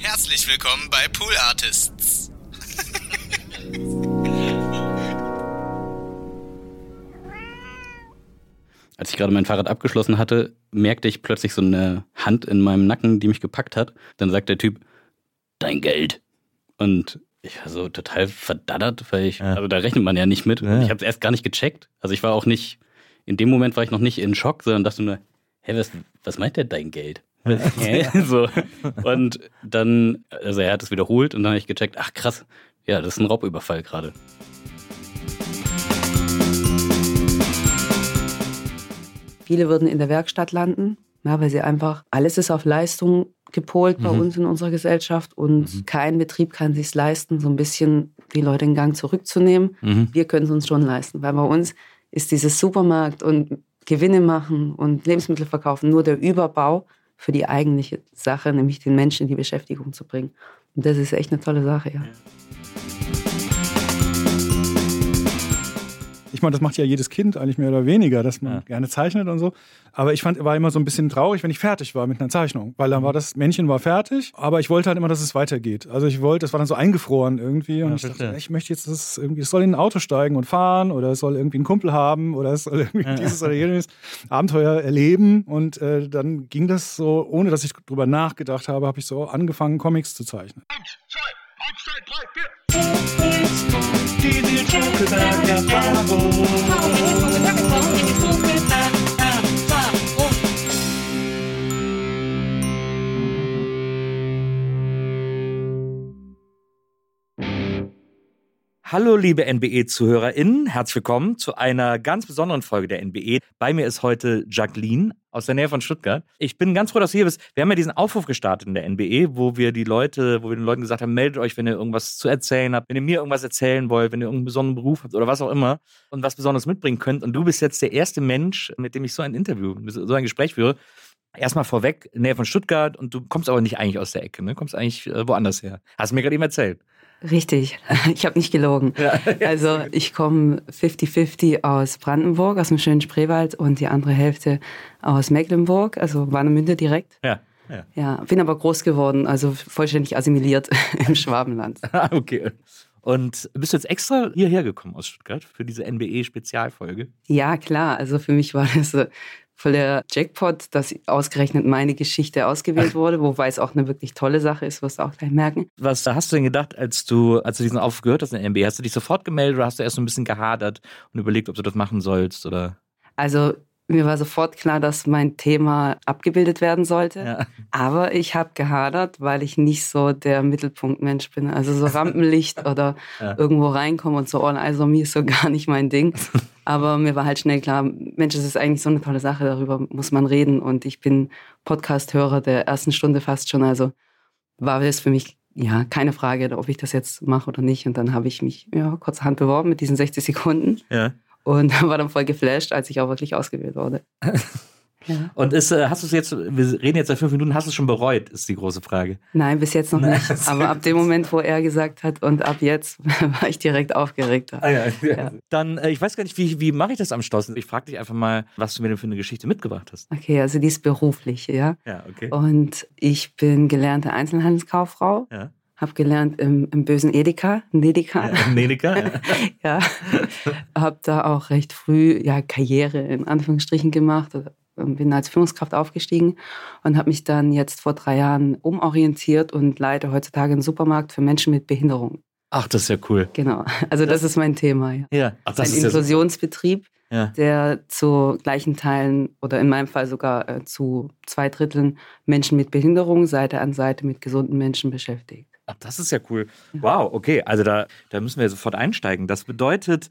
Herzlich willkommen bei Pool Artists. Als ich gerade mein Fahrrad abgeschlossen hatte, merkte ich plötzlich so eine Hand in meinem Nacken, die mich gepackt hat. Dann sagt der Typ, dein Geld. Und ich war so total verdaddert, weil ich, Ja. also da rechnet man ja nicht mit. Ja. Ich habe es erst gar nicht gecheckt. Also ich war auch nicht, in dem Moment war ich noch nicht in Schock, sondern dachte nur, hä, was, was meint der dein Geld? So. Und dann, also er hat es wiederholt und dann habe ich gecheckt, ach krass, ja, das ist ein Raubüberfall gerade. Viele würden in der Werkstatt landen, ja, weil sie einfach, alles ist auf Leistung gepolt bei Mhm. uns in unserer Gesellschaft und kein Betrieb kann sich leisten, so ein bisschen die Leute in Gang zurückzunehmen. Mhm. Wir können es uns schon leisten, weil bei uns ist dieses Supermarkt und Gewinne machen und Lebensmittel verkaufen nur der Überbau für die eigentliche Sache, nämlich den Menschen in die Beschäftigung zu bringen. Und das ist echt eine tolle Sache, ja. Ich meine, das macht ja jedes Kind eigentlich mehr oder weniger, dass man Ja. gerne zeichnet und so. Aber ich fand, war immer so ein bisschen traurig, wenn ich fertig war mit einer Zeichnung, weil dann war das Männchen war fertig, aber ich wollte halt immer, dass es weitergeht. Also ich wollte, das war dann so eingefroren irgendwie und Ja, ich dachte, ich möchte jetzt, dass es irgendwie, es soll in ein Auto steigen und fahren oder es soll irgendwie einen Kumpel haben oder es soll irgendwie dieses oder jenes Abenteuer erleben und äh, dann ging das so, ohne dass ich drüber nachgedacht habe, habe ich so angefangen, Comics zu zeichnen. Tea, the truth, cause I got. Hallo, liebe NBE-ZuhörerInnen. Herzlich willkommen zu einer ganz besonderen Folge der NBE. Bei mir ist heute Jacqueline aus der Nähe von Stuttgart. Ich bin ganz froh, dass du hier bist. Wir haben ja diesen Aufruf gestartet in der NBE, wo wir die Leute, wo wir den Leuten gesagt haben, meldet euch, wenn ihr irgendwas zu erzählen habt, wenn ihr mir irgendwas erzählen wollt, wenn ihr irgendeinen besonderen Beruf habt oder was auch immer und was Besonderes mitbringen könnt. Und du bist jetzt der erste Mensch, mit dem ich so ein Interview, so ein Gespräch führe. Erstmal vorweg, Nähe von Stuttgart und du kommst aber nicht eigentlich aus der Ecke, ne? Kommst eigentlich äh, woanders her. Hast du mir gerade eben erzählt. Richtig, ich habe nicht gelogen. Also ich komme 50-50 aus Brandenburg, aus dem schönen Spreewald und die andere Hälfte aus Mecklenburg, also Warnemünde direkt. Ja. ja. Ja, bin aber groß geworden, also vollständig assimiliert im Schwabenland. Ah, okay. Und bist du jetzt extra hierher gekommen aus Stuttgart für diese NBE-Spezialfolge? Ja, klar, also für mich war das voll der Jackpot, dass ausgerechnet meine Geschichte ausgewählt wurde, wobei es auch eine wirklich tolle Sache ist, wirst du auch gleich merken. Was hast du denn gedacht, als du, als du diesen Aufruf gehört hast in der NBE? Hast du dich sofort gemeldet oder hast du erst so ein bisschen gehadert und überlegt, ob du das machen sollst? Oder? Also mir war sofort klar, dass mein Thema abgebildet werden sollte. Ja. Aber ich habe gehadert, weil ich nicht so der Mittelpunktmensch bin. Also so Rampenlicht oder Ja. irgendwo reinkommen und so, oh, also mir ist so gar nicht mein Ding. Aber mir war halt schnell klar, Mensch, es ist eigentlich so eine tolle Sache, darüber muss man reden. Und ich bin Podcast-Hörer der ersten Stunde fast schon. Also war es für mich ja keine Frage, ob ich das jetzt mache oder nicht. Und dann habe ich mich ja, kurzerhand beworben mit diesen 60 Sekunden Ja. Und war dann voll geflasht, als ich auch wirklich ausgewählt wurde. Ja. Und ist, äh, hast du es jetzt, wir reden jetzt seit fünf Minuten, hast du es schon bereut, ist die große Frage. Nein, bis jetzt noch nicht. Aber ab dem Moment, wo er gesagt hat und ab jetzt, war ich direkt aufgeregt. Ah, ja. Ja. Dann, äh, ich weiß gar nicht, wie, wie mache ich das am Schluss? Ich frage dich einfach mal, was du mir denn für eine Geschichte mitgebracht hast. Okay, also die ist beruflich, ja. Ja, okay. Und ich bin gelernte Einzelhandelskauffrau, Ja. Habe gelernt im, im bösen Edeka, Nedeka. Ja, Nelika? Ja. ja. habe da auch recht früh ja Karriere in Anführungsstrichen gemacht. ähm, bin als Führungskraft aufgestiegen und habe mich dann jetzt vor drei Jahren umorientiert und leite heutzutage einen Supermarkt für Menschen mit Behinderung. Ach, das ist ja cool. Genau, also das, das ist mein Thema. Ja. Ja, Ach, das ein ist Inklusionsbetrieb, Ja. der zu gleichen Teilen oder in meinem Fall sogar äh, zu zwei Dritteln Menschen mit Behinderung Seite an Seite mit gesunden Menschen beschäftigt. Ach, das ist ja cool. Wow, okay, also da, da müssen wir sofort einsteigen. Das bedeutet,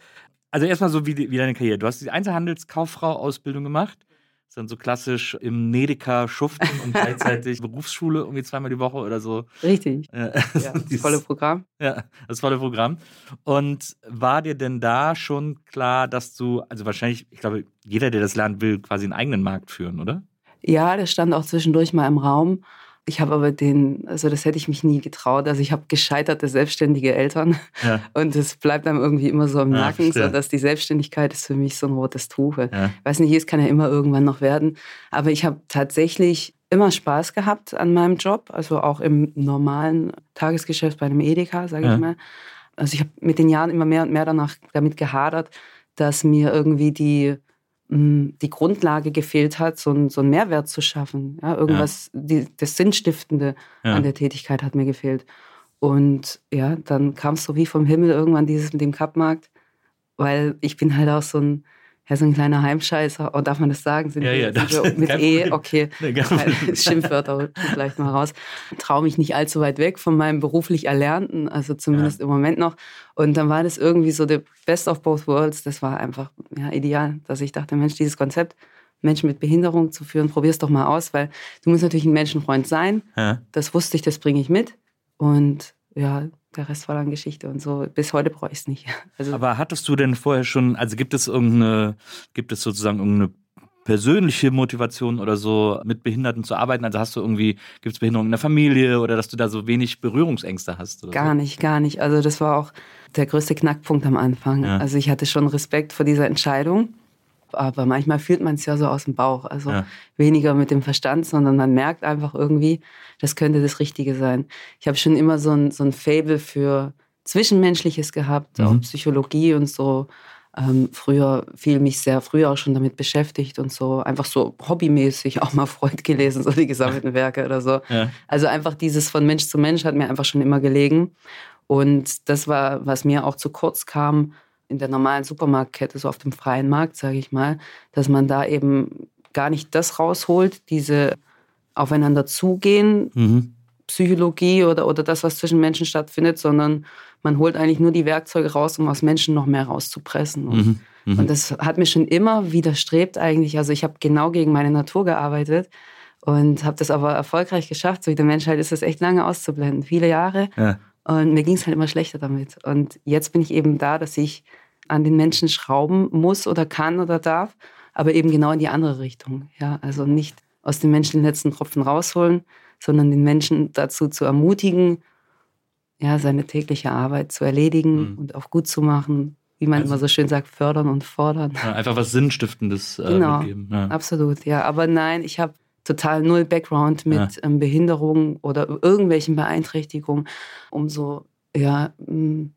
also erstmal so wie, wie deine Karriere. Du hast die Einzelhandelskauffrau-Ausbildung gemacht. Das ist dann so klassisch im Nedeka schuften und gleichzeitig Berufsschule irgendwie zweimal die Woche oder so. Richtig. Ja, das volle Programm. Ja, das volle Programm. Und war dir denn da schon klar, dass du, also wahrscheinlich, ich glaube, jeder, der das lernt, will quasi einen eigenen Markt führen, oder? Ja, das stand auch zwischendurch mal im Raum. Ich habe aber den, also das hätte ich mich nie getraut. Also ich habe gescheiterte selbstständige Eltern Ja. und es bleibt einem irgendwie immer so im Ja, Nacken, so dass die Selbstständigkeit ist für mich so ein rotes Tuch. Ja. weiß nicht, es kann ja immer irgendwann noch werden. Aber ich habe tatsächlich immer Spaß gehabt an meinem Job, also auch im normalen Tagesgeschäft bei einem Edeka, sage ich mal. Also ich habe mit den Jahren immer mehr und mehr danach damit gehadert, dass mir irgendwie die, die Grundlage gefehlt hat, so, ein, so einen Mehrwert zu schaffen. Ja, irgendwas, die, das Sinnstiftende Ja. an der Tätigkeit hat mir gefehlt. Und ja, dann kam es so wie vom Himmel irgendwann dieses mit dem Cup-Markt, weil ich bin halt auch so ein, ja, so ein kleiner Heimscheißer. Oh, darf man das sagen? Sind Ja, wir, ja, sind wir mit E, okay. Nee. Schimpfwörter vielleicht mal raus. Traue mich nicht allzu weit weg von meinem beruflich Erlernten, also zumindest im Moment noch. Und dann war das irgendwie so der Best of both worlds. Das war einfach ja, ideal, dass ich dachte, Mensch, dieses Konzept, Menschen mit Behinderung zu führen, probier es doch mal aus, weil du musst natürlich ein Menschenfreund sein. Ja. Das wusste ich, das bringe ich mit. Und ja, der Rest war dann Geschichte und so. Bis heute brauche ich es nicht. Also, Aber hattest du denn vorher schon, also gibt es irgendeine, gibt es sozusagen irgendeine persönliche Motivation oder so, mit Behinderten zu arbeiten? Also hast du irgendwie, gibt es Behinderungen in der Familie oder dass du da so wenig Berührungsängste hast? Gar nicht, gar nicht. Also das war auch der größte Knackpunkt am Anfang. Ja. Also ich hatte schon Respekt vor dieser Entscheidung. Aber manchmal fühlt man es ja so aus dem Bauch. Also Ja. weniger mit dem Verstand, sondern man merkt einfach irgendwie, das könnte das Richtige sein. Ich habe schon immer so ein, so ein Fable für Zwischenmenschliches gehabt, auch Mhm. Psychologie und so. Ähm, früher viel mich sehr früh auch schon damit beschäftigt und so einfach so hobbymäßig auch mal Freud gelesen, so die gesammelten Werke oder so. Ja. Also einfach dieses von Mensch zu Mensch hat mir einfach schon immer gelegen. Und das war, was mir auch zu kurz kam in der normalen Supermarktkette, so auf dem freien Markt, sage ich mal, dass man da eben gar nicht das rausholt, diese aufeinander zugehen, Mhm. Psychologie oder, oder das, was zwischen Menschen stattfindet, sondern man holt eigentlich nur die Werkzeuge raus, um aus Menschen noch mehr rauszupressen. Und, Mhm. Mhm. und das hat mir schon immer widerstrebt eigentlich. Also ich habe genau gegen meine Natur gearbeitet und habe das aber erfolgreich geschafft. So wie der Mensch halt ist das echt lange auszublenden, viele Jahre. Ja. Und mir ging es halt immer schlechter damit. Und jetzt bin ich eben da, dass ich an den Menschen schrauben muss oder kann oder darf, aber eben genau in die andere Richtung. Ja, also nicht aus den Menschen den letzten Tropfen rausholen, sondern den Menschen dazu zu ermutigen, ja, seine tägliche Arbeit zu erledigen Mhm. und auch gut zu machen. Wie man Also- immer so schön sagt, fördern und fordern. Ja, einfach was Sinnstiftendes äh, Genau. mitgeben. Ja. Absolut, ja. Aber nein, ich habe total null Background mit ähm, Behinderung oder irgendwelchen Beeinträchtigungen. Umso ja, mh,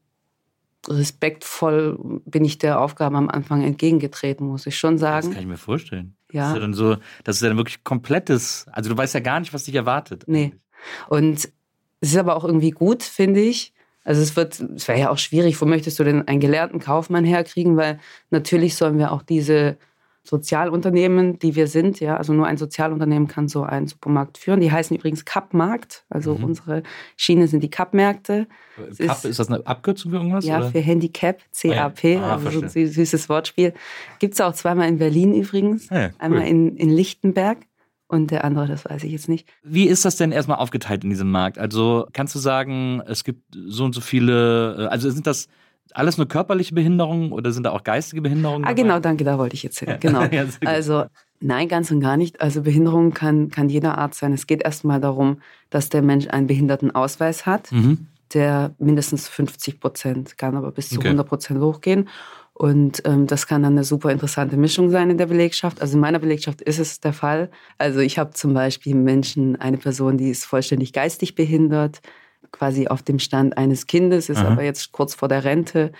respektvoll bin ich der Aufgabe am Anfang entgegengetreten, muss ich schon Das sagen. kann ich mir vorstellen. Das Ja. ist ja dann so, das ist ja dann wirklich komplettes, also du weißt ja gar nicht, was dich erwartet. Nee. Und es ist aber auch irgendwie gut, finde ich. Also es wird, es wäre ja auch schwierig, wo möchtest du denn einen gelernten Kaufmann herkriegen? Weil natürlich sollen wir auch diese Sozialunternehmen, die wir sind, ja, also nur ein Sozialunternehmen kann so einen Supermarkt führen. Die heißen übrigens Cup-Markt. Also Mhm. unsere Schiene sind die Cup-Märkte. Cup, ist- ist das eine Abkürzung für irgendwas? Ja, oder? für Handicap, CAP, Ah, also so ein verstehe. sü- süßes Wortspiel. Gibt es auch zweimal in Berlin übrigens. Ah ja, cool. Einmal in, in Lichtenberg und der andere, das weiß ich jetzt nicht. Wie ist das denn erstmal aufgeteilt in diesem Markt? Also kannst du sagen, es gibt so und so viele, äh, also sind das alles nur körperliche Behinderungen oder sind da auch geistige Behinderungen? Ah, dabei? genau, danke, da wollte ich jetzt hin. Genau. Ja. Also, nein, ganz und gar nicht. Also, Behinderung kann, kann jeder Art sein. Es geht erstmal darum, dass der Mensch einen Behindertenausweis hat, Mhm. der mindestens 50 Prozent kann, aber bis zu Okay. 100 Prozent hochgehen. Und ähm, das kann dann eine super interessante Mischung sein in der Belegschaft. Also in meiner Belegschaft ist es der Fall. Also ich habe zum Beispiel Menschen, eine Person, die ist vollständig geistig behindert, quasi auf dem Stand eines Kindes, ist Aha. aber jetzt kurz vor der Rente.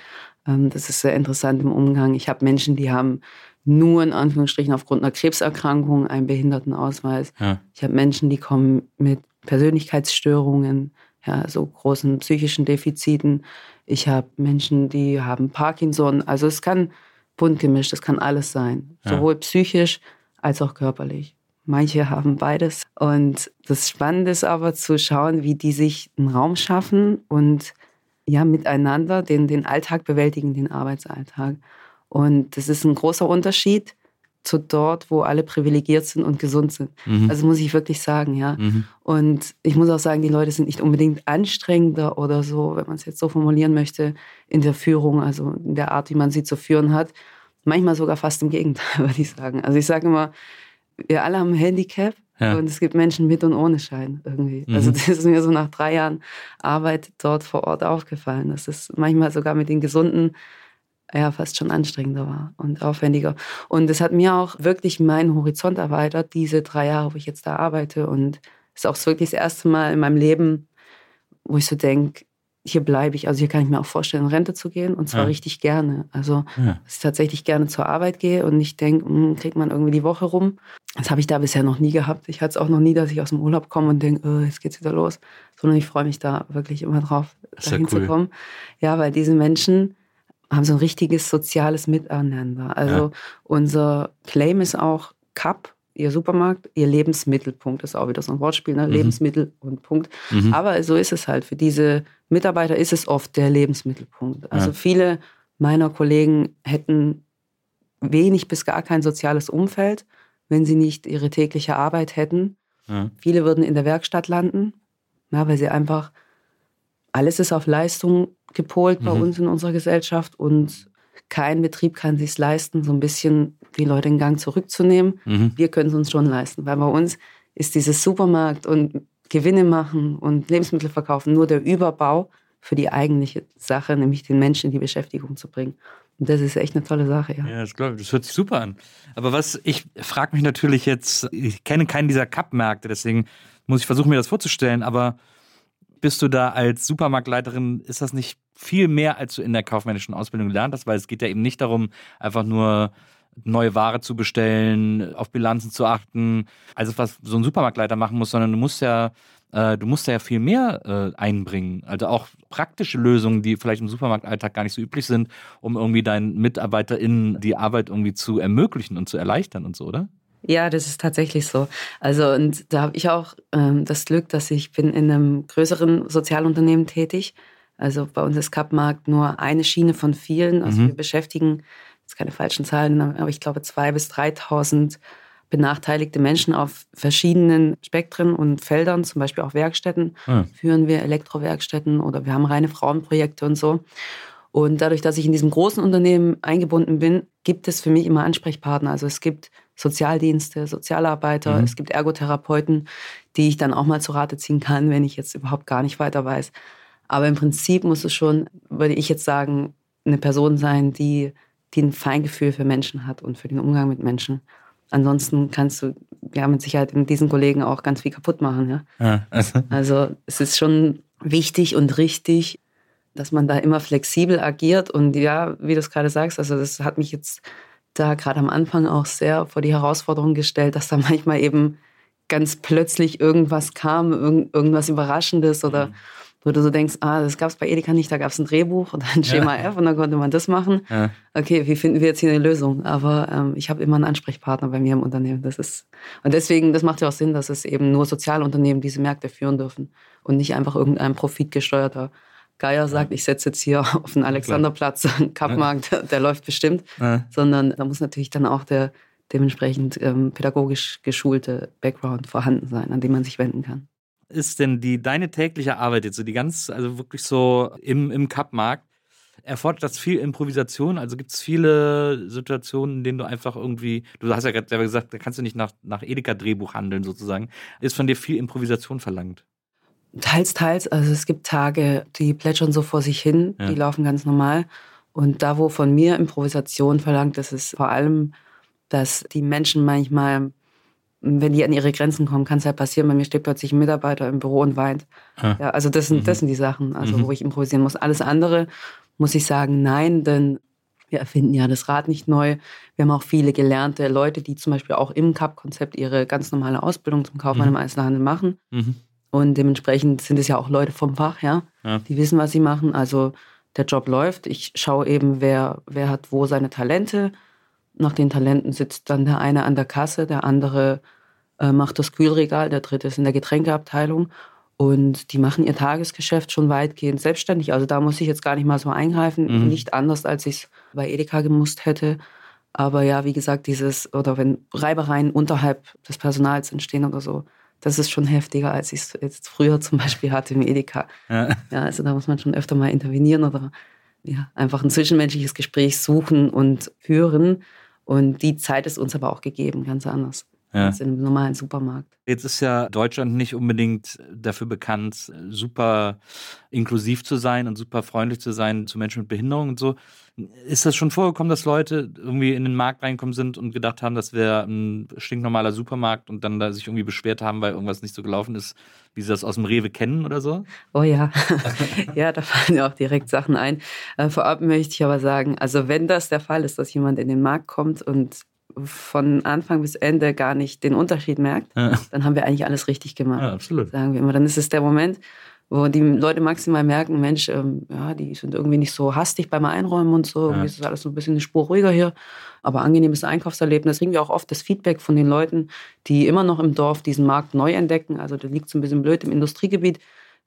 Ähm, das ist sehr interessant im Umgang. Ich habe Menschen, die haben nur in Anführungsstrichen aufgrund einer Krebserkrankung einen Behindertenausweis. Ja. Ich habe Menschen, die kommen mit Persönlichkeitsstörungen, ja, so großen psychischen Defiziten. Ich habe Menschen, die haben Parkinson. Also es kann bunt gemischt, es kann alles sein. Ja. Sowohl psychisch als auch körperlich. Manche haben beides. Und das Spannende ist aber zu schauen, wie die sich einen Raum schaffen und ja, miteinander den, den Alltag bewältigen, den Arbeitsalltag. Und das ist ein großer Unterschied zu dort, wo alle privilegiert sind und gesund sind. Mhm. Also muss ich wirklich sagen, ja. Mhm. Und ich muss auch sagen, die Leute sind nicht unbedingt anstrengender oder so, wenn man es jetzt so formulieren möchte, in der Führung, also in der Art, wie man sie zu führen hat. Manchmal sogar fast im Gegenteil, würde ich sagen. Also ich sage immer, wir alle haben ein Handicap Ja. und es gibt Menschen mit und ohne Schein irgendwie. Mhm. Also das ist mir so nach drei Jahren Arbeit dort vor Ort aufgefallen, dass es manchmal sogar mit den Gesunden ja fast schon anstrengender war und aufwendiger. Und es hat mir auch wirklich meinen Horizont erweitert, diese drei Jahre, wo ich jetzt da arbeite. Und es ist auch wirklich das erste Mal in meinem Leben, wo ich so denke, hier bleibe ich. Also hier kann ich mir auch vorstellen, in Rente zu gehen und zwar Ja. richtig gerne. Also Ja. dass ich tatsächlich gerne zur Arbeit gehe und nicht denke, hm, kriegt man irgendwie die Woche rum. Das habe ich da bisher noch nie gehabt. Ich hatte es auch noch nie, dass ich aus dem Urlaub komme und denke, oh, jetzt geht's wieder los. Sondern ich freue mich da wirklich immer drauf, ist ja dahin cool. Ja, weil diese Menschen haben so ein richtiges soziales Miteinander. Also Ja. unser Claim ist auch Cup, ihr Supermarkt, ihr Lebensmittelpunkt. Das ist auch wieder so ein Wortspiel, ne? Mhm. Lebensmittel und Punkt. Mhm. Aber so ist es halt. Für diese Mitarbeiter ist es oft der Lebensmittelpunkt. Also Ja. viele meiner Kollegen hätten wenig bis gar kein soziales Umfeld, wenn sie nicht ihre tägliche Arbeit hätten. Ja. Viele würden in der Werkstatt landen, ja, weil sie einfach, alles ist auf Leistung gepolt bei Mhm. uns in unserer Gesellschaft und kein Betrieb kann sich leisten, so ein bisschen die Leute in Gang zurückzunehmen. Mhm. Wir können es uns schon leisten, weil bei uns ist dieses Supermarkt und Gewinne machen und Lebensmittel verkaufen nur der Überbau für die eigentliche Sache, nämlich den Menschen in die Beschäftigung zu bringen. Und das ist echt eine tolle Sache, ja. Ja, das glaube ich. Das hört sich super an. Aber was, ich frage mich natürlich jetzt, ich kenne keinen dieser Cup-Märkte, deswegen muss ich versuchen, mir das vorzustellen, aber bist du da als Supermarktleiterin, ist das nicht viel mehr, als du in der kaufmännischen Ausbildung gelernt hast? Weil es geht ja eben nicht darum, einfach nur neue Ware zu bestellen, auf Bilanzen zu achten, also was so ein Supermarktleiter machen muss, sondern du musst ja, äh, du musst ja viel mehr äh, einbringen. Also auch praktische Lösungen, die vielleicht im Supermarktalltag gar nicht so üblich sind, um irgendwie deinen MitarbeiterInnen die Arbeit irgendwie zu ermöglichen und zu erleichtern und so, oder? Ja, das ist tatsächlich so. Also und da habe ich auch ähm, das Glück, dass ich bin in einem größeren Sozialunternehmen tätig. Also bei uns ist Kapmarkt nur eine Schiene von vielen. Also Mhm. wir beschäftigen, jetzt keine falschen Zahlen, aber ich glaube zwei bis 3.000 benachteiligte Menschen auf verschiedenen Spektren und Feldern, zum Beispiel auch Werkstätten, Ja. führen wir Elektrowerkstätten oder wir haben reine Frauenprojekte und so. Und dadurch, dass ich in diesem großen Unternehmen eingebunden bin, gibt es für mich immer Ansprechpartner. Also es gibt Sozialdienste, Sozialarbeiter, Mhm. es gibt Ergotherapeuten, die ich dann auch mal zu Rate ziehen kann, wenn ich jetzt überhaupt gar nicht weiter weiß. Aber im Prinzip muss es schon, würde ich jetzt sagen, eine Person sein, die, die ein Feingefühl für Menschen hat und für den Umgang mit Menschen. Ansonsten kannst du ja mit Sicherheit in diesen Kollegen auch ganz viel kaputt machen. Ja? Ja, also, Also es ist schon wichtig und richtig, dass man da immer flexibel agiert. Und ja, wie du es gerade sagst, also das hat mich jetzt da gerade am Anfang auch sehr vor die Herausforderung gestellt, dass da manchmal eben ganz plötzlich irgendwas kam, irgend, irgendwas Überraschendes oder wo du so denkst, ah, das gab es bei Edeka nicht, da gab es ein Drehbuch oder ein Schema F und dann konnte man das machen. ja. Okay, wie finden wir jetzt hier eine Lösung? Aber ähm, ich habe immer einen Ansprechpartner bei mir im Unternehmen. Das ist und deswegen, das macht ja auch Sinn, dass es eben nur Sozialunternehmen diese Märkte führen dürfen und nicht einfach irgendein profitgesteuerter Geier sagt, ich setze jetzt hier auf den Alexanderplatz einen Kappmarkt, der, der läuft bestimmt, Ja. sondern da muss natürlich dann auch der dementsprechend ähm, pädagogisch geschulte Background vorhanden sein, an den man sich wenden kann. Ist denn die deine tägliche Arbeit jetzt so die ganz, also wirklich so im, im Cup-Markt? Erfordert das viel Improvisation? Also gibt es viele Situationen, in denen du einfach irgendwie, du hast ja gerade selber gesagt, da kannst du nicht nach, nach Edeka-Drehbuch handeln sozusagen. Ist von dir viel Improvisation verlangt? Teils, teils. Also es gibt Tage, die plätschern so vor sich hin, Ja. die laufen ganz normal. Und da, wo von mir Improvisation verlangt, das ist vor allem, dass die Menschen manchmal, wenn die an ihre Grenzen kommen, kann es halt passieren, bei mir steht plötzlich ein Mitarbeiter im Büro und weint. Ah. Ja, also das sind, Mhm. das sind die Sachen, also Mhm. wo ich improvisieren muss. Alles andere muss ich sagen, nein, denn Wir erfinden ja das Rad nicht neu. Wir haben auch viele gelernte Leute, die zum Beispiel auch im CAP-Konzept ihre ganz normale Ausbildung zum Kaufmann Mhm. im Einzelhandel machen. Mhm. Und dementsprechend sind es ja auch Leute vom Fach, ja. Ja. Die wissen, was sie machen. Also der Job läuft. Ich schaue eben, wer, wer hat wo seine Talente. Nach den Talenten sitzt dann der eine an der Kasse, der andere äh, macht das Kühlregal, der dritte ist in der Getränkeabteilung. Und die machen ihr Tagesgeschäft schon weitgehend selbstständig. Also da muss ich jetzt gar nicht mal so eingreifen. Mhm. Nicht anders, als ich es bei Edeka gemusst hätte. Aber ja, wie gesagt, dieses, oder wenn Reibereien unterhalb des Personals entstehen oder so, das ist schon heftiger, als ich es jetzt früher zum Beispiel hatte im Edeka. Ja. Ja, also da muss man schon öfter mal intervenieren oder ja, einfach ein zwischenmenschliches Gespräch suchen und führen. Und die Zeit ist uns aber auch gegeben, ganz anders Ja. als in einem normalen Supermarkt. Jetzt ist ja Deutschland nicht unbedingt dafür bekannt, super inklusiv zu sein und super freundlich zu sein zu Menschen mit Behinderung und so. Ist das schon vorgekommen, dass Leute irgendwie in den Markt reinkommen sind und gedacht haben, das wäre ein stinknormaler Supermarkt und dann da sich irgendwie beschwert haben, weil irgendwas nicht so gelaufen ist, wie sie das aus dem Rewe kennen oder so? Oh ja, ja, da fallen ja auch direkt Sachen ein. Äh, vorab möchte ich aber sagen, also wenn das der Fall ist, dass jemand in den Markt kommt und von Anfang bis Ende gar nicht den Unterschied merkt, Ja. dann haben wir eigentlich alles richtig gemacht. Ja, absolut. sagen wir immer. Dann ist es der Moment, wo die Leute maximal merken, Mensch, ähm, ja, die sind irgendwie nicht so hastig beim Einräumen und so. Irgendwie ist alles so ein bisschen eine Spur ruhiger hier. Aber angenehmes Einkaufserlebnis. Kriegen wir auch oft das Feedback von den Leuten, die immer noch im Dorf diesen Markt neu entdecken. Also der liegt so ein bisschen blöd im Industriegebiet.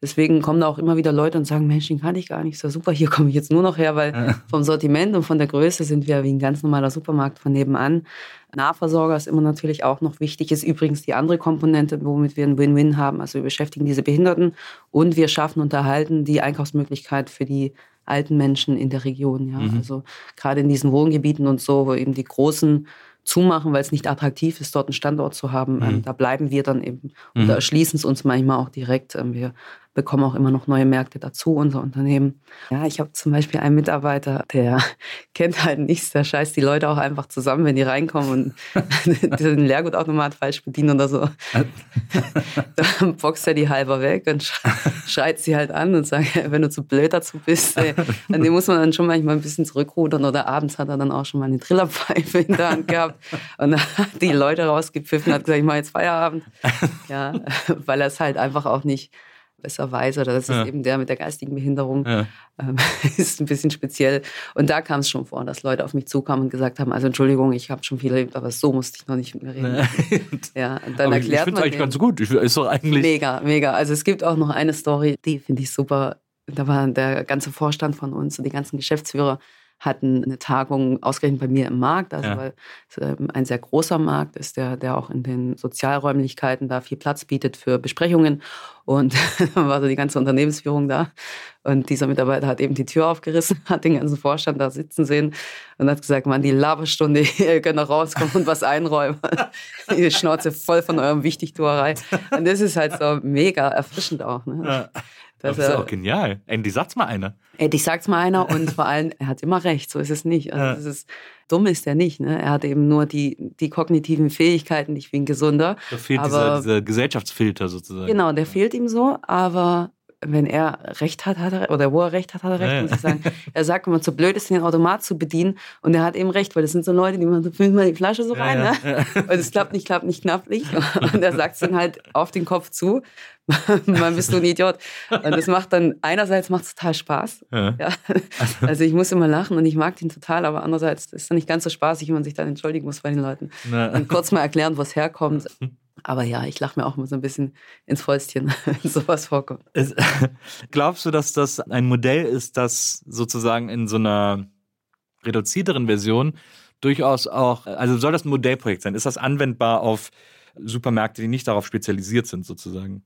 Deswegen kommen da auch immer wieder Leute und sagen, Mensch, den kann ich gar nicht. Ja super, hier komme ich jetzt nur noch her, weil vom Sortiment und von der Größe sind wir wie ein ganz normaler Supermarkt von nebenan. Nahversorger ist immer natürlich auch noch wichtig. Ist übrigens die andere Komponente, womit wir ein Win-Win haben. Also wir beschäftigen diese Behinderten und wir schaffen und erhalten die Einkaufsmöglichkeit für die alten Menschen in der Region. Ja. Also gerade in diesen Wohngebieten und so, wo eben die großen zumachen, weil es nicht attraktiv ist, dort einen Standort zu haben. Ähm, da bleiben wir dann eben oder erschließen es uns manchmal auch direkt. Ähm, wir bekommen auch immer noch neue Märkte dazu, unser Unternehmen. Ja, ich habe zum Beispiel einen Mitarbeiter, der kennt halt nichts, der scheißt die Leute auch einfach zusammen, wenn die reinkommen und den Leergutautomat falsch bedienen oder so. Dann boxt er die halber weg und sch- schreit sie halt an und sagt, wenn du zu blöd dazu bist, ey, an dem muss man dann schon manchmal ein bisschen zurückrudern oder abends hat er dann auch schon mal eine Trillerpfeife in der Hand gehabt und hat die Leute rausgepfiffen und hat gesagt, ich mache jetzt Feierabend. Ja, weil er es halt einfach auch nicht besser weiß oder das ist Ja. eben der mit der geistigen Behinderung. Ja. Ähm, ist ein bisschen speziell. Und da kam es schon vor, dass Leute auf mich zukamen und gesagt haben, also Entschuldigung, ich habe schon viel erlebt, aber so musste ich noch nicht mit mir reden. Ja, und dann Aber ich ich erklärt finde es eigentlich ganz gut. Ich, ist doch eigentlich. Mega, mega. Also es gibt auch noch eine Story, die finde ich super. Da war der ganze Vorstand von uns und die ganzen Geschäftsführer hatten eine Tagung ausgerechnet bei mir im Markt, also Ja. weil es ähm, ein sehr großer Markt ist, der, der auch in den Sozialräumlichkeiten da viel Platz bietet für Besprechungen. Und dann war so die ganze Unternehmensführung da. Und dieser Mitarbeiter hat eben die Tür aufgerissen, hat den ganzen Vorstand da sitzen sehen und hat gesagt, Mann, die Laberstunde, ihr könnt noch rauskommen und was einräumen. Die Schnauze voll von eurem Wichtigtuerei. Und das ist halt so mega erfrischend auch. Ne? Ja. Dass Das ist auch genial. Endlich sagt's mal einer. Endlich sagt's mal einer und vor allem, er hat immer recht, so ist es nicht. Also Ja. es ist, dumm ist er nicht. Ne? Er hat eben nur die, die kognitiven Fähigkeiten, nicht wie ein Gesunder. Da fehlt Aber- dieser, dieser Gesellschaftsfilter sozusagen. Genau, der fehlt ihm so, aber wenn er recht hat, hat er, oder wo er recht hat, hat er recht, Ja, ja. muss ich sagen. Er sagt, wenn man zu blöd ist, den Automat zu bedienen und er hat eben recht, weil das sind so Leute, die machen so fünfmal die Flasche so rein, ja, ne? Und es klappt nicht, klappt nicht, klappt nicht. Und er sagt es dann halt auf den Kopf zu, man bist du ein Idiot. Und das macht dann, einerseits macht es total Spaß. Ja. Ja. Also ich muss immer lachen und ich mag den total, aber andererseits ist es dann nicht ganz so spaßig, wenn man sich dann entschuldigen muss bei den Leuten. Na. Und kurz mal erklären, wo es herkommt. Aber ja, ich lache mir auch immer so ein bisschen ins Fäustchen, wenn sowas vorkommt. Es, glaubst du, dass das ein Modell ist, das sozusagen in so einer reduzierteren Version durchaus auch, also soll das ein Modellprojekt sein? Ist das anwendbar auf Supermärkte, die nicht darauf spezialisiert sind, sozusagen?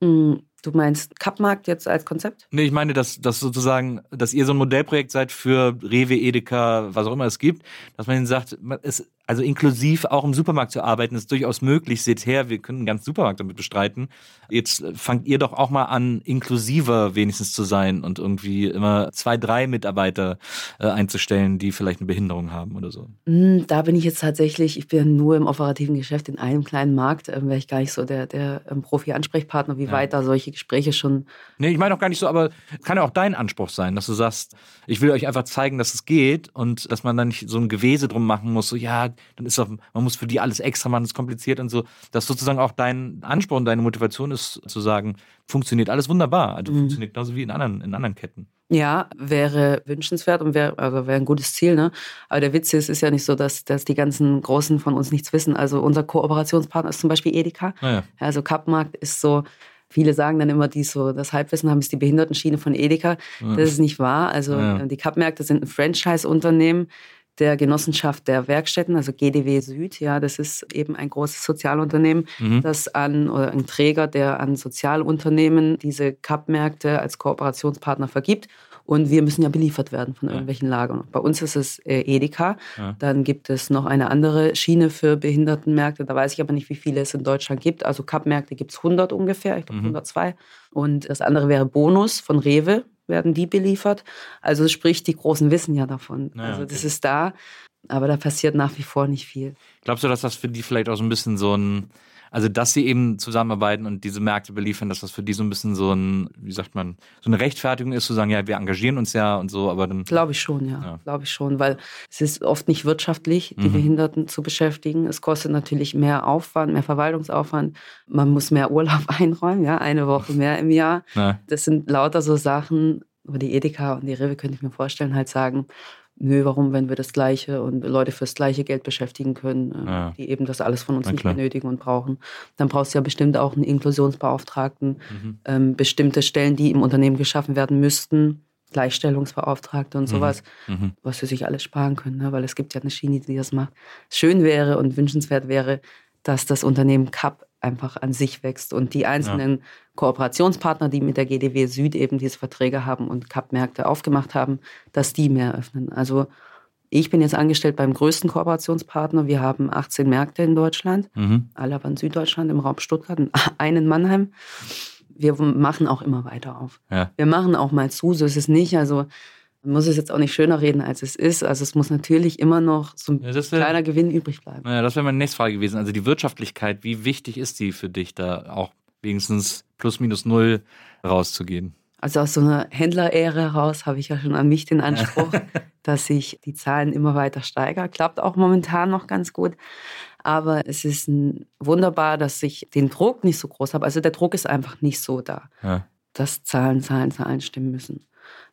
Mm, Du meinst Kappmarkt jetzt als Konzept? Nee, ich meine, dass, dass sozusagen, dass ihr so ein Modellprojekt seid für Rewe, Edeka, was auch immer es gibt, dass man ihnen sagt, es, also inklusiv auch im Supermarkt zu arbeiten, ist durchaus möglich. Seht her, wir können einen ganzen Supermarkt damit bestreiten. Jetzt äh, fangt ihr doch auch mal an, inklusiver wenigstens zu sein und irgendwie immer zwei, drei Mitarbeiter äh, einzustellen, die vielleicht eine Behinderung haben oder so. Mm, Da bin ich jetzt tatsächlich, ich bin nur im operativen Geschäft in einem kleinen Markt, ähm, wäre ich gar nicht so der, der ähm, Profi-Ansprechpartner, wie Ja. weit da solche Gespräche schon. Nee, ich meine auch gar nicht so, aber kann ja auch dein Anspruch sein, dass du sagst, ich will euch einfach zeigen, dass es geht und dass man dann nicht so ein Gewese drum machen muss, so ja, dann ist doch, man muss für die alles extra machen, das ist kompliziert und so. Dass sozusagen auch dein Anspruch und deine Motivation ist, zu sagen, funktioniert alles wunderbar. Also mhm. funktioniert genauso wie in anderen, in anderen Ketten. Ja, wäre wünschenswert und wäre also wäre ein gutes Ziel. Ne? Aber der Witz ist, es ist ja nicht so, dass, dass die ganzen Großen von uns nichts wissen. Also unser Kooperationspartner ist zum Beispiel Edeka. Ah ja. Also Kappmarkt ist so, viele sagen dann immer, die so das Halbwissen haben, ist die Behindertenschiene von Edeka. Ja. Das ist nicht wahr. Also ja. die Kappmärkte sind ein Franchise-Unternehmen der Genossenschaft der Werkstätten, also GDW Süd. Ja, das ist eben ein großes Sozialunternehmen, mhm. das an oder ein Träger, der an Sozialunternehmen diese Cup-Märkte als Kooperationspartner vergibt. Und wir müssen ja beliefert werden von irgendwelchen Lagern. Bei uns ist es äh, Edeka. Ja. Dann gibt es noch eine andere Schiene für Behindertenmärkte. Da weiß ich aber nicht, wie viele es in Deutschland gibt. Also Cup-Märkte gibt es 100 ungefähr, ich glaube mhm. 102. Und das andere wäre Bonus von Rewe werden die beliefert. Also sprich, die Großen wissen ja davon. Naja, also das okay. ist da, aber da passiert nach wie vor nicht viel. Glaubst du, dass das für die vielleicht auch so ein bisschen so ein also, dass sie eben zusammenarbeiten und diese Märkte beliefern, dass das für die so ein bisschen so ein, wie sagt man, so eine Rechtfertigung ist, zu sagen, ja, wir engagieren uns ja und so, aber dann. Glaube ich schon, ja. ja. Glaube ich schon, weil es ist oft nicht wirtschaftlich, die mhm. Behinderten zu beschäftigen. Es kostet natürlich mehr Aufwand, mehr Verwaltungsaufwand. Man muss mehr Urlaub einräumen, ja, eine Woche mehr im Jahr. Ja. Das sind lauter so Sachen, aber die Edeka und die Rewe könnte ich mir vorstellen, halt sagen, nö, warum, wenn wir das Gleiche und Leute fürs gleiche Geld beschäftigen können, äh, ja. die eben das alles von uns nicht benötigen und brauchen. Dann brauchst du ja bestimmt auch einen Inklusionsbeauftragten, mhm. ähm, bestimmte Stellen, die im Unternehmen geschaffen werden müssten, Gleichstellungsbeauftragte und mhm. sowas, mhm. was sie sich alles sparen können, ne? weil es gibt ja eine Schiene, die das macht. Schön wäre und wünschenswert wäre, dass das Unternehmen CAP einfach an sich wächst und die einzelnen ja. Kooperationspartner, die mit der GDW Süd eben diese Verträge haben und Cup-Märkte aufgemacht haben, dass die mehr öffnen. Also ich bin jetzt angestellt beim größten Kooperationspartner. Wir haben 18 Märkte in Deutschland, mhm. alle aber in Süddeutschland, im Raum Stuttgart, einen in Mannheim. Wir machen auch immer weiter auf. Ja. Wir machen auch mal zu, so ist es nicht. Also man muss es jetzt auch nicht schöner reden, als es ist. Also es muss natürlich immer noch so ein ja, wär, kleiner Gewinn übrig bleiben. Ja, das wäre meine nächste Frage gewesen. Also die Wirtschaftlichkeit, wie wichtig ist die für dich, da auch wenigstens plus minus null rauszugehen? Also aus so einer Händleräre heraus habe ich ja schon an mich den Anspruch, dass ich die Zahlen immer weiter steigere. Klappt auch momentan noch ganz gut. Aber es ist wunderbar, dass ich den Druck nicht so groß habe. Also der Druck ist einfach nicht so da, ja. dass Zahlen, Zahlen, Zahlen stimmen müssen.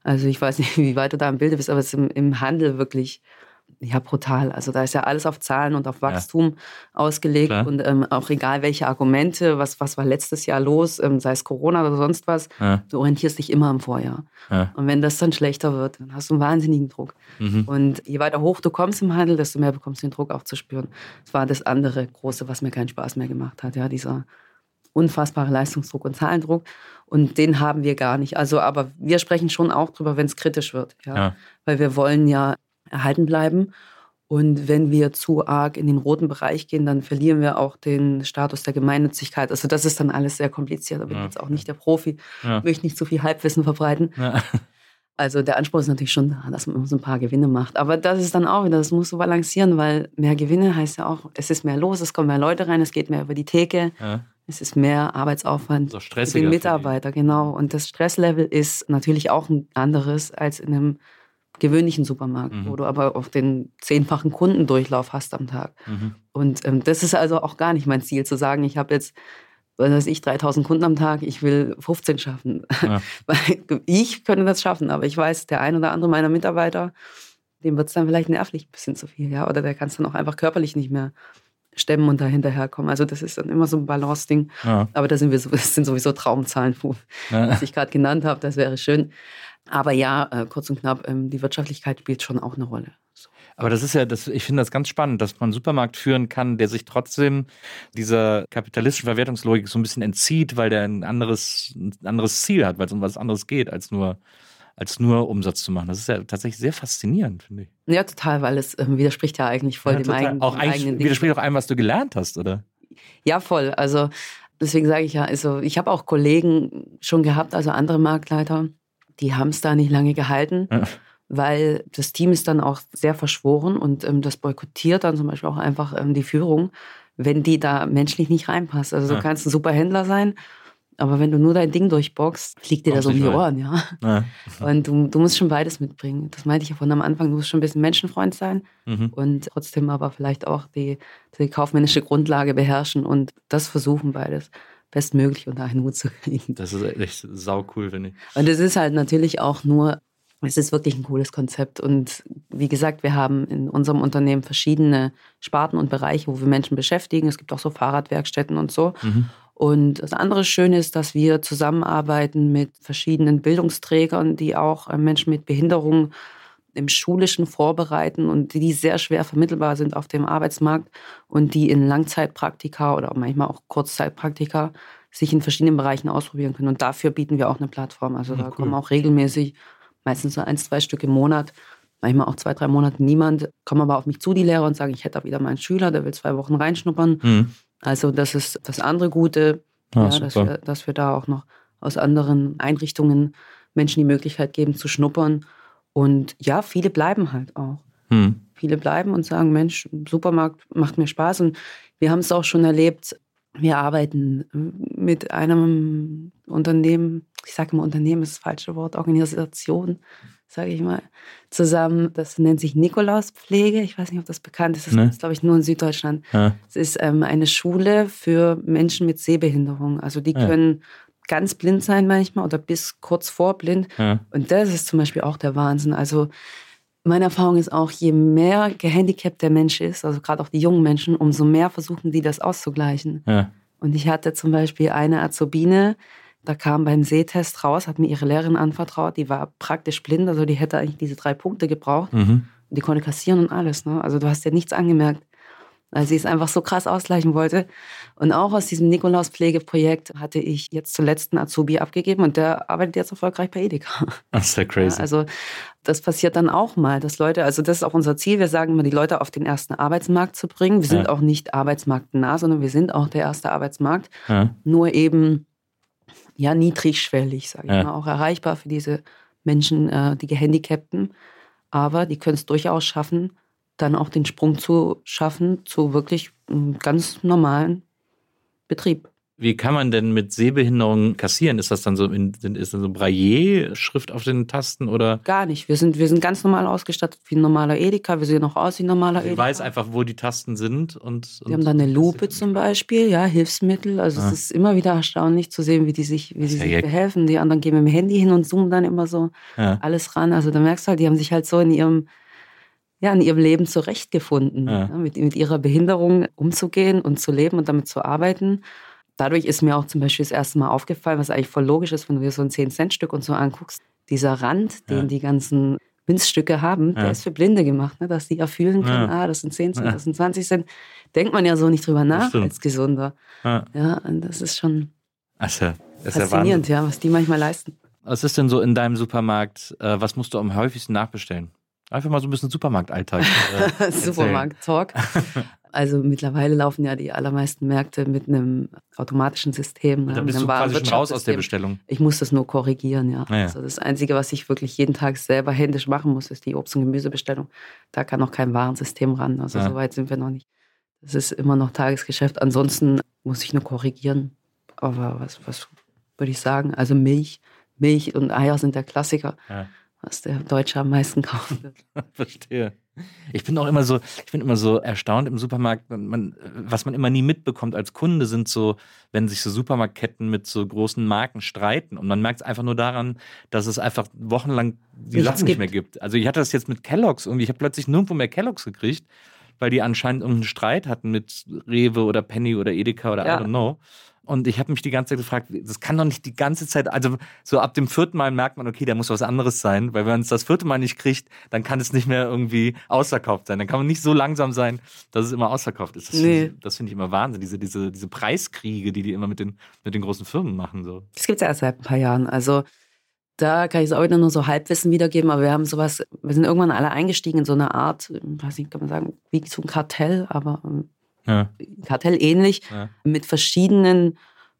Also ich weiß nicht, wie weit du da im Bilde bist, aber es ist im, im Handel wirklich ja, brutal. Also da ist ja alles auf Zahlen und auf Wachstum ja. ausgelegt Klar. und ähm, auch egal welche Argumente, was, was war letztes Jahr los, ähm, sei es Corona oder sonst was, ja. du orientierst dich immer im Vorjahr. Ja. Und wenn das dann schlechter wird, dann hast du einen wahnsinnigen Druck. Mhm. Und je weiter hoch du kommst im Handel, desto mehr bekommst du den Druck auch zu spüren. Das war das andere Große, was mir keinen Spaß mehr gemacht hat, ja, dieser unfassbare Leistungsdruck und Zahlendruck. Und den haben wir gar nicht. Also, aber wir sprechen schon auch drüber, wenn es kritisch wird. Ja? ja? Weil wir wollen ja erhalten bleiben. Und wenn wir zu arg in den roten Bereich gehen, dann verlieren wir auch den Status der Gemeinnützigkeit. Also das ist dann alles sehr kompliziert. Da bin ich jetzt auch nicht der Profi, ja. möchte nicht zu viel Halbwissen verbreiten. Ja. Also der Anspruch ist natürlich schon da, dass man so ein paar Gewinne macht. Aber das ist dann auch wieder, das muss so balancieren, weil mehr Gewinne heißt ja auch, es ist mehr los, es kommen mehr Leute rein, es geht mehr über die Theke. Ja. Es ist mehr Arbeitsaufwand so für den Mitarbeiter, genau. Und das Stresslevel ist natürlich auch ein anderes als in einem gewöhnlichen Supermarkt, mhm. wo du aber auch den zehnfachen Kundendurchlauf hast am Tag. Mhm. Und ähm, das ist also auch gar nicht mein Ziel, zu sagen, ich habe jetzt, was weiß ich, 3000 Kunden am Tag, ich will 15 schaffen. Ja. ich könnte das schaffen, aber ich weiß, der ein oder andere meiner Mitarbeiter, dem wird es dann vielleicht nervlich ein bisschen zu viel, ja, oder der kann es dann auch einfach körperlich nicht mehr stemmen und da hinterherkommen. Also das ist dann immer so ein Balance-Ding. Ja. Aber da sind wir, das sind sowieso Traumzahlen, ja. was ich gerade genannt habe. Das wäre schön. Aber ja, äh, kurz und knapp, ähm, die Wirtschaftlichkeit spielt schon auch eine Rolle. So. Aber das ist ja, das, ich finde das ganz spannend, dass man einen Supermarkt führen kann, der sich trotzdem dieser kapitalistischen Verwertungslogik so ein bisschen entzieht, weil der ein anderes, ein anderes Ziel hat, weil es um was anderes geht, als nur als nur Umsatz zu machen. Das ist ja tatsächlich sehr faszinierend, finde ich. Ja, total, weil es ähm, widerspricht ja eigentlich voll ja, dem eigenen, auch eigenen Widerspricht auch einem, was du gelernt hast, oder? Ja, voll. Also deswegen sage ich ja, also ich habe auch Kollegen schon gehabt, also andere Marktleiter, die haben es da nicht lange gehalten. Ja. Weil das Team ist dann auch sehr verschworen und ähm, das boykottiert dann zum Beispiel auch einfach ähm, die Führung, wenn die da menschlich nicht reinpasst. Also du ja. kannst ein super Händler sein, Aber wenn du nur dein Ding durchboxst, fliegt dir das um die Ohren, ja. ja. Und du, du musst schon beides mitbringen. Das meinte ich ja von am Anfang, du musst schon ein bisschen Menschenfreund sein mhm. und trotzdem aber vielleicht auch die, die kaufmännische Grundlage beherrschen und das versuchen beides bestmöglich unter einen Hut zu kriegen. Das ist echt sau cool, finde ich. Und es ist halt natürlich auch nur, es ist wirklich ein cooles Konzept. Und wie gesagt, wir haben in unserem Unternehmen verschiedene Sparten und Bereiche, wo wir Menschen beschäftigen. Es gibt auch so Fahrradwerkstätten und so. Mhm. Und das andere Schöne ist, dass wir zusammenarbeiten mit verschiedenen Bildungsträgern, die auch äh, Menschen mit Behinderungen im Schulischen vorbereiten und die sehr schwer vermittelbar sind auf dem Arbeitsmarkt und die in Langzeitpraktika oder manchmal auch Kurzzeitpraktika sich in verschiedenen Bereichen ausprobieren können. Und dafür bieten wir auch eine Plattform. Also da cool. kommen auch regelmäßig, meistens so ein, zwei Stück im Monat, manchmal auch zwei, drei Monate niemand, kommen aber auf mich zu, die Lehrer, und sagen, ich hätte da wieder meinen Schüler, der will zwei Wochen reinschnuppern. Mhm. Also das ist das andere Gute, ah, ja, dass, wir, dass wir da auch noch aus anderen Einrichtungen Menschen die Möglichkeit geben zu schnuppern. Und ja, viele bleiben halt auch. Hm. Viele bleiben und sagen, Mensch, Supermarkt macht mir Spaß. Und wir haben es auch schon erlebt, wir arbeiten mit einem Unternehmen, ich sage immer Unternehmen ist das falsche Wort, Organisation, sage ich mal, zusammen. Das nennt sich Nikolauspflege. Ich weiß nicht, ob das bekannt ist. Das nee. ist, glaube ich, nur in Süddeutschland. Ja. Es ist ähm, eine Schule für Menschen mit Sehbehinderung. Also die ja. können ganz blind sein manchmal oder bis kurz vor blind. Ja. Und das ist zum Beispiel auch der Wahnsinn. Also meine Erfahrung ist auch, je mehr gehandicapt der Mensch ist, also gerade auch die jungen Menschen, umso mehr versuchen die das auszugleichen. Und ich hatte zum Beispiel eine Azubine, da kam beim Sehtest raus, hat mir ihre Lehrerin anvertraut, die war praktisch blind, also die hätte eigentlich diese drei Punkte gebraucht. Mhm. Die konnte kassieren und alles. Ne? Also du hast ja nichts angemerkt weil sie es einfach so krass ausgleichen wollte. Und auch aus diesem Nikolaus-Pflegeprojekt hatte ich jetzt zuletzt einen Azubi abgegeben und der arbeitet jetzt erfolgreich bei Edeka. Das ist ja crazy. Ja, also das passiert dann auch mal, dass Leute, also das ist auch unser Ziel, wir sagen immer, die Leute auf den ersten Arbeitsmarkt zu bringen. Wir sind ja. auch nicht arbeitsmarktnah, sondern wir sind auch der erste Arbeitsmarkt. Ja. Nur eben, ja, niedrigschwellig, sage ich mal, auch erreichbar für diese Menschen, äh, die Gehandicapten. Aber die können es durchaus schaffen, dann auch den Sprung zu schaffen zu wirklich einem ganz normalen Betrieb. Wie kann man denn mit Sehbehinderung kassieren? Ist das dann so in, ist das so Braille-Schrift auf den Tasten oder? Gar nicht. Wir sind, wir sind ganz normal ausgestattet wie ein normaler Edeka. Wir sehen auch aus wie ein normaler also Edeka. Ich weiß einfach, wo die Tasten sind und. und wir haben da eine Lupe zum Beispiel, ja, Hilfsmittel. Also ah. es ist immer wieder erstaunlich zu sehen, wie die sich, wie die sich behelfen. Die anderen gehen mit dem Handy hin und zoomen dann immer so ja. alles ran. Also da merkst du halt, die haben sich halt so in ihrem ja, in ihrem Leben zurechtgefunden. Ja, mit, mit ihrer Behinderung umzugehen und zu leben und damit zu arbeiten. Dadurch ist mir auch zum Beispiel das erste Mal aufgefallen, was eigentlich voll logisch ist, wenn du dir so ein 10-Cent-Stück und so anguckst, dieser Rand, den die ganzen Münzstücke haben, der ist für Blinde gemacht, ne, dass die erfühlen können, ah, das sind 10 Cent, das sind 20 Cent. Denkt man ja so nicht drüber nach als Gesunder. Ja, und das ist schon also, das faszinierend, ja, was die manchmal leisten. Was ist denn so in deinem Supermarkt, äh, was musst du am häufigsten nachbestellen? Einfach mal so ein bisschen Supermarktalltag. Äh, Supermarkt-Talk. Also mittlerweile laufen ja die allermeisten Märkte mit einem automatischen System. Und dann bist du quasi schon raus aus der Bestellung. Ich muss das nur korrigieren, ja. Ah, ja. Also das Einzige, was ich wirklich jeden Tag selber händisch machen muss, ist die Obst- und Gemüsebestellung. Da kann noch kein Warensystem ran. Also ja. so weit sind wir noch nicht. Das ist immer noch Tagesgeschäft. Ansonsten muss ich nur korrigieren. Aber was, was würde ich sagen? Also Milch, Milch und Eier sind der Klassiker. Ja was der Deutsche am meisten wird. Verstehe. Ich bin auch immer so, ich bin immer so erstaunt im Supermarkt, man, was man immer nie mitbekommt als Kunde sind so, wenn sich so Supermarktketten mit so großen Marken streiten und man merkt es einfach nur daran, dass es einfach wochenlang die Nichts Sachen nicht mehr gibt. Also ich hatte das jetzt mit Kelloggs irgendwie, ich habe plötzlich nirgendwo mehr Kelloggs gekriegt, weil die anscheinend irgendeinen Streit hatten mit Rewe oder Penny oder Edeka oder ja. I don't know. Und ich habe mich die ganze Zeit gefragt, das kann doch nicht die ganze Zeit, also so ab dem vierten Mal merkt man, okay, da muss was anderes sein, weil wenn man es das vierte Mal nicht kriegt, dann kann es nicht mehr irgendwie ausverkauft sein. Dann kann man nicht so langsam sein, dass es immer ausverkauft ist. Das nee. finde ich, find ich immer Wahnsinn, diese, diese, diese Preiskriege, die die immer mit den, mit den großen Firmen machen. So. Das gibt es ja erst seit ein paar Jahren. Also da kann ich es auch wieder nur so Halbwissen wiedergeben, aber wir haben sowas, wir sind irgendwann alle eingestiegen in so eine Art, weiß nicht, kann man sagen, wie so ein Kartell, aber ähm, ja. Kartell ähnlich, ja. mit verschiedenen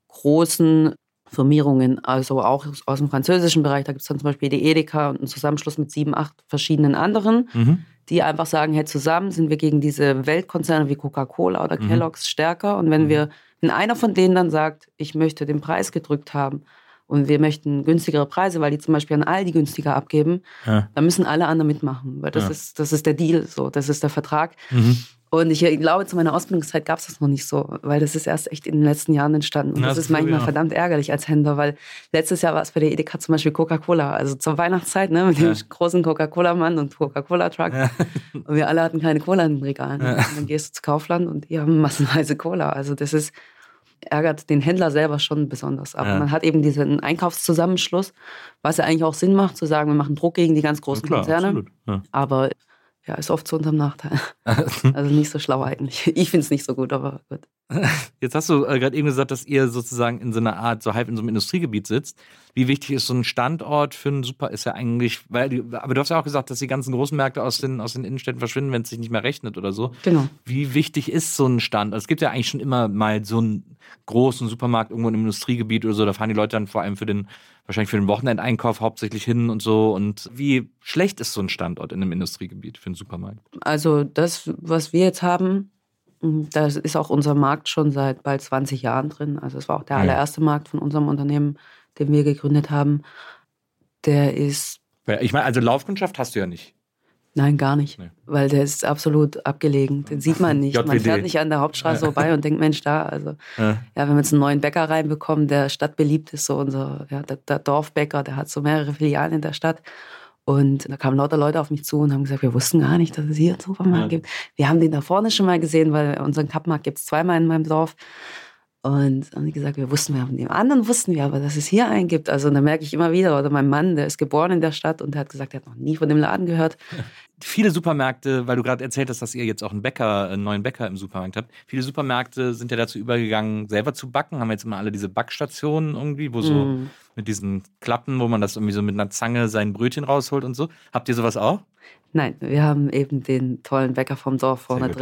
großen Firmierungen, also auch aus dem französischen Bereich. Da gibt es dann zum Beispiel die Edeka und einen Zusammenschluss mit sieben, acht verschiedenen anderen, mhm. die einfach sagen, hey, zusammen sind wir gegen diese Weltkonzerne wie Coca-Cola oder mhm. Kellogg's stärker. Und wenn mhm. wir Wenn einer von denen dann sagt, ich möchte den Preis gedrückt haben und wir möchten günstigere Preise, weil die zum Beispiel an Aldi günstiger abgeben, Ja. dann müssen alle anderen mitmachen, weil das, Ja. ist, das ist der Deal, so, das ist der Vertrag. Mhm. Und ich glaube, zu meiner Ausbildungszeit gab es das noch nicht so, weil das ist erst echt in den letzten Jahren entstanden. Und Ja, das das ist manchmal auch. verdammt ärgerlich als Händler, weil letztes Jahr war es bei der Edeka zum Beispiel Coca-Cola, also zur Weihnachtszeit, ne, mit dem Ja. großen Coca-Cola-Mann und Coca-Cola-Truck. Ja. Und wir alle hatten keine Cola in den Regalen. Und dann gehst du zu Kaufland und die haben massenweise Cola. Also das ist, ärgert den Händler selber schon besonders. Aber Ja. man hat eben diesen Einkaufszusammenschluss, was ja eigentlich auch Sinn macht, zu sagen, wir machen Druck gegen die ganz großen Klar, Konzerne. Ja. Aber ja, ist oft zu unserem Nachteil. Also nicht so schlau eigentlich. Ich finde es nicht so gut, aber gut. Jetzt hast du äh, gerade eben gesagt, dass ihr sozusagen in so einer Art, so halb in so einem Industriegebiet sitzt. Wie wichtig ist so ein Standort für einen Super, ist ja eigentlich, weil, aber du hast ja auch gesagt, dass die ganzen großen Märkte aus den, aus den Innenstädten verschwinden, wenn es sich nicht mehr rechnet oder so. Genau. Wie wichtig ist so ein Standort? Es gibt ja eigentlich schon immer mal so einen großen Supermarkt irgendwo im Industriegebiet oder so, da fahren die Leute dann vor allem für den, wahrscheinlich für den Wochenendeinkauf hauptsächlich hin und so. Und wie schlecht ist so ein Standort in einem Industriegebiet für einen Supermarkt? Also das, was wir jetzt haben, mh, da ist auch unser Markt schon seit bald 20 Jahren drin. Also es war auch der Ja. allererste Markt von unserem Unternehmen, den wir gegründet haben. Der ist, Ich meine, also Laufkundschaft hast du ja nicht. Nein, gar nicht, Nee. weil der ist absolut abgelegen. Den sieht man nicht. Man JWD. fährt nicht an der Hauptstraße vorbei und denkt, Mensch, da, also Ja. ja, wir haben jetzt einen neuen Bäcker reinbekommen, der stadtbeliebt ist, so unser, ja, der, der Dorfbäcker, der hat so mehrere Filialen in der Stadt. Und da kamen lauter Leute auf mich zu und haben gesagt, wir wussten gar nicht, dass es hier einen Supermarkt Ja. gibt. Wir haben den da vorne schon mal gesehen, weil unseren Kappmarkt gibt es zweimal in meinem Dorf. Und haben die gesagt, wir wussten, wir haben den anderen wussten wir aber, dass es hier einen gibt. Also da merke ich immer wieder, oder mein Mann, der ist geboren in der Stadt und der hat gesagt, er hat noch nie von dem Laden gehört. Viele Supermärkte, weil du gerade erzählt hast, dass ihr jetzt auch einen Bäcker, einen neuen Bäcker im Supermarkt habt. Viele Supermärkte sind ja dazu übergegangen, selber zu backen. Haben jetzt immer alle diese Backstationen irgendwie, wo so Mm. mit diesen Klappen, wo man das irgendwie so mit einer Zange sein Brötchen rausholt und so. Habt ihr sowas auch? Nein, wir haben eben den tollen Bäcker vom Dorf vorne gut.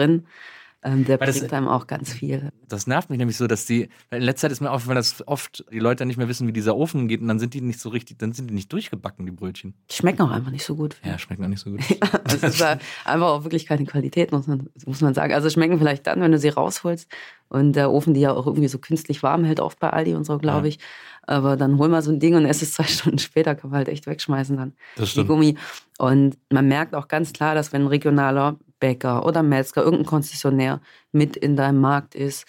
Ähm, der Weil das- bringt einem auch ganz viel. Das nervt mich nämlich so, dass die, in letzter Zeit ist mir aufgefallen, dass oft die Leute nicht mehr wissen, wie dieser Ofen geht und dann sind die nicht so richtig, dann sind die nicht durchgebacken, die Brötchen. Die schmecken auch einfach nicht so gut. Ja, schmeckt noch nicht so gut. Es ist ja einfach auch wirklich keine Qualität, muss man, muss man sagen. Also schmecken vielleicht dann, wenn du sie rausholst und der Ofen die ja auch irgendwie so künstlich warm hält, oft bei Aldi und so, glaube Ja. ich. Aber dann hol mal so ein Ding und es ist zwei Stunden später, kann man halt echt wegschmeißen dann. Das Die stimmt. Gummi. Und man merkt auch ganz klar, dass wenn ein regionaler Bäcker oder Metzger, irgendein Konzessionär mit in deinem Markt ist,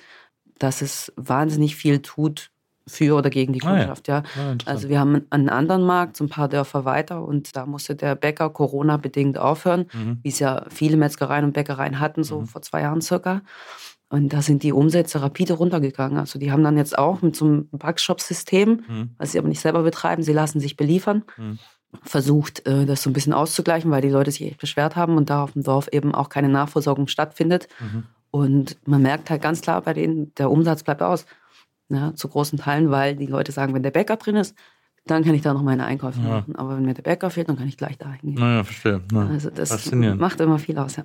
dass es wahnsinnig viel tut für oder gegen die Ah ja. Kundschaft. ja. Interessant. Also wir haben einen anderen Markt, so ein paar Dörfer weiter und da musste der Bäcker Corona-bedingt aufhören, Mhm. wie es ja viele Metzgereien und Bäckereien hatten, so vor zwei Jahren circa. Und da sind die Umsätze rapide runtergegangen. Also die haben dann jetzt auch mit so einem Backshop-System, Mhm. was sie aber nicht selber betreiben, sie lassen sich beliefern, Mhm. Versucht, äh, das so ein bisschen auszugleichen, weil die Leute sich echt beschwert haben und da auf dem Dorf eben auch keine Nachversorgung stattfindet. Mhm. Und man merkt halt ganz klar bei denen, der Umsatz bleibt aus. Ja, zu großen Teilen, weil die Leute sagen, wenn der Bäcker drin ist, dann kann ich da noch meine Einkäufe Ja. machen. Aber wenn mir der Bäcker fehlt, dann kann ich gleich da hingehen. Naja, verstehe. Ja. Also das macht immer viel aus. Ja.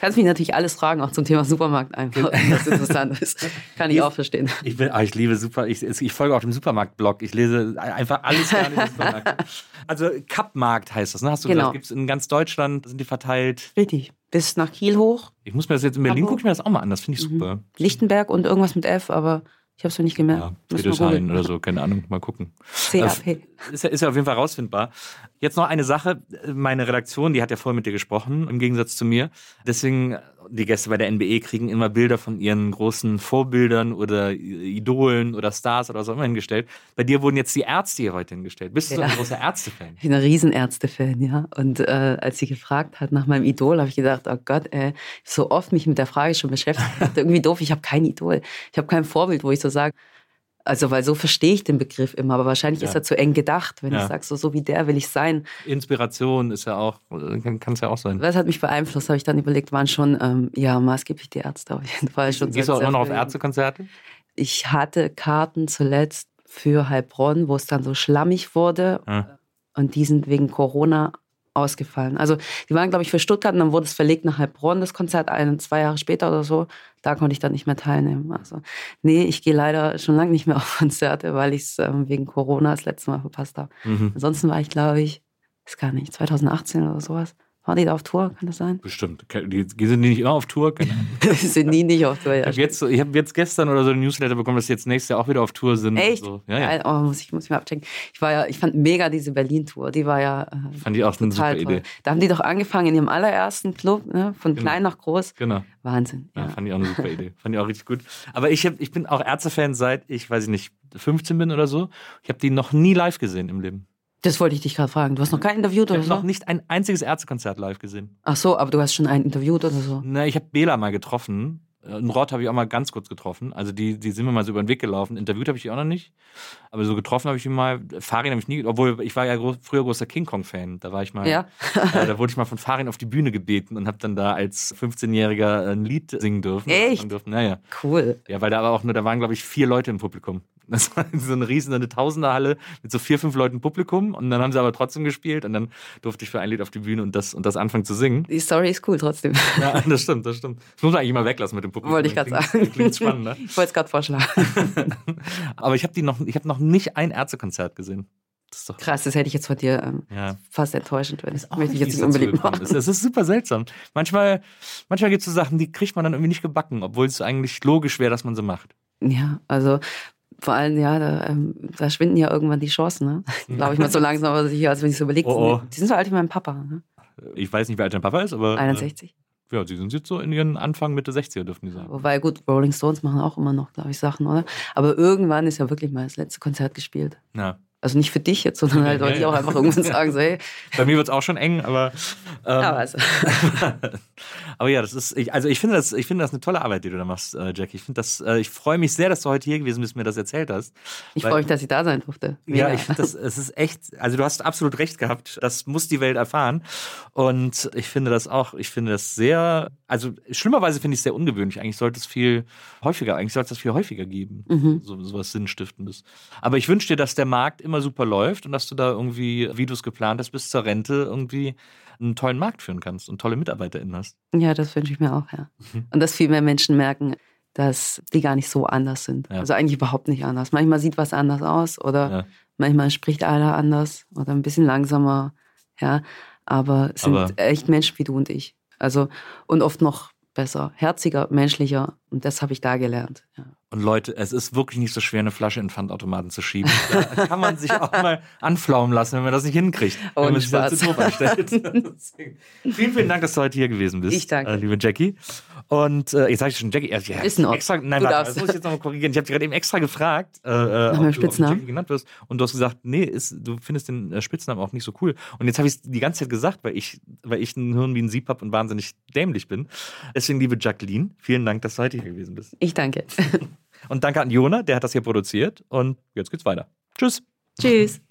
Kannst mich natürlich alles fragen, auch zum Thema Supermarkt einfach, wenn das interessant ist. Kann ich auch verstehen. Ich, bin, ah, ich liebe super. Ich, ich folge auch dem Supermarkt-Blog. Ich lese einfach alles gerne im Supermarkt. Also Kappmarkt heißt das, ne? Hast du Genau. gesagt, gibt es in ganz Deutschland, sind die verteilt. Richtig. Bis nach Kiel hoch, Ich muss mir das jetzt in Berlin gucke ich mir das auch mal an. Das finde ich super. Lichtenberg und irgendwas mit F, aber ich habe es noch nicht gemerkt. Ja, Friedrichshain oder so, keine Ahnung, mal gucken. CAP. Ist ja, ist ja auf jeden Fall rausfindbar. Jetzt noch eine Sache. Meine Redaktion, die hat ja vorher mit dir gesprochen, im Gegensatz zu mir. Deswegen, die Gäste bei der NBE kriegen immer Bilder von ihren großen Vorbildern oder Idolen oder Stars oder was auch immer hingestellt. Bei dir wurden jetzt die Ärzte hier heute hingestellt. Bist du so ein Ja. großer Ärzte-Fan? Ich bin ein Riesenärzte-Fan, ja. Und äh, als sie gefragt hat nach meinem Idol, habe ich gedacht, oh Gott, ey, so oft mich mit der Frage schon beschäftigt. Irgendwie doof, ich habe kein Idol. Ich habe kein Vorbild, wo ich so sage, also weil so verstehe ich den Begriff immer, aber wahrscheinlich Ja. ist er zu eng gedacht, wenn Ja. ich sage, so, so wie der will ich sein. Inspiration ist ja auch, kann es ja auch sein. Was hat mich beeinflusst, habe ich dann überlegt, waren schon, ähm, ja, maßgeblich die Ärzte auf jeden Fall. Schon Gehst du auch immer noch auf. Ärztekonzerte? Ich hatte Karten zuletzt für Heilbronn, wo es dann so schlammig wurde. Ja. Und die sind wegen Corona ausgefallen. Also die waren, glaube ich, für Stuttgart und dann wurde es verlegt nach Heilbronn, das Konzert, ein, zwei Jahre später oder so. Da konnte ich dann nicht mehr teilnehmen. Also nee, ich gehe leider schon lange nicht mehr auf Konzerte, weil ich es ähm, wegen Corona das letzte Mal verpasst habe. Mhm. Ansonsten war ich, glaube ich, ist gar nicht, 2018 oder sowas, Waren die da auf Tour? Kann das sein? Bestimmt. Die, die sind nicht immer auf Tour. Die sind nie nicht auf Tour. Ich Ja. habe jetzt, ich hab jetzt gestern oder so ein Newsletter bekommen, dass sie jetzt nächstes Jahr auch wieder auf Tour sind. Echt? So. Ja, ja. Geil. Oh, muss ich, muss ich mal abchecken. Ich war ja, ich fand mega diese Berlin-Tour. Die war ja äh, Fand ich auch eine super toll. Idee. Da haben die doch angefangen in ihrem allerersten Club, ne? von Genau. klein nach groß. Genau. Wahnsinn. Ja, Ja. fand ich auch eine super Idee. Fand ich auch richtig gut. Aber ich, hab, ich bin auch Ärzte-Fan seit ich, weiß ich nicht, 15 bin oder so. Ich habe die noch nie live gesehen im Leben. Das wollte ich dich gerade fragen. Du hast noch kein interviewt Ich oder habe so? noch nicht ein einziges Ärztekonzert live gesehen. Ach so, aber du hast schon ein interviewt oder so. Na, ich habe Bela mal getroffen. Einen Rott habe ich auch mal ganz kurz getroffen. Also die, die sind mir mal so über den Weg gelaufen. Interviewt habe ich die auch noch nicht. Aber so getroffen habe ich ihn mal. Farin habe ich nie, obwohl ich war ja groß, früher großer King Kong-Fan. Da war ich mal, Ja. äh, da wurde ich mal von Farin auf die Bühne gebeten und habe dann da als 15-Jähriger ein Lied singen dürfen. Echt? Dürfen. Naja. Cool. Ja, weil da aber auch nur, da waren, glaube ich, vier Leute im Publikum. Das war so eine riesen, eine Tausenderhalle mit so vier, fünf Leuten Publikum und dann haben sie aber trotzdem gespielt und dann durfte ich für ein Lied auf die Bühne und das, und das anfangen zu singen. Die Story ist cool trotzdem. Ja, das stimmt, das stimmt. Das muss man eigentlich immer weglassen mit dem Publikum. Wollte ich gerade sagen. Klingt spannend, ne? Ich wollte es gerade vorschlagen. Aber ich habe noch, ich habe noch nicht ein Ärztekonzert gesehen. Das ist doch Krass, das hätte ich jetzt von dir ähm, Ja. fast enttäuschend, wenn auch möchte ich jetzt nicht unbedingt machen. ist. Es ist super seltsam. Manchmal, manchmal gibt es so Sachen, die kriegt man dann irgendwie nicht gebacken, obwohl es eigentlich logisch wäre, dass man sie macht. Ja, also vor allem, ja, da, ähm, da schwinden ja irgendwann die Chancen, ne? Glaube ich mal so langsam, aber sicher, als wenn ich so überlege. Oh, oh. Die sind so alt wie mein Papa, ne? Ich weiß nicht, wie alt dein Papa ist, aber. 61. Äh, ja, sie sind jetzt so in ihren Anfang, Mitte 60er, dürfen die sagen. Wobei, gut, Rolling Stones machen auch immer noch, glaube ich, Sachen, oder? Aber irgendwann ist ja wirklich mal das letzte Konzert gespielt. Ja. Also nicht für dich jetzt, sondern halt, weil Ja, ja. auch einfach irgendwann sagen, so, hey, Bei mir wird es auch schon eng, aber. Ähm, ja, also. aber ja, das ist, ich, also ich finde das, ich finde das eine tolle Arbeit, die du da machst, äh, Jackie. Ich finde das, äh, ich freue mich sehr, dass du heute hier gewesen bist und mir das erzählt hast. Ich freue mich, dass ich da sein durfte. Ja, Mega. ich finde das, es ist echt, also du hast absolut recht gehabt. Das muss die Welt erfahren. Und ich finde das auch, ich finde das sehr, also schlimmerweise finde ich es sehr ungewöhnlich. Eigentlich sollte es viel häufiger, eigentlich sollte es viel häufiger geben. Mhm. So, so was Sinnstiftendes. Aber ich wünsche dir, dass der Markt immer super läuft und dass du da irgendwie, wie du es geplant hast, bis zur Rente irgendwie einen tollen Markt führen kannst und tolle MitarbeiterInnen hast. Ja, das wünsche ich mir auch, ja. Mhm. Und dass viel mehr Menschen merken, dass die gar nicht so anders sind. Ja. Also eigentlich überhaupt nicht anders. Manchmal sieht was anders aus oder Ja. manchmal spricht einer anders oder ein bisschen langsamer, ja. Aber es sind Aber- echt Menschen wie du und ich. Also, und oft noch besser, herziger, menschlicher. Und das habe ich da gelernt. Ja. Und Leute, es ist wirklich nicht so schwer, eine Flasche in den Pfandautomaten zu schieben. Da kann man sich auch mal anflaumen lassen, wenn man das nicht hinkriegt. Ohne wenn man sich Spaß. zu doof anstellt. Deswegen. vielen, vielen Dank, dass du heute hier gewesen bist. Ich danke. Äh, liebe Jackie. Und äh, jetzt sage ich schon Jackie. Äh, ja, Ist in Ordnung. extra, nein, Du warte, darfst. das muss ich jetzt nochmal korrigieren. Ich habe dich gerade eben extra gefragt, äh, äh, ob, du, ob du? Jackie genannt wirst. Und du hast gesagt, nee, ist, du findest den äh, Spitznamen auch nicht so cool. Und jetzt habe ich es die ganze Zeit gesagt, weil ich, weil ich ein Hirn wie ein Sieb habe und wahnsinnig dämlich bin. Deswegen, liebe Jacqueline, vielen Dank, dass du heute hier gewesen bist. Ich danke. Und danke an Jona, der hat das hier produziert. Und jetzt geht's weiter. Tschüss. Tschüss.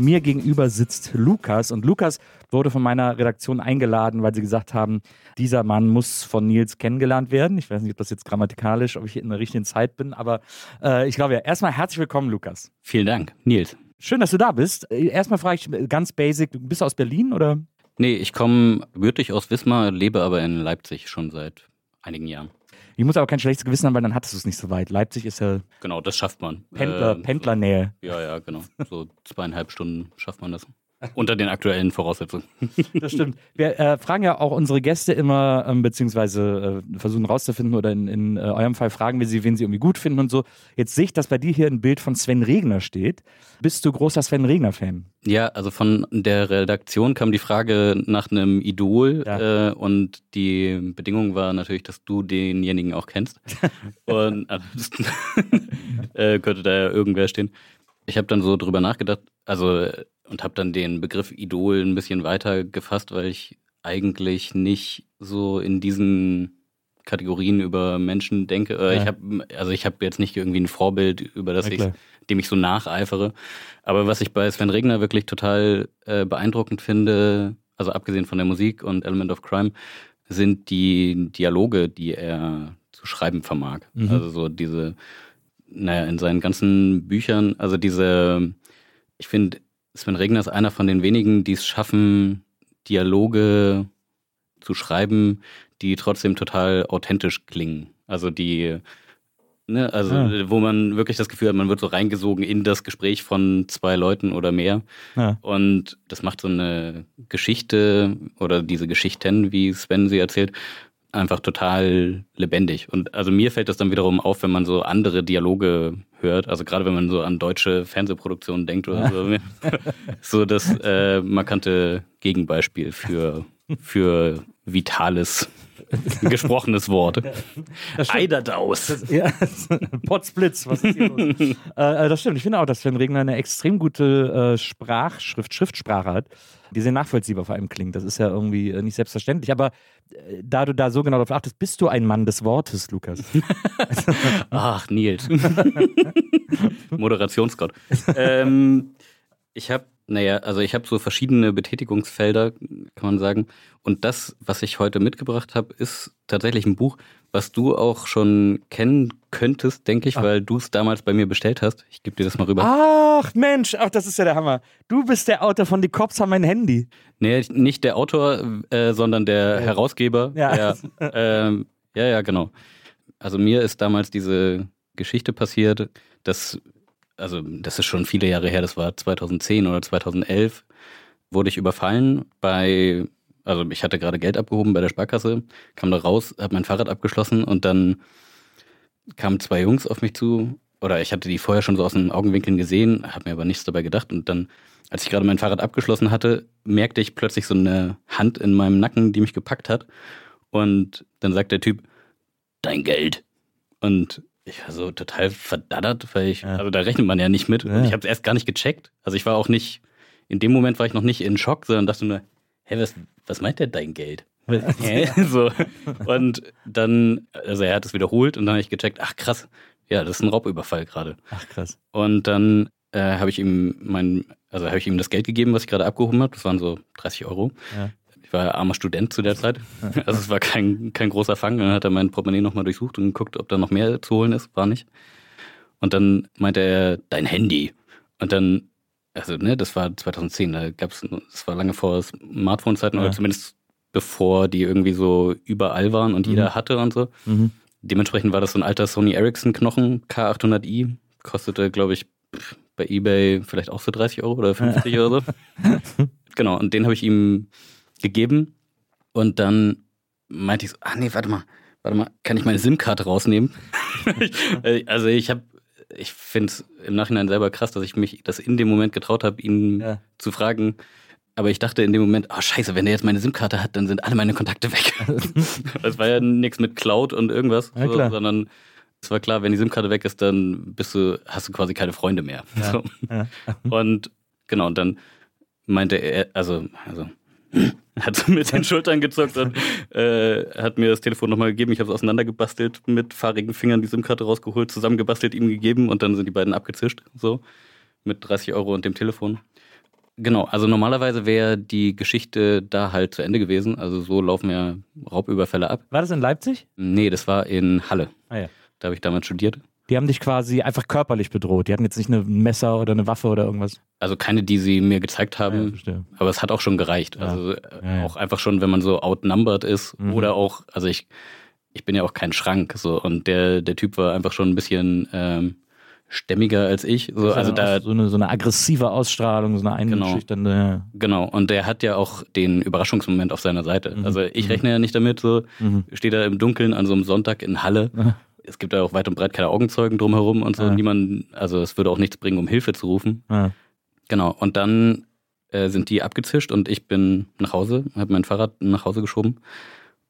Mir gegenüber sitzt Lukas und Lukas wurde von meiner Redaktion eingeladen, weil sie gesagt haben, dieser Mann muss von Nils kennengelernt werden. Ich weiß nicht, ob das jetzt grammatikalisch, ob ich in der richtigen Zeit bin, aber äh, ich glaube ja. Erstmal herzlich willkommen, Lukas. Vielen Dank, Nils. Schön, dass du da bist. Äh, Erstmal frage ich ganz basic, bist du aus Berlin oder? Nee, ich komme gebürtig aus Wismar, lebe aber in Leipzig schon seit einigen Jahren. Ich muss aber kein schlechtes Gewissen haben, weil dann hattest du es nicht so weit. Leipzig ist ja Genau, das schafft man. Pendler, Ähm, Pendlernähe. So, ja, ja, genau. So zweieinhalb Stunden schafft man das. Unter den aktuellen Voraussetzungen. Das stimmt. Wir äh, fragen ja auch unsere Gäste immer, ähm, beziehungsweise äh, versuchen rauszufinden oder in, in äh, eurem Fall fragen wir sie, wen sie irgendwie gut finden und so. Jetzt sehe ich, dass bei dir hier ein Bild von Sven Regner steht. Bist du großer Sven Regner-Fan? Ja, also von der Redaktion kam die Frage nach einem Idol Ja. äh, und die Bedingung war natürlich, dass du denjenigen auch kennst. und ansonsten äh, könnte da ja irgendwer stehen. Ich habe dann so drüber nachgedacht, also äh, und habe dann den Begriff Idol ein bisschen weiter gefasst, weil ich eigentlich nicht so in diesen Kategorien über Menschen denke. Äh, Ja. Ich habe also ich habe jetzt nicht irgendwie ein Vorbild, über das Ja, ich dem ich so nacheifere. Aber was ich bei Sven Regner wirklich total äh, beeindruckend finde, also abgesehen von der Musik und Element of Crime, sind die Dialoge, die er zu schreiben vermag. Mhm. Also so diese, naja, in seinen ganzen Büchern, also diese, ich finde, Sven Regner ist einer von den wenigen, die es schaffen, Dialoge zu schreiben, die trotzdem total authentisch klingen. Also die Ne? Also, Ja. wo man wirklich das Gefühl hat, man wird so reingesogen in das Gespräch von zwei Leuten oder mehr. Ja. Und das macht so eine Geschichte oder diese Geschichten, wie Sven sie erzählt, einfach total lebendig. Und also mir fällt das dann wiederum auf, wenn man so andere Dialoge hört. Also gerade wenn man so an deutsche Fernsehproduktionen denkt oder so. so das äh, markante Gegenbeispiel für, für vitales gesprochenes Wort. Eiderdaus. Ja, Potzblitz, was ist hier los? äh, äh, das stimmt. Ich finde auch, dass Sven Regner eine extrem gute äh, Sprachschrift, Schriftsprache hat, die sehr nachvollziehbar vor allem klingt. Das ist ja irgendwie äh, nicht selbstverständlich. Aber äh, da du da so genau darauf achtest, bist du ein Mann des Wortes, Lukas. Ach, Nils. Moderationsgott. ähm, ich habe, naja, also ich habe so verschiedene Betätigungsfelder, kann man sagen. Und das, was ich heute mitgebracht habe, ist tatsächlich ein Buch, was du auch schon kennen könntest, denke ich, weil du es damals bei mir bestellt hast. Ich gebe dir das mal rüber. Ach, Mensch, ach, das ist ja der Hammer. Du bist der Autor von Die Cops haben mein Handy. Nee, nicht der Autor, äh, sondern der Herausgeber. Ja. Der, ähm, ja, ja, genau. Also mir ist damals diese Geschichte passiert, dass, also das ist schon viele Jahre her, das war 2010 oder 2011, wurde ich überfallen bei, also ich hatte gerade Geld abgehoben bei der Sparkasse, kam da raus, habe mein Fahrrad abgeschlossen und dann kamen zwei Jungs auf mich zu, oder ich hatte die vorher schon so aus den Augenwinkeln gesehen, habe mir aber nichts dabei gedacht und dann, als ich gerade mein Fahrrad abgeschlossen hatte, merkte ich plötzlich so eine Hand in meinem Nacken, die mich gepackt hat und dann sagt der Typ, dein Geld. Und ich war so total verdaddert, weil ich, Ja. also da rechnet man ja nicht mit. Ja. Und ich habe es erst gar nicht gecheckt. Also ich war auch nicht, in dem Moment war ich noch nicht in Schock, sondern dachte nur, hä, was, was meint der dein Geld? So. Und dann, also er hat es wiederholt und dann habe ich gecheckt, ach krass, ja, das ist ein Raubüberfall gerade. Ach, krass. Und dann äh, habe ich ihm mein, also habe ich ihm das Geld gegeben, was ich gerade abgehoben habe. Das waren so 30 Euro. Ja. Ich war armer Student zu der Zeit. Also es war kein, kein großer Fang. Dann hat er mein Portemonnaie nochmal durchsucht und geguckt, ob da noch mehr zu holen ist. War nicht. Und dann meinte er, dein Handy. Und dann, also ne, das war 2010, da gab's, das war lange vor Smartphone-Zeiten Ja. oder zumindest bevor die irgendwie so überall waren und jeder hatte und so. Mhm. Dementsprechend war das so ein alter Sony Ericsson Knochen K800i. Kostete, glaube ich, bei Ebay vielleicht auch so 30 Euro oder 50 oder so. Genau, und den habe ich ihm gegeben. Und dann meinte ich so, ah nee, warte mal, warte mal, kann ich meine SIM-Karte rausnehmen? Also ich habe, ich finde es im Nachhinein selber krass, dass ich mich das in dem Moment getraut habe, ihn Ja. zu fragen. Aber ich dachte in dem Moment, oh scheiße, wenn der jetzt meine SIM-Karte hat, dann sind alle meine Kontakte weg. Es war ja nichts mit Cloud und irgendwas, Ja, so, sondern es war klar, wenn die SIM-Karte weg ist, dann bist du, hast du quasi keine Freunde mehr. Ja. So. Und genau, und dann meinte er, also, also hat mit den Schultern gezuckt und äh, hat mir das Telefon nochmal gegeben. Ich habe es auseinandergebastelt, mit fahrigen Fingern die SIM-Karte rausgeholt, zusammengebastelt, ihm gegeben und dann sind die beiden abgezischt, so, mit 30 Euro und dem Telefon. Genau, also normalerweise wäre die Geschichte da halt zu Ende gewesen. Also so laufen ja Raubüberfälle ab. War das in Leipzig? Nee, das war in Halle. Ah ja. Da habe ich damals studiert. Die haben dich quasi einfach körperlich bedroht. Die hatten jetzt nicht ein Messer oder eine Waffe oder irgendwas. Also keine, die sie mir gezeigt Ja, haben. verstehe. Aber es hat auch schon gereicht. Ja. Also Ja, ja. auch einfach schon, wenn man so outnumbered ist Mhm. oder auch, also ich, ich bin ja auch kein Schrank so und der, der Typ war einfach schon ein bisschen ähm, stämmiger als ich. So, also ja da, so eine, so eine aggressive Ausstrahlung, so eine Genau. einschüchternde. Ja. genau. Und der hat ja auch den Überraschungsmoment auf seiner Seite. Mhm. Also ich rechne ja nicht damit, so, Mhm. stehe da im Dunkeln an so einem Sonntag in Halle. Es gibt ja auch weit und breit keine Augenzeugen drumherum und so. Ja. Niemand, also es würde auch nichts bringen, um Hilfe zu rufen. Ja. Genau, und dann äh, sind die abgezischt und ich bin nach Hause, habe mein Fahrrad nach Hause geschoben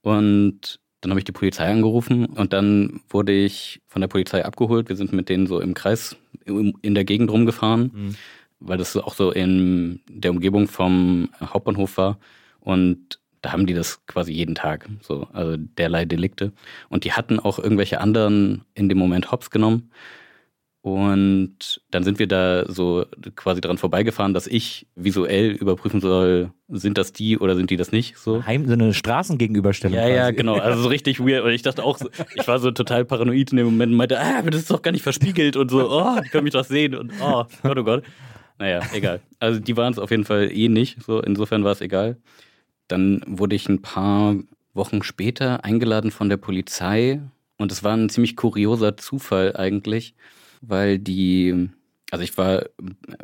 und dann habe ich die Polizei angerufen und dann wurde ich von der Polizei abgeholt. Wir sind mit denen so im Kreis in der Gegend rumgefahren, Mhm. weil das auch so in der Umgebung vom Hauptbahnhof war und da haben die das quasi jeden Tag, so, also derlei Delikte. Und die hatten auch irgendwelche anderen in dem Moment Hops genommen. Und dann sind wir da so quasi dran vorbeigefahren, dass ich visuell überprüfen soll, sind das die oder sind die das nicht? So. Heim, so eine Straßengegenüberstellung. Ja, ja, quasi. genau. Also so richtig weird. Und ich dachte auch, ich war so total paranoid in dem Moment und meinte, ah, aber das ist doch gar nicht verspiegelt und so, oh, die können mich doch sehen und oh, Gott, oh Gott. Naja, egal. Also die waren es auf jeden Fall eh nicht. So, insofern war es egal. Dann wurde ich ein paar Wochen später eingeladen von der Polizei Und es war ein ziemlich kurioser Zufall eigentlich, weil die, also ich war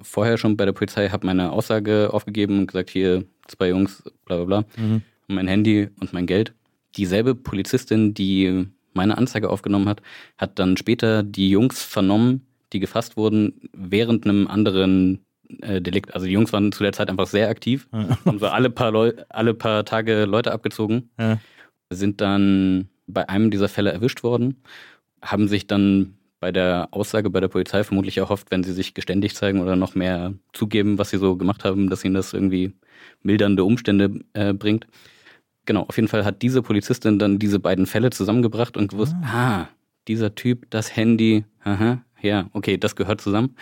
vorher schon bei der Polizei, habe meine Aussage aufgegeben und gesagt, hier zwei Jungs, bla bla bla, Mhm. mein Handy und mein Geld. Dieselbe Polizistin, die meine Anzeige aufgenommen hat, hat dann später die Jungs vernommen, die gefasst wurden, während einem anderen äh, Delikt. Also die Jungs waren zu der Zeit einfach sehr aktiv, haben so alle paar, Leu alle paar Tage Leute abgezogen, Ja. sind dann bei einem dieser Fälle erwischt worden, haben sich dann bei der Aussage bei der Polizei vermutlich erhofft, wenn sie sich geständig zeigen oder noch mehr zugeben, was sie so gemacht haben, dass ihnen das irgendwie mildernde Umstände äh, bringt. Genau, auf jeden Fall hat diese Polizistin dann diese beiden Fälle zusammengebracht und gewusst, ah, dieser Typ, das Handy, aha, ja, okay, das gehört zusammen.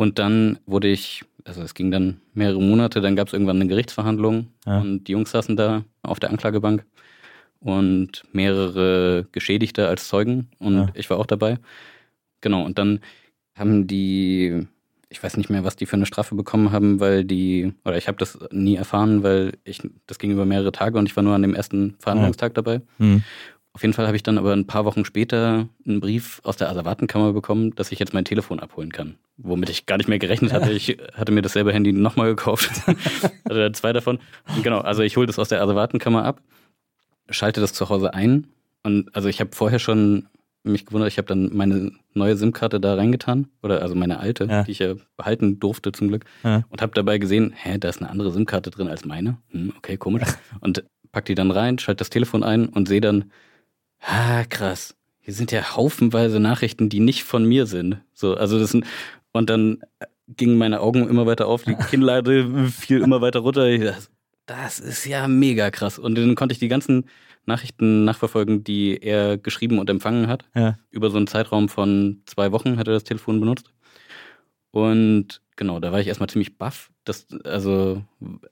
Und dann wurde ich, also es ging dann mehrere Monate, dann gab es irgendwann eine Gerichtsverhandlung Ja. und die Jungs saßen da auf der Anklagebank und mehrere Geschädigte als Zeugen und Ja. ich war auch dabei. Genau, und dann haben die, ich weiß nicht mehr, was die für eine Strafe bekommen haben, weil die, oder ich habe das nie erfahren, weil ich, das ging über mehrere Tage und ich war nur an dem ersten Verhandlungstag dabei. Mhm. Auf jeden Fall habe ich dann aber ein paar Wochen später einen Brief aus der Asservatenkammer bekommen, dass ich jetzt mein Telefon abholen kann. Womit ich gar nicht mehr gerechnet hatte. Ich hatte mir dasselbe Handy nochmal gekauft. hatte zwei davon. Und genau, also ich hole das aus der Asservatenkammer ab, schalte das zu Hause ein. Und also ich habe vorher schon mich gewundert, ich habe dann meine neue SIM-Karte da reingetan. Oder also meine alte, Ja. die ich ja behalten durfte zum Glück. Ja. Und habe dabei gesehen, hä, da ist eine andere SIM-Karte drin als meine. Hm, okay, komisch. Und pack die dann rein, schalte das Telefon ein und sehe dann, ah, krass. Hier sind ja haufenweise Nachrichten, die nicht von mir sind. So, also das sind, und dann gingen meine Augen immer weiter auf, die Kinnlade fiel immer weiter runter. Ich dachte, das ist ja mega krass. Und dann konnte ich die ganzen Nachrichten nachverfolgen, die er geschrieben und empfangen hat. Ja. Über so einen Zeitraum von zwei Wochen hat er das Telefon benutzt. Und genau, da war ich erstmal ziemlich baff. also,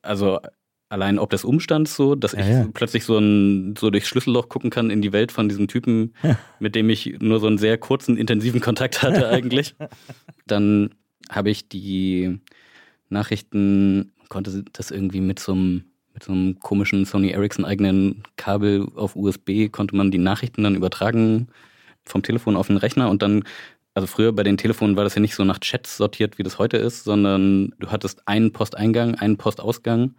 also allein ob des Umstands so, dass Ja, ich ja. plötzlich so, ein, so durchs Schlüsselloch gucken kann in die Welt von diesem Typen, Ja. mit dem ich nur so einen sehr kurzen, intensiven Kontakt hatte eigentlich. Dann habe ich die Nachrichten, konnte das irgendwie mit so einem mit so einem komischen Sony Ericsson eigenen Kabel auf USB konnte man die Nachrichten dann übertragen vom Telefon auf den Rechner und dann, also früher bei den Telefonen war das ja nicht so nach Chats sortiert, wie das heute ist, sondern du hattest einen Posteingang, einen Postausgang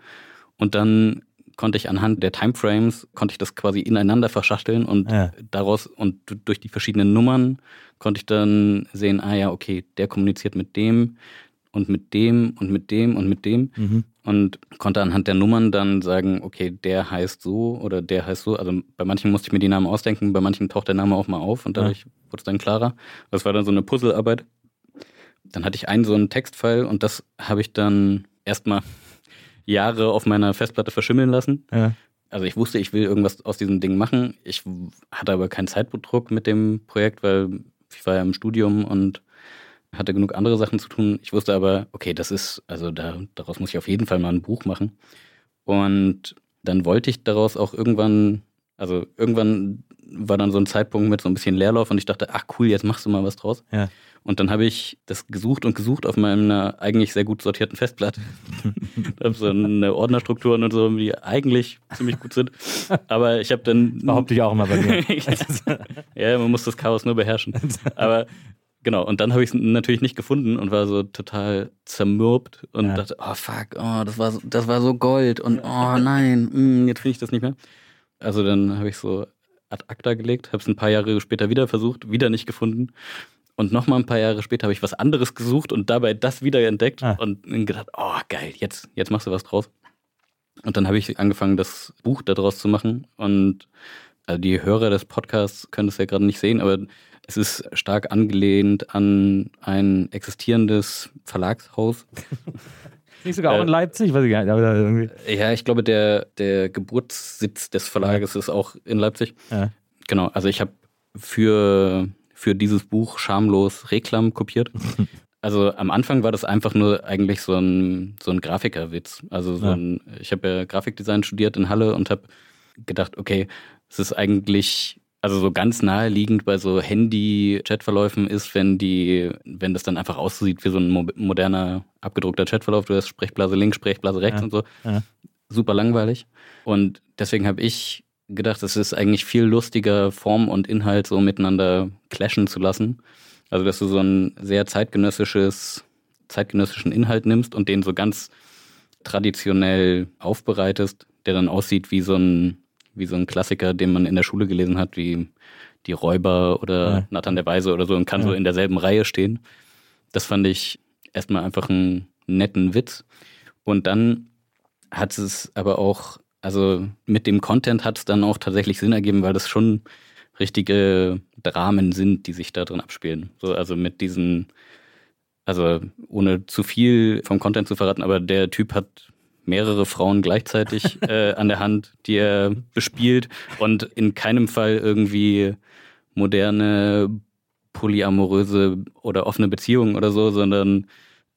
und dann konnte ich anhand der Timeframes, konnte ich das quasi ineinander verschachteln und Ja. daraus und du- durch die verschiedenen Nummern konnte ich dann sehen, ah ja, okay, der kommuniziert mit dem und mit dem und mit dem und mit dem Mhm. und konnte anhand der Nummern dann sagen, okay, der heißt so oder der heißt so. Also bei manchen musste ich mir die Namen ausdenken, bei manchen taucht der Name auch mal auf und dadurch wurde es dann klarer. Das war dann so eine Puzzlearbeit. Dann hatte ich einen so einen Textfile und das habe ich dann erstmal Jahre auf meiner Festplatte verschimmeln lassen. Ja. Also ich wusste, ich will irgendwas aus diesem Ding machen. Ich hatte aber keinen Zeitdruck mit dem Projekt, weil ich war ja im Studium und hatte genug andere Sachen zu tun. Ich wusste aber, okay, das ist, also da, daraus muss ich auf jeden Fall mal ein Buch machen. Und dann wollte ich daraus auch irgendwann, also irgendwann war dann so ein Zeitpunkt mit so ein bisschen Leerlauf und ich dachte, ach cool, jetzt machst du mal was draus. Ja. Und dann habe ich das gesucht und gesucht auf meiner eigentlich sehr gut sortierten Festplatte. Ich habe so eine Ordnerstrukturen und so, die eigentlich ziemlich gut sind. Aber ich habe dann. Behaupte ich auch immer bei mir. ja, man muss das Chaos nur beherrschen. Aber genau, und dann habe ich es natürlich nicht gefunden und war so total zermürbt und Ja. dachte, oh fuck, oh, das war, so- das war so Gold und oh nein, mm, jetzt finde ich das nicht mehr. Also dann habe ich so ad acta gelegt, habe es ein paar Jahre später wieder versucht, wieder nicht gefunden. Und nochmal ein paar Jahre später habe ich was anderes gesucht und dabei das wieder entdeckt Ah. und gedacht, oh geil, jetzt, jetzt machst du was draus. Und dann habe ich angefangen, das Buch daraus zu machen. Und also die Hörer des Podcasts können es ja gerade nicht sehen, aber es ist stark angelehnt an ein existierendes Verlagshaus. Nicht sogar auch Äh, in Leipzig? Weiß ich gar nicht. Aber irgendwie. Ja, ich glaube, der, der Geburtssitz des Verlages ist auch in Leipzig. Ja. Genau, also ich habe für, für dieses Buch schamlos Reklam kopiert. Also am Anfang war das einfach nur eigentlich so ein, so ein Grafikerwitz. Also so Ja. ein, ich habe ja Grafikdesign studiert in Halle und habe gedacht, okay, es ist eigentlich, also so ganz naheliegend bei so Handy-Chatverläufen ist, wenn die, wenn das dann einfach aussieht wie so ein mo moderner, abgedruckter Chatverlauf, du hast Sprechblase links, Sprechblase rechts Ja. und so. Ja. Super langweilig. Und deswegen habe ich gedacht, es ist eigentlich viel lustiger, Form und Inhalt so miteinander clashen zu lassen. Also, dass du so ein sehr zeitgenössisches, zeitgenössischen Inhalt nimmst und den so ganz traditionell aufbereitest, der dann aussieht wie so ein, wie so ein Klassiker, den man in der Schule gelesen hat, wie die Räuber oder ja. Nathan der Weise oder so und kann ja. so in derselben Reihe stehen. Das fand ich erstmal einfach einen netten Witz. Und dann hat es aber auch, also mit dem Content hat es dann auch tatsächlich Sinn ergeben, weil das schon richtige Dramen sind, die sich da drin abspielen. So, also mit diesen, also ohne zu viel vom Content zu verraten, aber der Typ hat mehrere Frauen gleichzeitig äh, an der Hand, die er bespielt und in keinem Fall irgendwie moderne polyamoröse oder offene Beziehungen oder so, sondern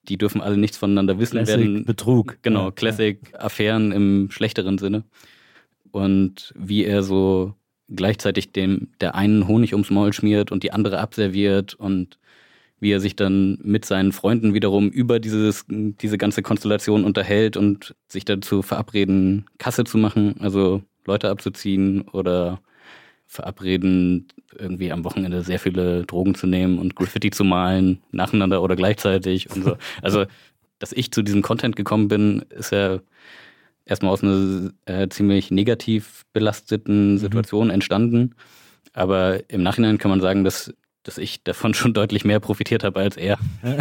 die dürfen alle nichts voneinander wissen Classic werden. Betrug. Genau, Classic-Affären im schlechteren Sinne. Und wie er so gleichzeitig dem der einen Honig ums Maul schmiert und die andere abserviert und wie er sich dann mit seinen Freunden wiederum über dieses, diese ganze Konstellation unterhält und sich dazu verabreden, Kasse zu machen, also Leute abzuziehen oder verabreden, irgendwie am Wochenende sehr viele Drogen zu nehmen und Graffiti zu malen, nacheinander oder gleichzeitig und so. Also, dass ich zu diesem Content gekommen bin, ist ja erstmal aus einer äh, ziemlich negativ belasteten mhm. Situation mhm. entstanden. Aber im Nachhinein kann man sagen, dass, dass ich davon schon deutlich mehr profitiert habe als er.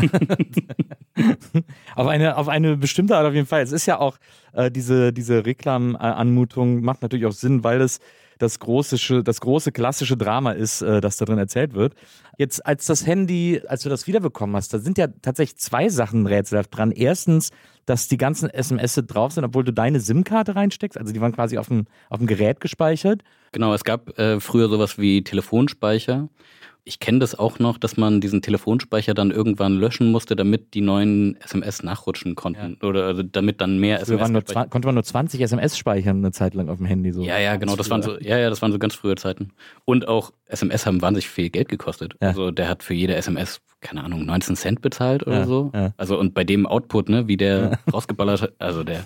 auf, eine, auf eine bestimmte Art auf jeden Fall. Es ist ja auch äh, diese, diese Reklamanmutung macht natürlich auch Sinn, weil es das große, das große klassische Drama ist, äh, das da drin erzählt wird. Jetzt, als das Handy, als du das wiederbekommen hast, da sind ja tatsächlich zwei Sachen rätselhaft dran. Erstens, dass die ganzen SMS drauf sind, obwohl du deine SIM-Karte reinsteckst. Also die waren quasi auf dem, auf dem Gerät gespeichert. Genau, es gab äh, früher sowas wie Telefonspeicher. Ich kenne das auch noch, dass man diesen Telefonspeicher dann irgendwann löschen musste, damit die neuen SMS nachrutschen konnten. Ja. Oder also damit dann mehr SMS. Nur, konnte man nur 20 SMS speichern eine Zeit lang auf dem Handy. So. Ja, ja, genau. Das waren so, ja, ja, das waren so ganz frühe Zeiten. Und auch SMS haben wahnsinnig viel Geld gekostet. Ja. Also der hat für jede SMS, keine Ahnung, 19 Cent bezahlt oder ja, so. Also und bei dem Output, ne, wie der rausgeballert hat, also der,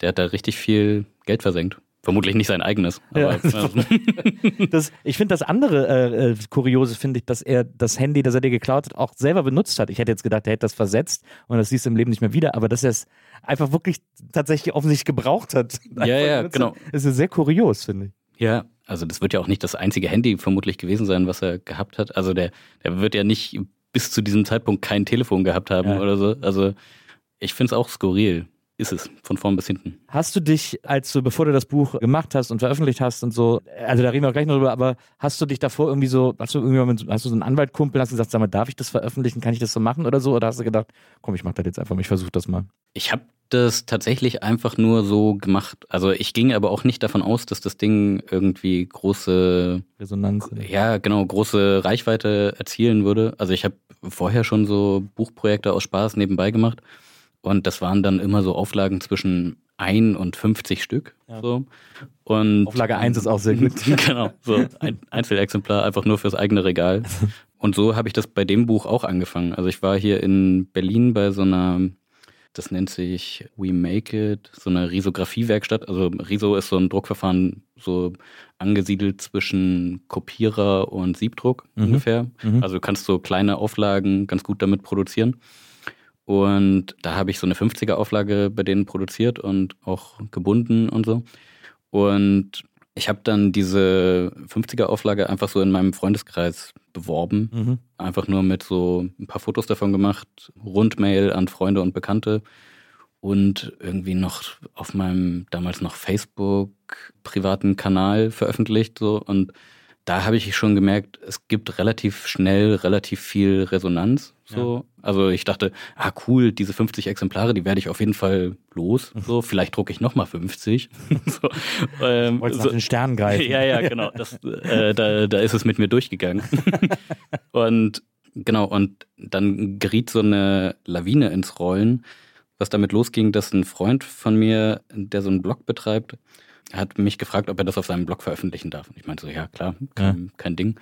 der hat da richtig viel Geld versenkt. Vermutlich nicht sein eigenes. Ja. das, ich finde das andere äh, äh, Kuriose, finde ich, dass er das Handy, das er dir geklaut hat, auch selber benutzt hat. Ich hätte jetzt gedacht, er hätte das versetzt und das siehst du im Leben nicht mehr wieder, aber dass er es einfach wirklich tatsächlich offensichtlich gebraucht hat. Ja, ja, genau. Das ist sehr kurios, finde ich. Ja, also das wird ja auch nicht das einzige Handy vermutlich gewesen sein, was er gehabt hat. Also der, der wird ja nicht bis zu diesem Zeitpunkt kein Telefon gehabt haben ja. oder so. Also ich finde es auch skurril ist es, von vorn bis hinten. Hast du dich, als du, bevor du das Buch gemacht hast und veröffentlicht hast und so, also da reden wir auch gleich noch drüber, aber hast du dich davor irgendwie so, hast du irgendwie hast du so einen Anwaltkumpel, hast du gesagt, sag mal, darf ich das veröffentlichen, kann ich das so machen oder so? Oder hast du gedacht, komm, ich mach das jetzt einfach, ich versuche das mal? Ich habe das tatsächlich einfach nur so gemacht. Also ich ging aber auch nicht davon aus, dass das Ding irgendwie große Resonanz, ja genau, große Reichweite erzielen würde. Also ich habe vorher schon so Buchprojekte aus Spaß nebenbei gemacht und das waren dann immer so Auflagen zwischen 1 und 50 Stück. Ja. So. Und, Auflage 1 ist auch sehr gut. genau, so ein Einzelexemplar einfach nur fürs eigene Regal. Und so habe ich das bei dem Buch auch angefangen. Also ich war hier in Berlin bei so einer, das nennt sich We Make It, so eine Risografie-Werkstatt. Also Riso ist so ein Druckverfahren, so angesiedelt zwischen Kopierer und Siebdruck mhm. ungefähr. Mhm. Also du kannst so kleine Auflagen ganz gut damit produzieren. Und da habe ich so eine 50er Auflage bei denen produziert und auch gebunden und so. Und ich habe dann diese 50er Auflage einfach so in meinem Freundeskreis beworben. Mhm. Einfach nur mit so ein paar Fotos davon gemacht, Rundmail an Freunde und Bekannte und irgendwie noch auf meinem damals noch Facebook privaten Kanal veröffentlicht so und da habe ich schon gemerkt, es gibt relativ schnell relativ viel Resonanz. So. Ja. Also ich dachte, ah cool, diese 50 Exemplare, die werde ich auf jeden Fall los. So, vielleicht drucke ich nochmal 50. so, ähm, Wolltest so, nach den Sternen greifen. Ja, ja, genau. Das, äh, da, da ist es mit mir durchgegangen. und genau, und dann geriet so eine Lawine ins Rollen, was damit losging, dass ein Freund von mir, der so einen Blog betreibt, er hat mich gefragt, ob er das auf seinem Blog veröffentlichen darf. Und ich meinte so, ja klar, kein, ja. kein Ding.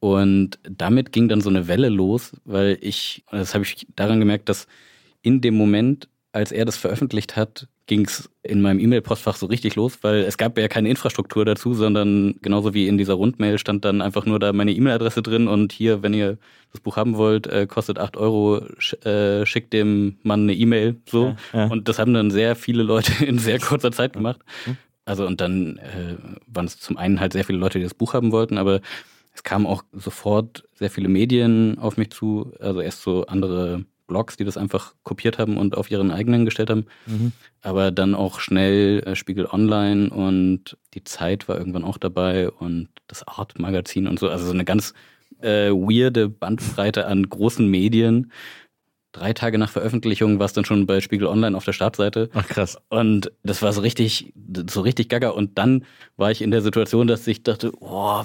Und damit ging dann so eine Welle los, weil ich, das habe ich daran gemerkt, dass in dem Moment als er das veröffentlicht hat, ging es in meinem E-Mail-Postfach so richtig los, weil es gab ja keine Infrastruktur dazu, sondern genauso wie in dieser Rundmail stand dann einfach nur da meine E-Mail-Adresse drin und hier, wenn ihr das Buch haben wollt, äh, kostet 8 Euro, sch äh, schickt dem Mann eine E-Mail. So. Ja, ja. Und das haben dann sehr viele Leute in sehr kurzer Zeit gemacht. Also und dann äh, waren es zum einen halt sehr viele Leute, die das Buch haben wollten, aber es kamen auch sofort sehr viele Medien auf mich zu, also erst so andere Blogs, die das einfach kopiert haben und auf ihren eigenen gestellt haben. Mhm. Aber dann auch schnell äh, Spiegel Online und die Zeit war irgendwann auch dabei und das Art-Magazin und so. Also so eine ganz äh, weirde Bandbreite an großen Medien. Drei Tage nach Veröffentlichung war es dann schon bei Spiegel Online auf der Startseite. Ach krass. Und das war so richtig, so richtig gaga. Und dann war ich in der Situation, dass ich dachte, oh,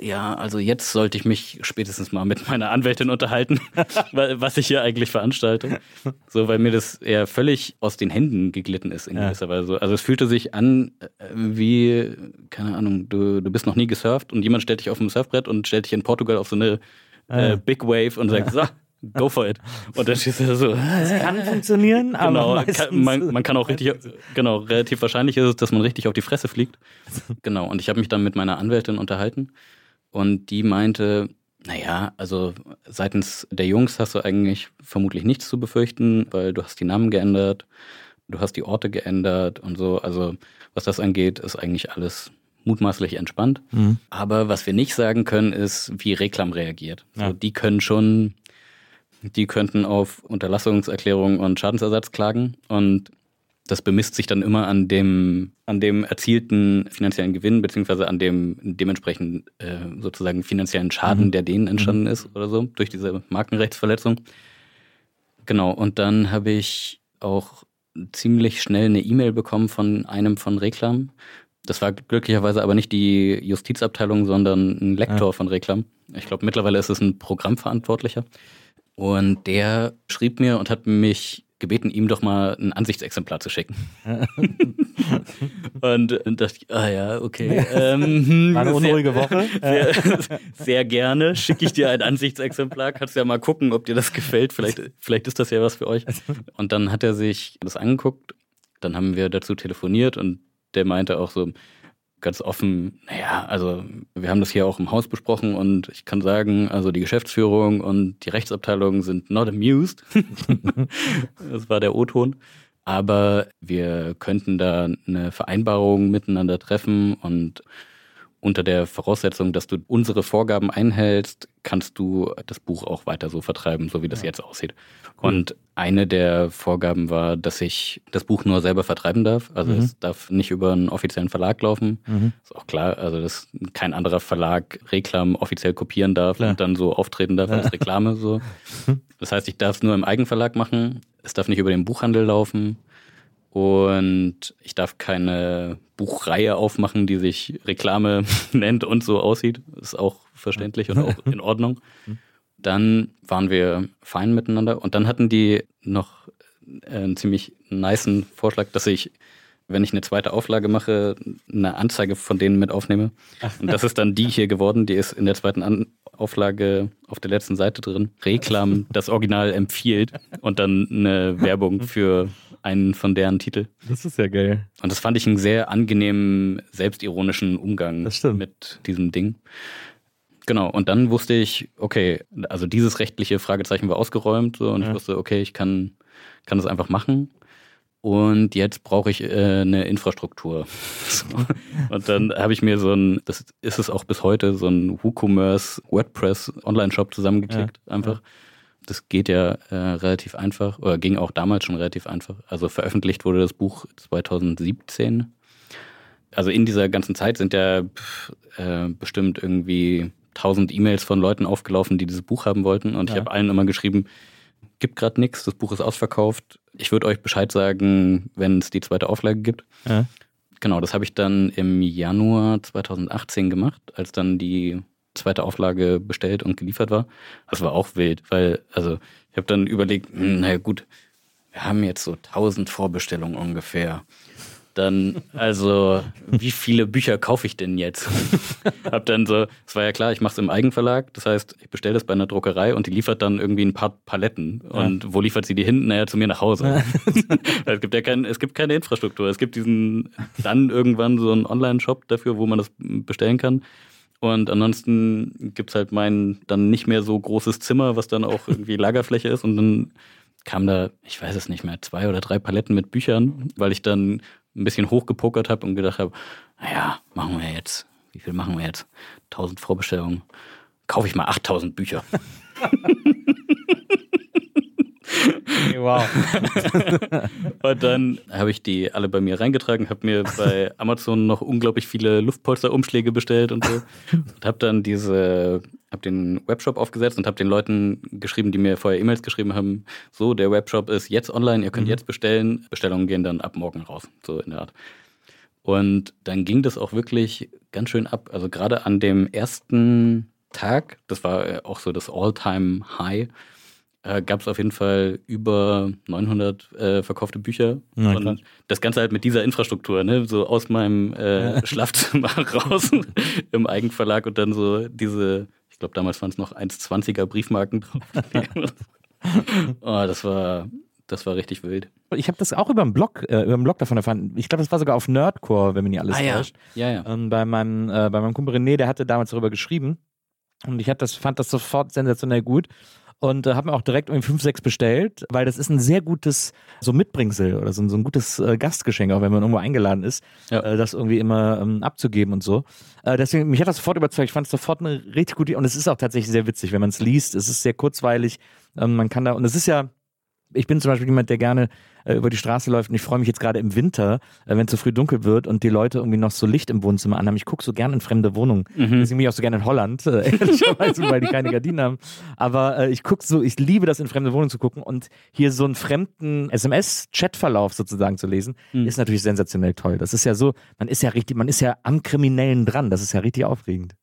ja, also jetzt sollte ich mich spätestens mal mit meiner Anwältin unterhalten, wa- was ich hier eigentlich veranstalte. So, weil mir das eher völlig aus den Händen geglitten ist in Ja. gewisser Weise. Also es fühlte sich an äh, wie, keine Ahnung, du, du bist noch nie gesurft und jemand stellt dich auf ein Surfbrett und stellt dich in Portugal auf so eine Ah, ja. äh, Big Wave und sagt, so, go for it. Und dann du da so, Das kann funktionieren, aber Genau, kann, man, man kann auch richtig, genau, relativ wahrscheinlich ist es, dass man richtig auf die Fresse fliegt. Genau, und ich habe mich dann mit meiner Anwältin unterhalten und die meinte, naja, also seitens der Jungs hast du eigentlich vermutlich nichts zu befürchten, weil du hast die Namen geändert, du hast die Orte geändert und so. Also was das angeht, ist eigentlich alles mutmaßlich entspannt. Mhm. Aber was wir nicht sagen können, ist, wie Reklam reagiert. Ja. So, die können schon, die könnten auf Unterlassungserklärung und Schadensersatz klagen und das bemisst sich dann immer an dem, an dem erzielten finanziellen Gewinn, beziehungsweise an dem dementsprechend äh, sozusagen finanziellen Schaden, Mhm. der denen entstanden ist oder so, durch diese Markenrechtsverletzung. Genau, und dann habe ich auch ziemlich schnell eine E-Mail bekommen von einem von Reklam. Das war glücklicherweise aber nicht die Justizabteilung, sondern ein Lektor von Reklam. Ich glaube, mittlerweile ist es ein Programmverantwortlicher. Und der schrieb mir und hat mich gebeten, ihm doch mal ein Ansichtsexemplar zu schicken. und dann dachte ich, ah ja, okay. Ähm, War eine sehr- unruhige Woche. Sehr, sehr gerne schicke ich dir ein Ansichtsexemplar. Kannst ja mal gucken, ob dir das gefällt. Vielleicht, vielleicht ist das ja was für euch. Und dann hat er sich das angeguckt. Dann haben wir dazu telefoniert und der meinte auch so ganz offen, naja, also wir haben das hier auch im Haus besprochen und ich kann sagen, also die Geschäftsführung und die Rechtsabteilung sind not amused. das war der O-Ton. Aber wir könnten da eine Vereinbarung miteinander treffen und unter der Voraussetzung, dass du unsere Vorgaben einhältst, kannst du das Buch auch weiter so vertreiben, so wie das jetzt aussieht. Und eine der Vorgaben war, dass ich das Buch nur selber vertreiben darf. Also Mhm. es darf nicht über einen offiziellen Verlag laufen. Mhm. Ist auch klar, also dass kein anderer Verlag Reklam offiziell kopieren darf Klar. und dann so auftreten darf als Reklame. So. Das heißt, ich darf es nur im Eigenverlag machen. Es darf nicht über den Buchhandel laufen. Und ich darf keine Buchreihe aufmachen, die sich Reklame nennt und so aussieht. Ist auch verständlich und auch in Ordnung. Dann waren wir fein miteinander. Und dann hatten die noch äh, einen ziemlich nicen Vorschlag, dass ich, wenn ich eine zweite Auflage mache, eine Anzeige von denen mit aufnehme. Und das ist dann die hier geworden. Die ist in der zweiten An Auflage auf der letzten Seite drin. Reklam, das Original empfiehlt. Und dann eine Werbung für einen von deren Titel. Das ist ja geil. Und das fand ich einen sehr angenehmen, selbstironischen Umgang mit diesem Ding. Genau, und dann wusste ich, okay, also dieses rechtliche Fragezeichen war ausgeräumt so, und Ja. ich wusste, okay, ich kann, kann das einfach machen. Und jetzt brauche ich äh, eine Infrastruktur. So. Und dann habe ich mir so ein, das ist es auch bis heute, so ein WooCommerce WordPress Online-Shop zusammengeklickt, einfach. Das geht ja äh, relativ einfach, oder ging auch damals schon relativ einfach. Also veröffentlicht wurde das Buch 2017. Also in dieser ganzen Zeit sind ja äh, bestimmt irgendwie tausend E-Mails von Leuten aufgelaufen, die dieses Buch haben wollten. Und ich Ja. habe allen immer geschrieben, gibt gerade nichts, das Buch ist ausverkauft. Ich würde euch Bescheid sagen, wenn es die zweite Auflage gibt. Ja. Genau, das habe ich dann im Januar 2018 gemacht, als dann die zweite Auflage bestellt und geliefert war. Das war auch wild, weil, also ich habe dann überlegt, hm, naja gut, wir haben jetzt so 1000 Vorbestellungen ungefähr. dann, also, wie viele Bücher kaufe ich denn jetzt? hab dann so, es war ja klar, ich mache es im Eigenverlag, das heißt, ich bestelle das bei einer Druckerei und die liefert dann irgendwie ein paar Paletten. Und wo liefert sie die hin? Naja, zu mir nach Hause. es gibt ja kein, es gibt keine Infrastruktur. Es gibt diesen, dann irgendwann so einen Online-Shop dafür, wo man das bestellen kann. Und ansonsten gibt's halt mein dann nicht mehr so großes Zimmer, was dann auch irgendwie Lagerfläche ist. Und dann kam da, ich weiß es nicht mehr, zwei oder drei Paletten mit Büchern, weil ich dann ein bisschen hochgepokert habe und gedacht habe, naja, machen wir jetzt, wie viel machen wir jetzt? 1000 Vorbestellungen. Kaufe ich mal 8000 Bücher. Wow. Und dann habe ich die alle bei mir reingetragen, habe mir bei Amazon noch unglaublich viele Luftpolsterumschläge bestellt und so. Und habe dann diese, habe den Webshop aufgesetzt und habe den Leuten geschrieben, die mir vorher E-Mails geschrieben haben, so, der Webshop ist jetzt online, ihr könnt jetzt bestellen. Bestellungen gehen dann ab morgen raus, so in der Art. Und dann ging das auch wirklich ganz schön ab. Also gerade an dem ersten Tag, das war auch so das All-Time-High, äh, gab es auf jeden Fall über 900 äh, verkaufte Bücher. Ja, und das Ganze halt mit dieser Infrastruktur, ne? so aus meinem äh, Schlafzimmer raus im Eigenverlag und dann so diese, ich glaube damals waren es noch 1,20er Briefmarken drauf. oh, das war, das war richtig wild. Ich habe das auch über einen Blog, äh, über einen Blog davon erfahren. Ich glaube, das war sogar auf Nerdcore, wenn mich nicht alles Ah, ja. täuscht. Ja, ja. Ähm, bei meinem, äh, bei meinem Kumpel René, der hatte damals darüber geschrieben. Und ich das, fand das sofort sensationell gut. Und äh, habe mir auch direkt irgendwie fünf, sechs bestellt, weil das ist ein sehr gutes so Mitbringsel oder so, ein- so ein gutes äh, Gastgeschenk, auch wenn man irgendwo eingeladen ist, Ja. äh, das irgendwie immer ähm, abzugeben und so. Äh, deswegen, mich hat das sofort überzeugt. Ich fand es sofort eine richtig gute und es ist auch tatsächlich sehr witzig, wenn man es liest. Es ist sehr kurzweilig. Ähm, man kann da, und es ist ja, ich bin zum Beispiel jemand, der gerne äh, über die Straße läuft und ich freue mich jetzt gerade im Winter, äh, wenn es so früh dunkel wird und die Leute irgendwie noch so Licht im Wohnzimmer anhaben. Ich gucke so gerne in fremde Wohnungen. Deswegen bin ich auch so gerne in Holland, äh, ehrlicherweise, weil die keine Gardinen haben. Aber äh, ich gucke so, ich liebe das in fremde Wohnungen zu gucken und hier so einen fremden SMS-Chatverlauf sozusagen zu lesen, ist natürlich sensationell toll. Das ist ja so, man ist ja richtig, man ist ja am Kriminellen dran. Das ist ja richtig aufregend.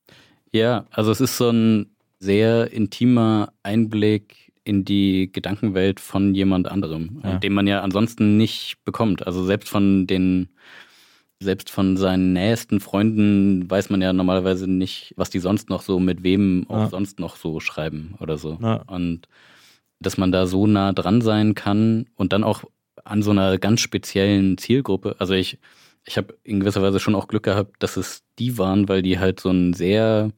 Ja, also es ist so ein sehr intimer Einblick in die Gedankenwelt von jemand anderem, Ja. den man ja ansonsten nicht bekommt. Also selbst von den, selbst von seinen nähesten Freunden weiß man ja normalerweise nicht, was die sonst noch so mit wem auch Ja. sonst noch so schreiben oder so. Ja. Und dass man da so nah dran sein kann und dann auch an so einer ganz speziellen Zielgruppe. Also ich, ich habe in gewisser Weise schon auch Glück gehabt, dass es die waren, weil die halt so ein sehr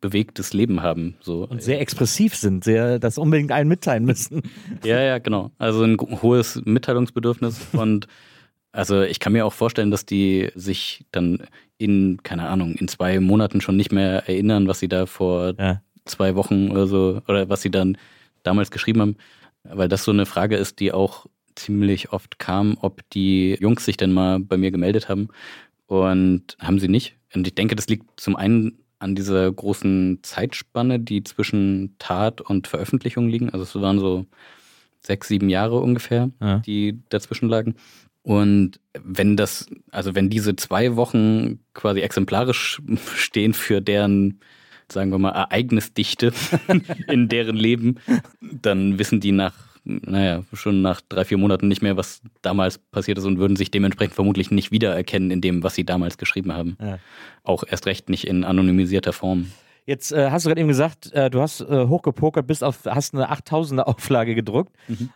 bewegtes Leben haben. So. Und sehr expressiv sind, sehr das unbedingt allen mitteilen müssen. Ja, ja, genau. Also ein hohes Mitteilungsbedürfnis und also ich kann mir auch vorstellen, dass die sich dann in, keine Ahnung, in zwei Monaten schon nicht mehr erinnern, was sie da vor Ja. zwei Wochen oder so, oder was sie dann damals geschrieben haben, weil das so eine Frage ist, die auch ziemlich oft kam, ob die Jungs sich denn mal bei mir gemeldet haben und haben sie nicht. Und ich denke, das liegt zum einen an dieser großen Zeitspanne, die zwischen Tat und Veröffentlichung liegen. Also es waren so sechs, sieben Jahre ungefähr, Ja. die dazwischen lagen. Und wenn das, also wenn diese zwei Wochen quasi exemplarisch stehen für deren, sagen wir mal, Ereignisdichte in deren Leben, dann wissen die nach, naja, schon nach drei, vier Monaten nicht mehr, was damals passiert ist und würden sich dementsprechend vermutlich nicht wiedererkennen in dem, was sie damals geschrieben haben. Ja. Auch erst recht nicht in anonymisierter Form. Jetzt äh, hast du gerade eben gesagt, äh, du hast äh, hochgepokert, bist auf, hast eine 8000er Auflage gedruckt.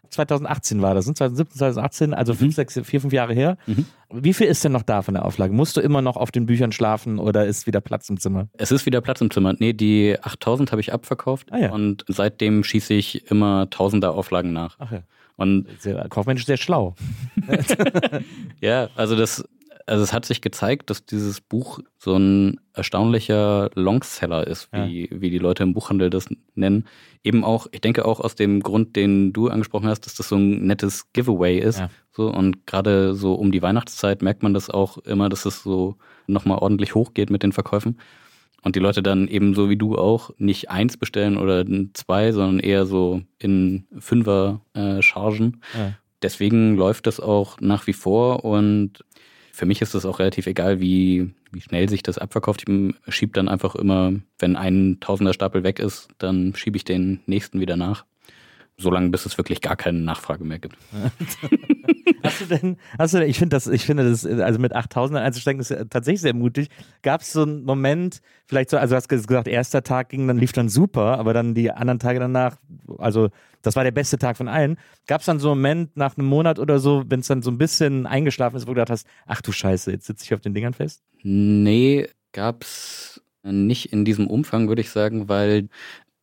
2018 war das, ne? 2017, 2018, also fünf, sechs, vier, fünf Jahre her. Wie viel ist denn noch da von der Auflage? Musst du immer noch auf den Büchern schlafen oder ist wieder Platz im Zimmer? Es ist wieder Platz im Zimmer. Nee, die 8000 habe ich abverkauft Ah ja. und seitdem schieße ich immer Tausender Auflagen nach. Ach ja. Und Sehr, kaufmännisch sehr schlau. ja, also das, also es hat sich gezeigt, dass dieses Buch so ein erstaunlicher Longseller ist, wie, wie die Leute im Buchhandel das nennen. Eben auch, ich denke auch aus dem Grund, den du angesprochen hast, dass das so ein nettes Giveaway ist. Ja. So, und gerade so um die Weihnachtszeit merkt man das auch immer, dass es so nochmal ordentlich hochgeht mit den Verkäufen. Und die Leute dann eben so wie du auch nicht eins bestellen oder zwei, sondern eher so in Fünfer äh, Chargen. Ja. Deswegen läuft das auch nach wie vor und für mich ist es auch relativ egal, wie, wie schnell sich das abverkauft. Ich schiebe dann einfach immer, wenn ein Tausender Stapel weg ist, dann schiebe ich den nächsten wieder nach. Solange bis es wirklich gar keine Nachfrage mehr gibt. Hast du denn, hast du denn, ich finde das, ich finde das, also mit 8000 einzusteigen, ist tatsächlich sehr mutig. Gab es so einen Moment, vielleicht so, also du hast gesagt, erster Tag ging, dann lief dann super, aber dann die anderen Tage danach, also das war der beste Tag von allen. Gab es dann so einen Moment nach einem Monat oder so, wenn es dann so ein bisschen eingeschlafen ist, wo du gedacht hast, ach du Scheiße, jetzt sitze ich auf den Dingern fest? Nee, gab's nicht in diesem Umfang, würde ich sagen, weil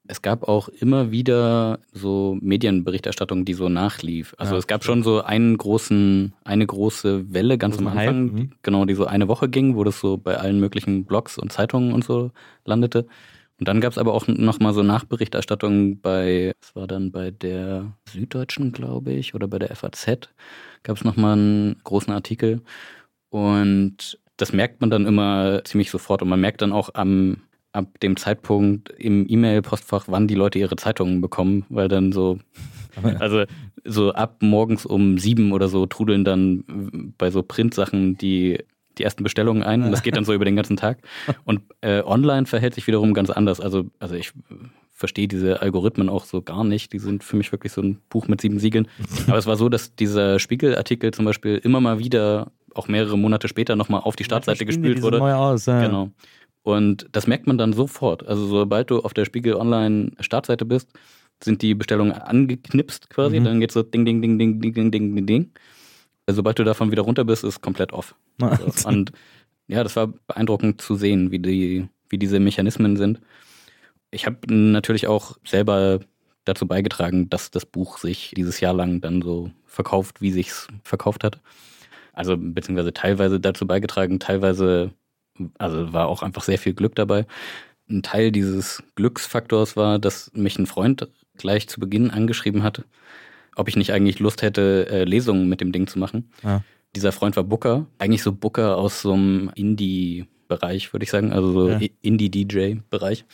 es gab auch immer wieder so Medienberichterstattung, die so nachlief. Also Ja. es gab schon so einen großen, eine große Welle ganz am Hype, Anfang, mhm. die, genau, die so eine Woche ging, wo das so bei allen möglichen Blogs und Zeitungen und so landete. Und dann gab es aber auch nochmal so Nachberichterstattung bei, es war dann bei der Süddeutschen, glaube ich, oder bei der FAZ, gab es nochmal einen großen Artikel. Und das merkt man dann immer ziemlich sofort. Und man merkt dann auch am, ab dem Zeitpunkt im E-Mail-Postfach, wann die Leute ihre Zeitungen bekommen, weil dann so, also so ab morgens um sieben oder so trudeln dann bei so Printsachen die die ersten Bestellungen ein und das geht dann so über den ganzen Tag. Und äh, online verhält sich wiederum ganz anders. Also, also ich verstehe diese Algorithmen auch so gar nicht. Die sind für mich wirklich so ein Buch mit sieben Siegeln. Aber es war so, dass dieser Spiegelartikel zum Beispiel immer mal wieder, auch mehrere Monate später, nochmal auf die Startseite gespült wurde. Neu aus, ja. Genau. Und das merkt man dann sofort. Also sobald du auf der Spiegel Online Startseite bist, sind die Bestellungen angeknipst quasi. Mhm. Dann geht's so ding, ding, ding, ding, ding, ding, ding, ding. Also sobald du davon wieder runter bist, ist komplett off. Also, und ja, das war beeindruckend zu sehen, wie, die, wie diese Mechanismen sind. Ich habe natürlich auch selber dazu beigetragen, dass das Buch sich dieses Jahr lang dann so verkauft, wie sich's verkauft hat. Also beziehungsweise teilweise dazu beigetragen, teilweise also war auch einfach sehr viel Glück dabei. Ein Teil dieses Glücksfaktors war, dass mich ein Freund gleich zu Beginn angeschrieben hat, ob ich nicht eigentlich Lust hätte, äh, Lesungen mit dem Ding zu machen. Ja. Dieser Freund war Booker, eigentlich so Booker aus so einem Indie-Bereich, würde ich sagen, also so Ja. Indie-DJ-Bereich.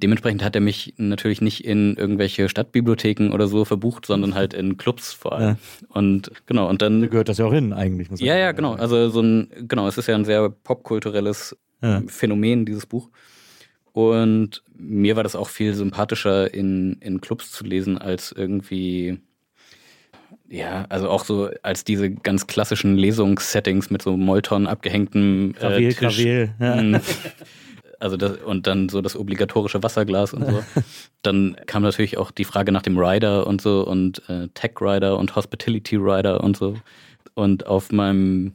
Dementsprechend hat er mich natürlich nicht in irgendwelche Stadtbibliotheken oder so verbucht, sondern halt in Clubs vor allem. Und genau, und dann Gehört das ja auch hin, eigentlich. Muss man ja, ja, sagen. genau. Also so ein, genau, es ist ja ein sehr popkulturelles Ja. Phänomen, dieses Buch. Und mir war das auch viel sympathischer, in, in Clubs zu lesen, als irgendwie, ja, also auch so als diese ganz klassischen Lesungssettings mit so Molton abgehängtem äh, Krawel, Tisch. Krawel. Ja. Also das, und dann so das obligatorische Wasserglas und so. Dann kam natürlich auch die Frage nach dem Rider und so und äh, Tech Rider und Hospitality Rider und so. Und auf meinem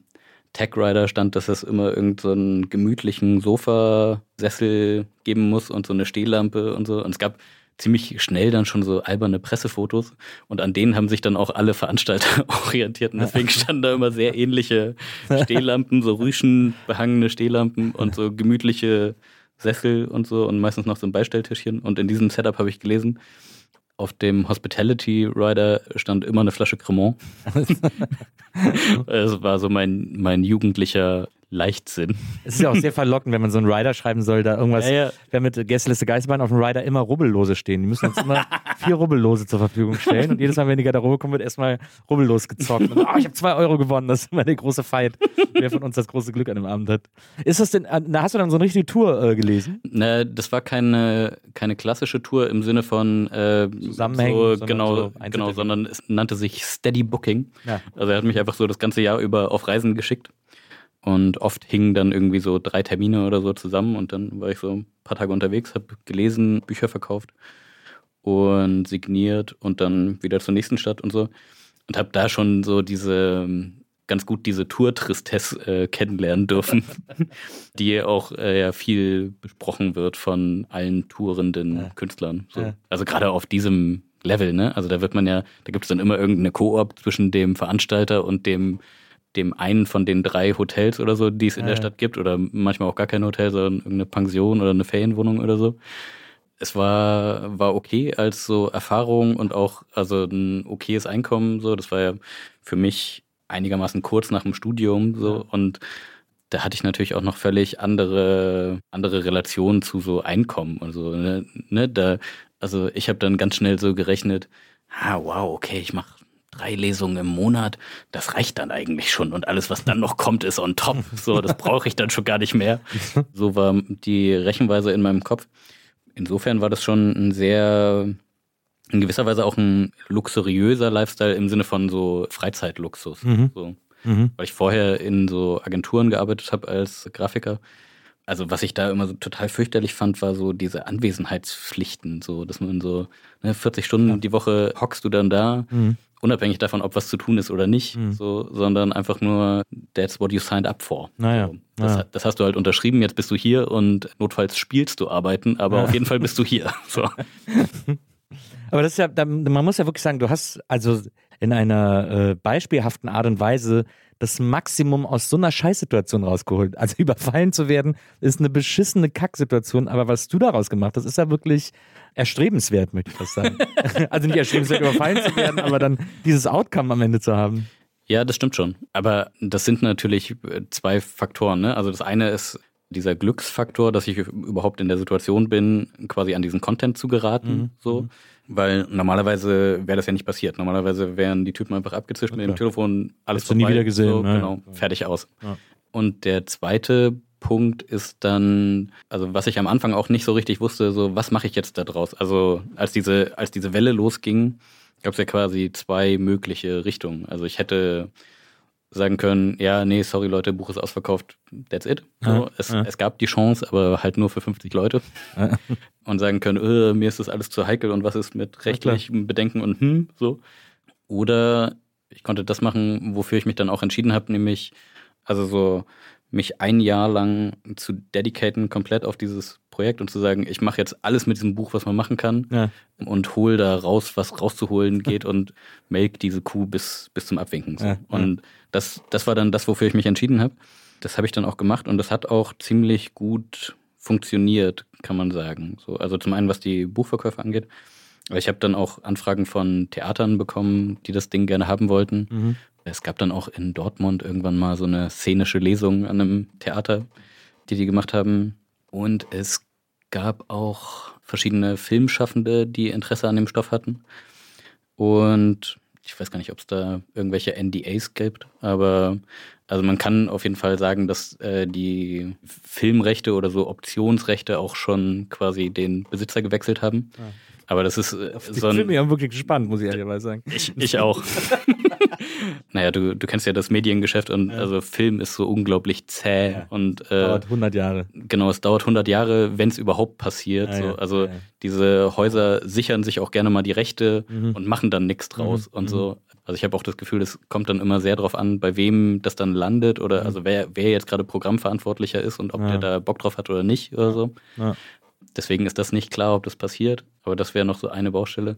Tech Rider stand, dass es immer irgendeinen so einen gemütlichen Sofasessel geben muss und so eine Stehlampe und so. Und es gab ziemlich schnell dann schon so alberne Pressefotos. Und an denen haben sich dann auch alle Veranstalter orientiert. Und deswegen standen da immer sehr ähnliche Stehlampen, so rüschenbehangene Stehlampen und so gemütliche Sessel und so und meistens noch so ein Beistelltischchen. Und in diesem Setup habe ich gelesen, auf dem Hospitality Rider stand immer eine Flasche Cremant. Es war so mein, mein jugendlicher Leichtsinn. Es ist ja auch sehr verlockend, wenn man so einen Rider schreiben soll, da irgendwas, Ja, ja. wer mit Gästeliste Geisterbahn auf dem Rider immer Rubbellose stehen. Die müssen uns immer vier Rubbellose zur Verfügung stellen und jedes Mal, wenn die Garderobe kommt, wird erstmal rubbellos gezockt. Und, oh, ich habe zwei Euro gewonnen, das ist immer der große Fight, wer von uns das große Glück an dem Abend hat. Ist das denn, na, hast du dann so eine richtige Tour äh, gelesen? Ne, das war keine, keine klassische Tour im Sinne von äh, Zusammenhängen, so, sondern genau, so genau, sondern es nannte sich Steady Booking. Ja. Also er hat mich einfach so das ganze Jahr über auf Reisen geschickt. Und oft hingen dann irgendwie so drei Termine oder so zusammen und dann war ich so ein paar Tage unterwegs, habe gelesen, Bücher verkauft und signiert und dann wieder zur nächsten Stadt und so. Und habe da schon so diese ganz gut diese Tour-Tristesse äh, kennenlernen dürfen, die auch äh, ja viel besprochen wird von allen tourenden Ja. Künstlern. So. Ja. Also gerade auf diesem Level, ne? Also da wird man ja, da gibt es dann immer irgendeine Koop zwischen dem Veranstalter und dem dem einen von den drei Hotels oder so, die es in der. Stadt gibt, oder manchmal auch gar kein Hotel, sondern irgendeine Pension oder eine Ferienwohnung oder so. Es war, war okay als so Erfahrung und auch also ein okayes Einkommen. So, das war ja für mich einigermaßen kurz nach dem Studium so und da hatte ich natürlich auch noch völlig andere andere Relationen zu so Einkommen und so. Ne, ne da, also ich habe dann ganz schnell so gerechnet, ah wow, okay, ich mache drei Lesungen im Monat, das reicht dann eigentlich schon und alles, was dann noch kommt, ist on top. So, das brauche ich dann schon gar nicht mehr. So war die Rechenweise in meinem Kopf. Insofern war das schon ein sehr in gewisser Weise auch ein luxuriöser Lifestyle im Sinne von so Freizeitluxus. Mhm. So. Mhm. Weil ich vorher in so Agenturen gearbeitet habe als Grafiker. Also was ich da immer so total fürchterlich fand, war so diese Anwesenheitspflichten, so dass man so ne, 40 Stunden die Woche hockst du dann da, Mhm. Unabhängig davon, ob was zu tun ist oder nicht, Mhm. so, sondern einfach nur that's what you signed up for. Naja, So, das, naja. das hast du halt unterschrieben, jetzt bist du hier und notfalls spielst du arbeiten, aber Ja. auf jeden Fall bist du hier. So. Aber das ist ja, man muss ja wirklich sagen, du hast also in einer äh, beispielhaften Art und Weise das Maximum aus so einer Scheißsituation rausgeholt. Also überfallen zu werden, ist eine beschissene Kacksituation, aber was du daraus gemacht hast, ist ja wirklich erstrebenswert, möchte ich fast sagen. also nicht erstrebenswert, überfallen zu werden, aber dann dieses Outcome am Ende zu haben. Ja, das stimmt schon. Aber das sind natürlich äh, zwei Faktoren. Ne? Also das eine ist dieser Glücksfaktor, dass ich überhaupt in der Situation bin, quasi an diesen Content zu geraten. Mhm. So. Weil normalerweise wäre das ja nicht passiert. Normalerweise wären die Typen einfach abgezischt mit dem Telefon, alles Hättest du nie vorbei, wieder gesehen, So, ne? genau, fertig aus. Ja. Und der zweite Punkt ist dann, also was ich am Anfang auch nicht so richtig wusste, so was mache ich jetzt da draus? Also als diese, als diese Welle losging, gab es ja quasi zwei mögliche Richtungen. Also ich hätte sagen können, ja, nee, sorry Leute, Buch ist ausverkauft, that's it. So, es, es gab die Chance, aber halt nur für 50 Leute. Und sagen können, äh, mir ist das alles zu heikel und was ist mit rechtlichem Bedenken und hm, so. Oder ich konnte das machen, wofür ich mich dann auch entschieden habe, nämlich also so mich ein Jahr lang zu dedicaten komplett auf dieses Projekt und zu sagen, ich mache jetzt alles mit diesem Buch, was man machen kann Ja. und hol da raus, was rauszuholen geht und melk diese Kuh bis, bis zum Abwinken. So. Ja. Und das, das war dann das, wofür ich mich entschieden habe. Das habe ich dann auch gemacht und das hat auch ziemlich gut funktioniert, kann man sagen. So, also zum einen, was die Buchverkäufe angeht. Aber ich habe dann auch Anfragen von Theatern bekommen, die das Ding gerne haben wollten. Mhm. Es gab dann auch in Dortmund irgendwann mal so eine szenische Lesung an einem Theater, die die gemacht haben. Und es gab auch verschiedene Filmschaffende, die Interesse an dem Stoff hatten. Und ich weiß gar nicht, ob es da irgendwelche NDAs gibt, aber also man kann auf jeden Fall sagen, dass äh, die Filmrechte oder so Optionsrechte auch schon quasi den Besitzer gewechselt haben. Aber das ist äh, Ich so ein, bin mir wirklich gespannt, muss ich ehrlicherweise sagen. ich, ich auch. naja, du, du kennst ja das Mediengeschäft und also Film ist so unglaublich zäh Ja. und äh, Dauert 100 Jahre. genau, es dauert 100 Jahre, wenn es überhaupt passiert. Ja, so. ja, Also ja, ja. diese Häuser sichern sich auch gerne mal die Rechte Mhm. und machen dann nichts draus Mhm, und so. Also ich habe auch das Gefühl, es kommt dann immer sehr drauf an, bei wem das dann landet oder also wer, wer jetzt gerade Programmverantwortlicher ist und ob Mhm. Ja. der da Bock drauf hat oder nicht oder so. Deswegen ist das nicht klar, ob das passiert, aber das wäre noch so eine Baustelle.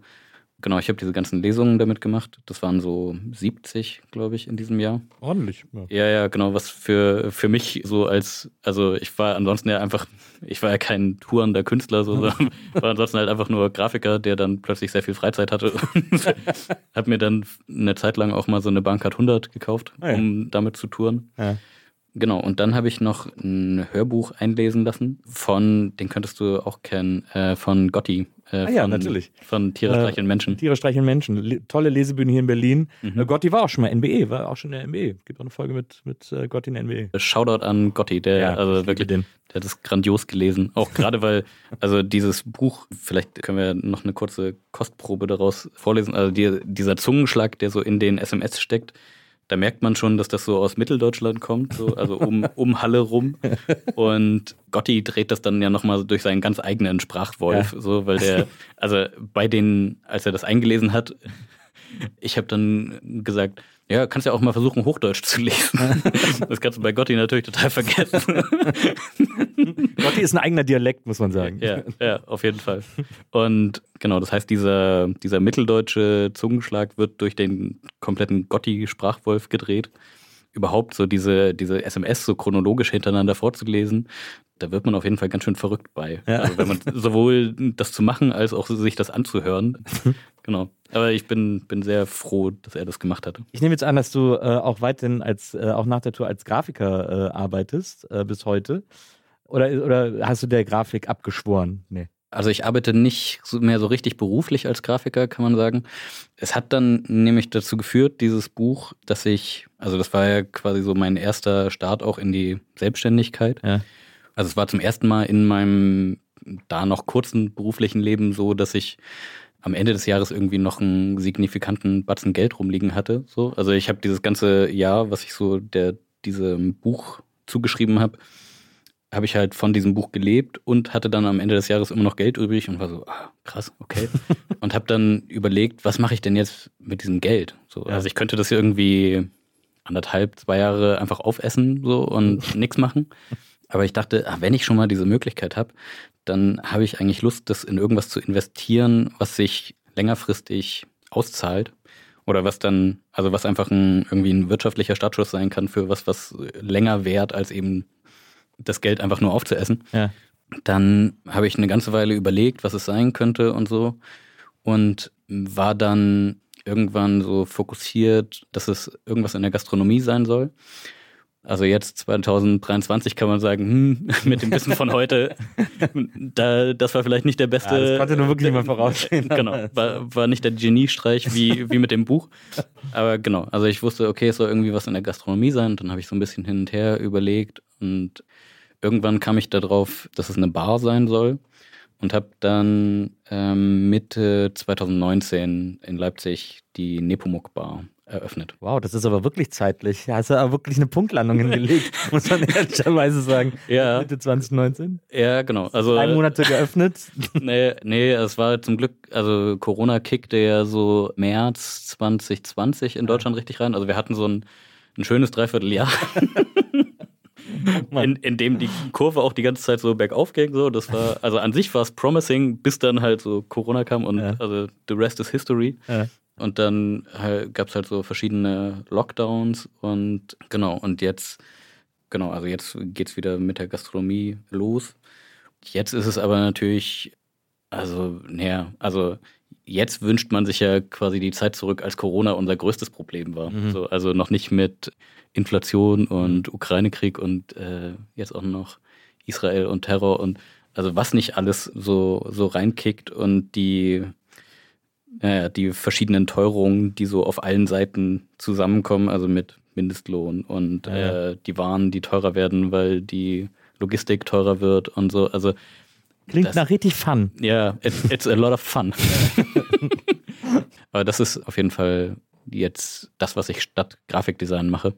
Genau, ich habe diese ganzen Lesungen damit gemacht. Das waren so 70, glaube ich, in diesem Jahr. Ordentlich. Ja. Ja, ja, genau, was für, für mich so als, also ich war ansonsten ja einfach, ich war ja kein tourender Künstler, so, sondern war ansonsten halt einfach nur Grafiker, der dann plötzlich sehr viel Freizeit hatte. Hab mir dann eine Zeit lang auch mal so eine Bankart 100 gekauft, Ah ja. um damit zu touren. Ja. Genau, und dann habe ich noch ein Hörbuch einlesen lassen von, den könntest du auch kennen, äh, von Gotti. Äh, Ah ja, von, natürlich. Von Tiere Äh, streicheln Menschen. Tiere streicheln Menschen. Le tolle Lesebühne hier in Berlin. Mhm. Äh, Gotti war auch schon mal NBE, war auch schon in der NBE. Gibt auch eine Folge mit, mit äh, Gotti in der NBE. Shoutout an Gotti, der Ja, also wirklich, den. der hat es grandios gelesen. Auch gerade weil, also dieses Buch, vielleicht können wir noch eine kurze Kostprobe daraus vorlesen. Also die, dieser Zungenschlag, der so in den SMS steckt, da merkt man schon, dass das so aus Mitteldeutschland kommt, so, also um, um Halle rum. Und Gotti dreht das dann ja nochmal durch seinen ganz eigenen Sprachwolf, Ja. so, weil der, also bei den, als er das eingelesen hat, ich habe dann gesagt, ja, kannst ja auch mal versuchen, Hochdeutsch zu lesen. Das kannst du bei Gotti natürlich total vergessen. Gotti ist ein eigener Dialekt, muss man sagen. Ja, ja, auf jeden Fall. Und genau, das heißt, dieser, dieser mitteldeutsche Zungenschlag wird durch den kompletten Gotti-Sprachwolf gedreht. Überhaupt so diese, diese SMS so chronologisch hintereinander vorzulesen, da wird man auf jeden Fall ganz schön verrückt bei. Ja. Also wenn man sowohl das zu machen, als auch sich das anzuhören. genau. Aber ich bin, bin sehr froh, dass er das gemacht hat. Ich nehme jetzt an, dass du äh, auch weiterhin als, äh, auch nach der Tour als Grafiker äh, arbeitest, äh, bis heute. Oder, oder hast du der Grafik abgeschworen? Nee. Also ich arbeite nicht mehr so richtig beruflich als Grafiker, kann man sagen. Es hat dann nämlich dazu geführt, dieses Buch, dass ich, also das war ja quasi so mein erster Start auch in die Selbstständigkeit. Ja. Also es war zum ersten Mal in meinem da noch kurzen beruflichen Leben so, dass ich am Ende des Jahres irgendwie noch einen signifikanten Batzen Geld rumliegen hatte. So. Also ich habe dieses ganze Jahr, was ich so der diesem Buch zugeschrieben habe, habe ich halt von diesem Buch gelebt und hatte dann am Ende des Jahres immer noch Geld übrig und war so, ah, krass, okay. und habe dann überlegt, was mache ich denn jetzt mit diesem Geld? So, Ja. Also ich könnte das irgendwie anderthalb, zwei Jahre einfach aufessen so und nichts machen. Aber ich dachte, ah, wenn ich schon mal diese Möglichkeit habe, dann habe ich eigentlich Lust, das in irgendwas zu investieren, was sich längerfristig auszahlt. Oder was dann, also was einfach ein, irgendwie ein wirtschaftlicher Startschuss sein kann für was, was länger währt, als eben das Geld einfach nur aufzuessen. Ja. Dann habe ich eine ganze Weile überlegt, was es sein könnte und so. Und war dann irgendwann so fokussiert, dass es irgendwas in der Gastronomie sein soll. Also jetzt 2023 kann man sagen, hm, mit dem Wissen von heute, da, das war vielleicht nicht der beste. Ja, das konnte nun wirklich niemand voraussehen. Genau, war, war nicht der Geniestreich wie, wie mit dem Buch. Aber genau, also ich wusste, okay, es soll irgendwie was in der Gastronomie sein. Und dann habe ich so ein bisschen hin und her überlegt und irgendwann kam ich darauf, dass es eine Bar sein soll und habe dann ähm, Mitte 2019 in Leipzig die Nepomuk Bar eröffnet. Wow, das ist aber wirklich zeitlich. Da hast du aber wirklich eine Punktlandung hingelegt, muss man ehrlicherweise sagen. Ja, Mitte 2019. ja, genau. Also Drei Monate geöffnet. Nee, nee, es war zum Glück, also Corona kickte ja so März 2020 in Deutschland richtig rein. Also wir hatten so ein, ein schönes Dreivierteljahr, in, in dem die Kurve auch die ganze Zeit so bergauf ging. So. Das war, also an sich war es promising, bis dann halt so Corona kam und Ja. also the rest is history. Ja. Und dann halt, gab es halt so verschiedene Lockdowns und genau, und jetzt, genau, also jetzt geht's wieder mit der Gastronomie los. Jetzt ist es aber natürlich, also, naja, also jetzt wünscht man sich ja quasi die Zeit zurück, als Corona unser größtes Problem war. Mhm. So, also noch nicht mit Inflation und Ukraine-Krieg und äh, jetzt auch noch Israel und Terror und also was nicht alles so, so reinkickt und die, naja, die verschiedenen Teuerungen, die so auf allen Seiten zusammenkommen, also mit Mindestlohn und Ja, ja. Äh, die Waren, die teurer werden, weil die Logistik teurer wird und so. Also Klingt Das- nach richtig Fun. ja, it's, it's a lot of fun. Aber das ist auf jeden Fall jetzt das, was ich statt Grafikdesign mache.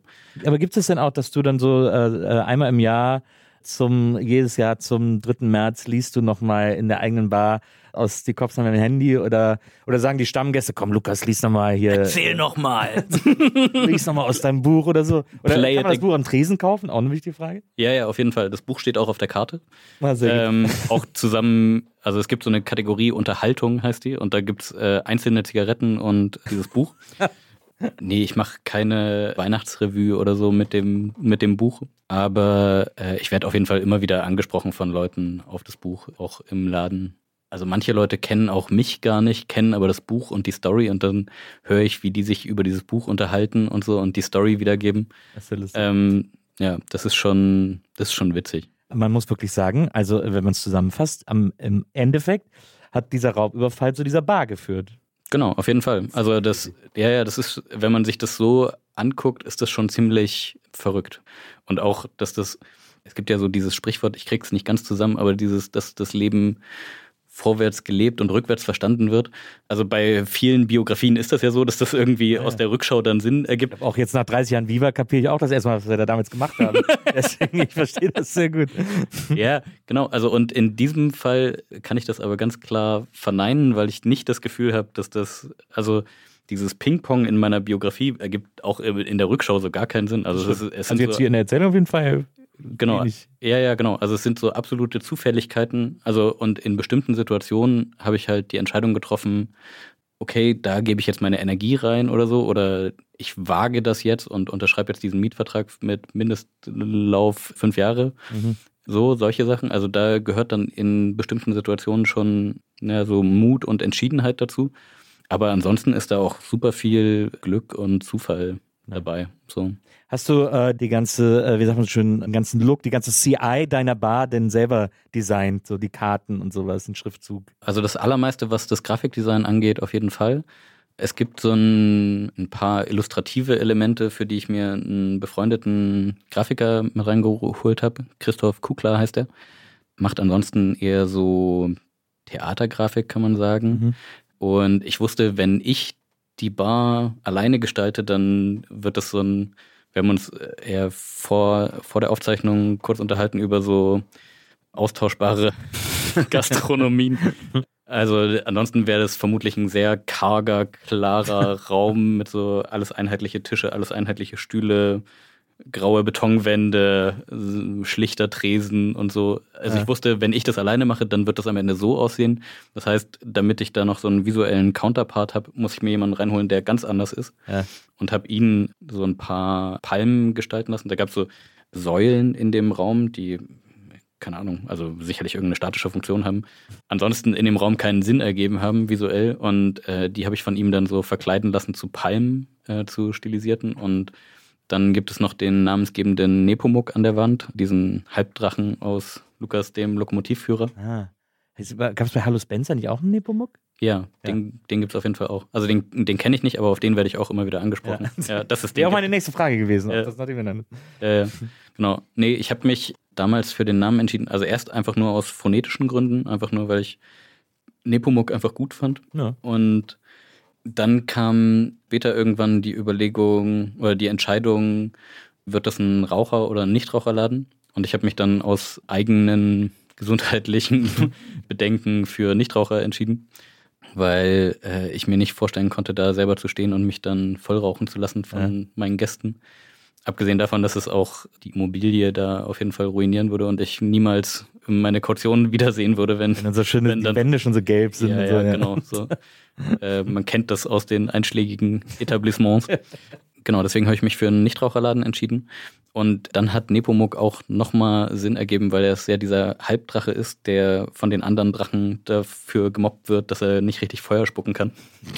Aber gibt es denn auch, dass du dann so äh, äh, einmal im Jahr zum jedes Jahr zum 3. März liest du nochmal in der eigenen Bar aus die Cops mit dem Handy oder oder sagen die Stammgäste, komm Lukas, lies nochmal hier. Erzähl noch mal. Lies nochmal aus deinem Buch oder so. Oder Play kann man das. Buch am Tresen kaufen? Auch eine wichtige Frage. Ja, ja, auf jeden Fall. Das Buch steht auch auf der Karte. Mal sehen. Ähm, auch zusammen, also es gibt so eine Kategorie Unterhaltung, heißt die, und da gibt's äh, einzelne Zigaretten und dieses Buch. Nee, ich mache keine Weihnachtsrevue oder so mit dem, mit dem Buch. Aber äh, ich werde auf jeden Fall immer wieder angesprochen von Leuten auf das Buch, auch im Laden. Also manche Leute kennen auch mich gar nicht, kennen aber das Buch und die Story und dann höre ich, wie die sich über dieses Buch unterhalten und so und die Story wiedergeben. Das. Ähm, ja, das ist schon, das ist schon witzig. Man muss wirklich sagen, also wenn man es zusammenfasst, am, im Endeffekt hat dieser Raubüberfall zu dieser Bar geführt. Genau, auf jeden Fall. Also das, ja, ja, das ist, wenn man sich das so anguckt, ist das schon ziemlich verrückt. Und auch, dass das, es gibt ja so dieses Sprichwort, ich krieg's nicht ganz zusammen, aber dieses, dass das Leben vorwärts gelebt und rückwärts verstanden wird. Also bei vielen Biografien ist das ja so, dass das irgendwie aus der Rückschau dann Sinn ergibt. Auch jetzt nach 30 Jahren Viva kapiere ich auch das erstmal, was wir da damals gemacht haben. Deswegen, ich verstehe das sehr gut. Ja, genau. Also und in diesem Fall kann ich das aber ganz klar verneinen, weil ich nicht das Gefühl habe, dass das, also dieses Ping-Pong in meiner Biografie ergibt auch in der Rückschau so gar keinen Sinn. Also es, ist, es Also jetzt so, hier in der Erzählung auf jeden Fall. Genau, wenig. ja, ja, genau. Also es sind so absolute Zufälligkeiten. Also und in bestimmten Situationen habe ich halt die Entscheidung getroffen, okay, da gebe ich jetzt meine Energie rein oder so, oder ich wage das jetzt und unterschreibe jetzt diesen Mietvertrag mit Mindestlauf fünf Jahre. Mhm. So, solche Sachen. Also da gehört dann in bestimmten Situationen schon ja, so Mut und Entschiedenheit dazu. Aber ansonsten ist da auch super viel Glück und Zufall dabei. So. Hast du äh, die ganze, äh, wie sagt man schön, den ganzen Look, die ganze CI deiner Bar denn selber designt? So die Karten und sowas, den Schriftzug? Also das Allermeiste, was das Grafikdesign angeht, auf jeden Fall. Es gibt so ein, ein paar illustrative Elemente, für die ich mir einen befreundeten Grafiker mit reingeholt habe. Christoph Kukler heißt er. Macht ansonsten eher so Theatergrafik, kann man sagen. Mhm. Und ich wusste, wenn ich die Bar alleine gestalte, dann wird das so ein, wir haben uns eher vor, vor der Aufzeichnung kurz unterhalten über so austauschbare Gastronomien. Also ansonsten wäre das vermutlich ein sehr karger, klarer Raum mit so alles einheitliche Tische, alles einheitliche Stühle, graue Betonwände, schlichter Tresen und so. Also Ja. ich wusste, wenn ich das alleine mache, dann wird das am Ende so aussehen. Das heißt, damit ich da noch so einen visuellen Counterpart habe, muss ich mir jemanden reinholen, der ganz anders ist. Ja. Und habe ihn so ein paar Palmen gestalten lassen. Da gab es so Säulen in dem Raum, die keine Ahnung, also sicherlich irgendeine statische Funktion haben, ansonsten in dem Raum keinen Sinn ergeben haben visuell und äh, die habe ich von ihm dann so verkleiden lassen zu Palmen, äh, zu stilisierten und dann gibt es noch den namensgebenden Nepomuk an der Wand, diesen Halbdrachen aus Lukas, dem Lokomotivführer. Ah. Gab es bei Hallo Spencer nicht auch einen Nepomuk? Ja, den, den gibt es auf jeden Fall auch. Also den, den kenne ich nicht, aber auf den werde ich auch immer wieder angesprochen. Ja, das ist Wäre auch meine nächste Frage gewesen. Ja. ob Das dann. Äh, genau. Nee, ich habe mich damals für den Namen entschieden. Also erst einfach nur aus phonetischen Gründen, einfach nur, weil ich Nepomuk einfach gut fand. Ja. Und dann kam später irgendwann die Überlegung oder die Entscheidung, wird das ein Raucher- oder ein Nichtraucherladen? Und ich habe mich dann aus eigenen gesundheitlichen Bedenken für Nichtraucher entschieden, weil äh, ich mir nicht vorstellen konnte, da selber zu stehen und mich dann voll rauchen zu lassen von meinen Gästen. Abgesehen davon, dass es auch die Immobilie da auf jeden Fall ruinieren würde und ich niemals meine Kaution wiedersehen würde, wenn, Wenn dann so schöne wenn die dann- Wände schon so gelb sind. ja, und so, ja, genau. So. äh, man kennt das aus den einschlägigen Etablissements. Genau, deswegen habe ich mich für einen Nichtraucherladen entschieden. Und dann hat Nepomuk auch nochmal Sinn ergeben, weil er sehr dieser Halbdrache ist, der von den anderen Drachen dafür gemobbt wird, dass er nicht richtig Feuer spucken kann.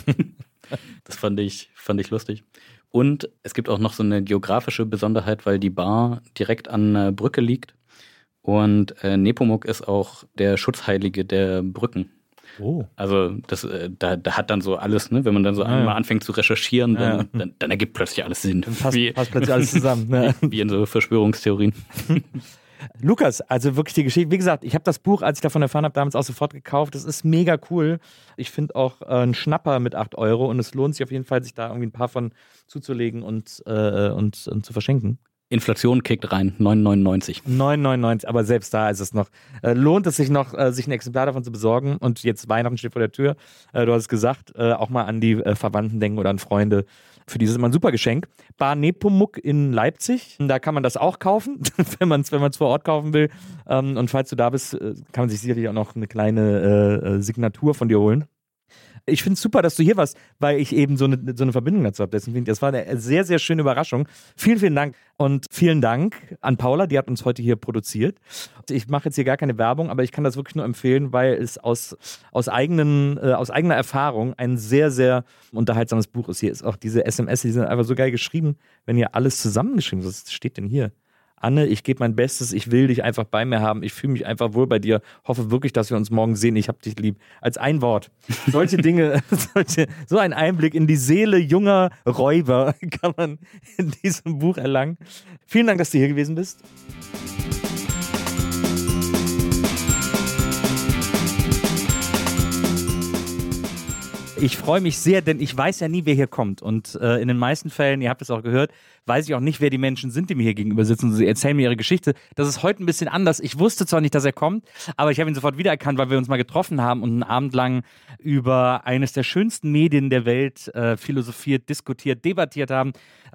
das fand ich, fand ich lustig. Und es gibt auch noch so eine geografische Besonderheit, weil die Bar direkt an einer Brücke liegt. Und äh, Nepomuk ist auch der Schutzheilige der Brücken. Oh. Also das, äh, da, da hat dann so alles, ne? wenn man dann so ja. einmal anfängt zu recherchieren, dann, Ja. dann, dann ergibt plötzlich alles Sinn. Dann passt, wie, passt plötzlich alles zusammen. Ne? wie in so Verschwörungstheorien. Lukas, also wirklich die Geschichte. Wie gesagt, ich habe das Buch, als ich davon erfahren habe, damals auch sofort gekauft. Das ist mega cool. Ich finde auch äh, ein Schnapper mit 8 Euro und es lohnt sich auf jeden Fall, sich da irgendwie ein paar von zuzulegen und, äh, und, und zu verschenken. Inflation kickt rein, 9,99. 9,99, aber selbst da ist es noch, äh, lohnt es sich noch, äh, sich ein Exemplar davon zu besorgen. Und jetzt Weihnachten steht vor der Tür. Äh, du hast es gesagt, äh, auch mal an die äh, Verwandten denken oder an Freunde. Für die ist immer ein super Geschenk. Bar Nepomuk in Leipzig, da kann man das auch kaufen, wenn man es wenn vor Ort kaufen will. Ähm, und falls du da bist, äh, kann man sich sicherlich auch noch eine kleine äh, äh, Signatur von dir holen. Ich finde es super, dass du hier warst, weil ich eben so eine, so eine Verbindung dazu habe. Das war eine sehr, sehr schöne Überraschung. Vielen, vielen Dank. Und vielen Dank an Paula, die hat uns heute hier produziert. Ich mache jetzt hier gar keine Werbung, aber ich kann das wirklich nur empfehlen, weil es aus, aus, eigenen, äh, aus eigener Erfahrung ein sehr, sehr unterhaltsames Buch ist. Hier ist auch diese SMS, die sind einfach so geil geschrieben, wenn hier alles zusammengeschrieben ist. Was steht denn hier? Anne, ich gebe mein Bestes, ich will dich einfach bei mir haben, ich fühle mich einfach wohl bei dir, hoffe wirklich, dass wir uns morgen sehen, ich hab dich lieb. Als ein Wort. Solche Dinge, solche, so ein Einblick in die Seele junger Räuber kann man in diesem Buch erlangen. Vielen Dank, dass du hier gewesen bist. Ich freue mich sehr, denn ich weiß ja nie, wer hier kommt. Und äh, in den meisten Fällen, ihr habt es auch gehört, weiß ich auch nicht, wer die Menschen sind, die mir hier gegenüber sitzen. Sie erzählen mir ihre Geschichte. Das ist heute ein bisschen anders. Ich wusste zwar nicht, dass er kommt, aber ich habe ihn sofort wiedererkannt, weil wir uns mal getroffen haben und einen Abend lang über eines der schönsten Medien der Welt äh, philosophiert, diskutiert, debattiert haben.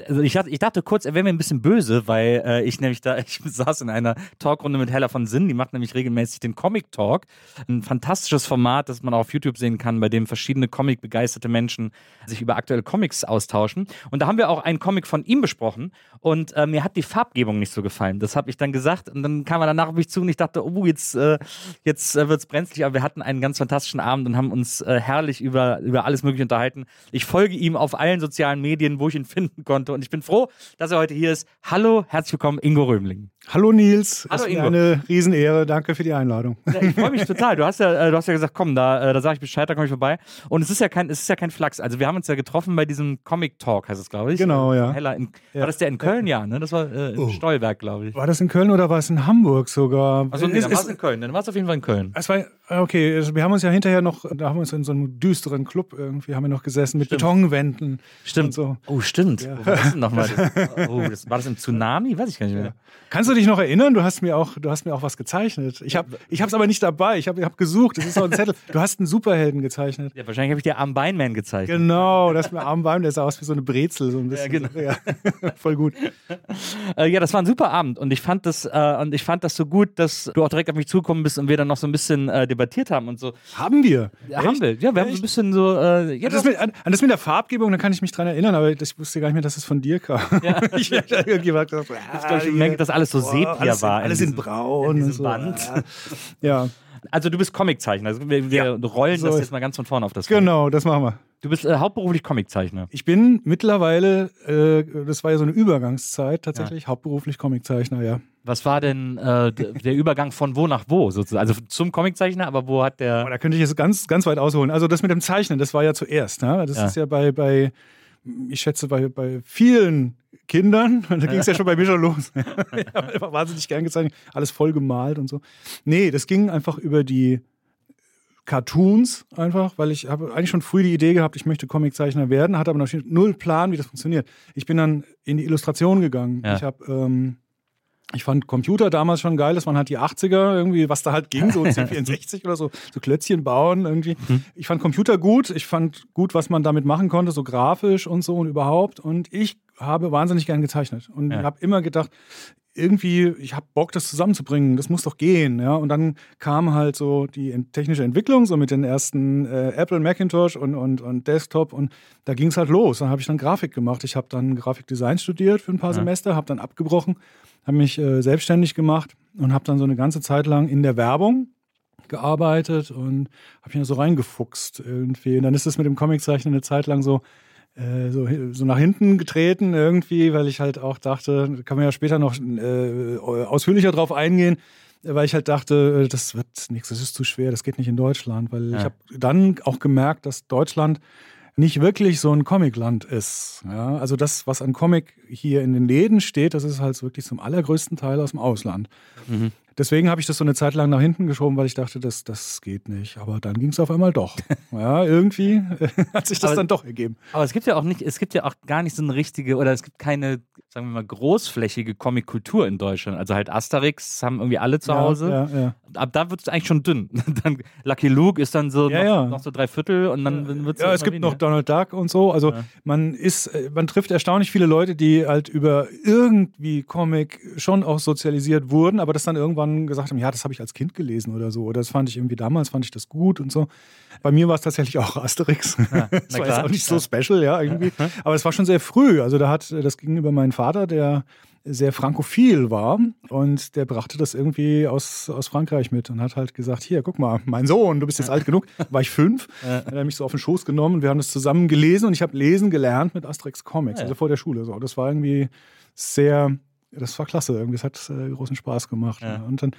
Also ich, dachte, ich dachte kurz, er wäre mir ein bisschen böse, weil äh, ich nämlich da, ich saß in einer Talkrunde mit Hella von Sinn, die macht nämlich regelmäßig den Comic Talk. Ein fantastisches Format, das man auch auf YouTube sehen kann, bei dem verschiedene Comic-begeisterte Menschen sich über aktuelle Comics austauschen. Und da haben wir auch einen Comic von ihm besprochen und äh, mir hat die Farbgebung nicht so gefallen. Das habe ich dann gesagt und dann kam er danach auf mich zu und ich dachte, oh, jetzt, äh, jetzt äh, wird es brenzlig, aber wir hatten einen ganz fantastischen Abend und haben uns äh, herrlich über, über alles Mögliche unterhalten. Ich folge ihm auf allen sozialen Medien, wo ich ihn finden konnte und ich bin froh, dass er heute hier ist. Hallo, herzlich willkommen, Ingo Römling. Hallo Nils, Hallo ist Ingo. eine Riesenehre. Danke für die Einladung. Ja, ich freue mich total. Du hast ja, äh, du hast ja gesagt, komm, da, äh, da sage ich Bescheid, da komme ich vorbei. Und es ist ja kein, es ist ja kein Flachs. Also wir haben uns ja getroffen bei diesem Comic Talk, heißt es, glaube ich. Genau, ja. Hella in, Ja. War das der in Köln? Ja, ne? Das war äh, in Oh. Stolberg, glaube ich. War das in Köln oder war es in Hamburg sogar? Also nee, dann war es in Köln. Dann war es auf jeden Fall in Köln. es war Okay, also wir haben uns ja hinterher noch, da haben wir uns in so einem düsteren Club irgendwie, haben wir noch gesessen mit Betonwänden. Stimmt. Und so. Oh, stimmt. War das denn nochmal? Oh, das, war das im Tsunami? Weiß ich gar nicht mehr. Kannst du dich noch erinnern? Du hast mir auch, du hast mir auch was gezeichnet. Ich habe ich es aber nicht dabei. Ich habe ich hab gesucht. Das ist so ein Zettel. Du hast einen Superhelden gezeichnet. Ja, wahrscheinlich habe ich dir Arm Beinman gezeigt. Genau, das mit Armbein, der sah aus wie so eine Brezel, so ein bisschen. Ja, genau. Ja, voll gut. Äh, ja, das war ein super Abend und ich fand das äh, und ich fand das so gut, dass du auch direkt auf mich zugekommen bist und wir dann noch so ein bisschen äh, debattiert haben und so. Haben wir. Ja, haben wir. Ja, wir haben so ein bisschen so. Äh, ja, Das doch. mit, an, an das mit der Farbgebung, da kann ich mich dran erinnern, aber ich wusste gar nicht mehr, dass es von dir kam. Ja. ich hab irgendjemand gesagt, ich glaub, ich merke, dass alles so Sepia alles war In, in alles in diesem- braun. in und so. Band. Ja, Also du bist Comiczeichner. Also wir wir rollen so das jetzt mal ganz von vorne auf das. Feld. genau, das machen wir. Du bist äh, hauptberuflich Comiczeichner. Ich bin mittlerweile, äh, das war ja so eine Übergangszeit, tatsächlich hauptberuflich Comiczeichner, ja. Was war denn äh, der Übergang von wo nach wo sozusagen? Also zum Comiczeichner, aber wo hat der. Aber da könnte ich jetzt ganz, ganz weit ausholen. Also das mit dem Zeichnen, das war ja zuerst. Ne? Das Ja. ist ja bei, bei, ich schätze, bei, bei vielen Kindern, da ging es ja schon bei mir schon los. ich habe einfach wahnsinnig gern gezeichnet, alles voll gemalt und so. Nee, das ging einfach über die Cartoons einfach, weil ich habe eigentlich schon früh die Idee gehabt, ich möchte Comiczeichner werden, hatte aber noch null Plan, wie das funktioniert. Ich bin dann in die Illustration gegangen. Ja. Ich habe ähm, ich fand Computer damals schon geil, das waren halt die 80er irgendwie, was da halt ging, so C64 oder so, so Klötzchen bauen irgendwie. Ich fand Computer gut, ich fand gut, was man damit machen konnte, so grafisch und so und überhaupt. Und ich habe wahnsinnig gern gezeichnet und Ja. habe immer gedacht, irgendwie, ich habe Bock, das zusammenzubringen, das muss doch gehen, ja. Und dann kam halt so die technische Entwicklung, so mit den ersten äh, Apple Macintosh und, und, und Desktop und da ging es halt los. Dann habe ich dann Grafik gemacht. Ich habe dann Grafikdesign studiert für ein paar Semester, habe dann abgebrochen, habe mich äh, selbstständig gemacht und habe dann so eine ganze Zeit lang in der Werbung gearbeitet und habe mich da so reingefuchst irgendwie. Und dann ist es mit dem Comiczeichnen eine Zeit lang so, äh, so, so nach hinten getreten irgendwie, weil ich halt auch dachte, da kann man ja später noch äh, ausführlicher drauf eingehen, weil ich halt dachte, äh, das wird nichts, das ist zu schwer, das geht nicht in Deutschland, weil Ja. ich habe dann auch gemerkt, dass Deutschland nicht wirklich so ein Comicland ist. Ja? Also das, was an Comic hier in den Läden steht, das ist halt wirklich zum allergrößten Teil aus dem Ausland. Mhm. Deswegen habe ich das so eine Zeit lang nach hinten geschoben, weil ich dachte, das, das geht nicht. Aber dann ging es auf einmal doch. Ja, irgendwie hat sich das Aber- dann doch ergeben. Aber es gibt ja auch nicht, es gibt ja auch gar nicht so eine richtige, oder es gibt keine, sagen wir mal, großflächige Comic-Kultur in Deutschland. Also halt Asterix haben irgendwie alle zu Hause. Ja, ja, ja. Ab da wird es eigentlich schon dünn. dann Lucky Luke ist dann so Ja, noch, ja. noch so drei Viertel und dann wird es Ja, es gibt noch Donald Duck und so. Also Ja. man ist, äh, man trifft erstaunlich viele Leute, die halt über irgendwie Comic schon auch sozialisiert wurden, aber das dann irgendwann gesagt haben, ja, das habe ich als Kind gelesen oder so. Oder das fand ich irgendwie damals, fand ich das gut und so. Bei mir war es tatsächlich auch Asterix. das war jetzt klar. auch nicht so special, ja, irgendwie. Aber es war schon sehr früh. Also da hat, das ging über meinen Vater, der sehr frankophil war und der brachte das irgendwie aus, aus Frankreich mit und hat halt gesagt, hier, guck mal, mein Sohn, du bist jetzt alt genug, war ich fünf, hat er mich so auf den Schoß genommen und wir haben das zusammen gelesen und ich habe lesen gelernt mit Asterix Comics, also vor der Schule so. Das war irgendwie sehr, das war klasse, irgendwie, das hat äh, großen Spaß gemacht. Ja. Ja. Und dann,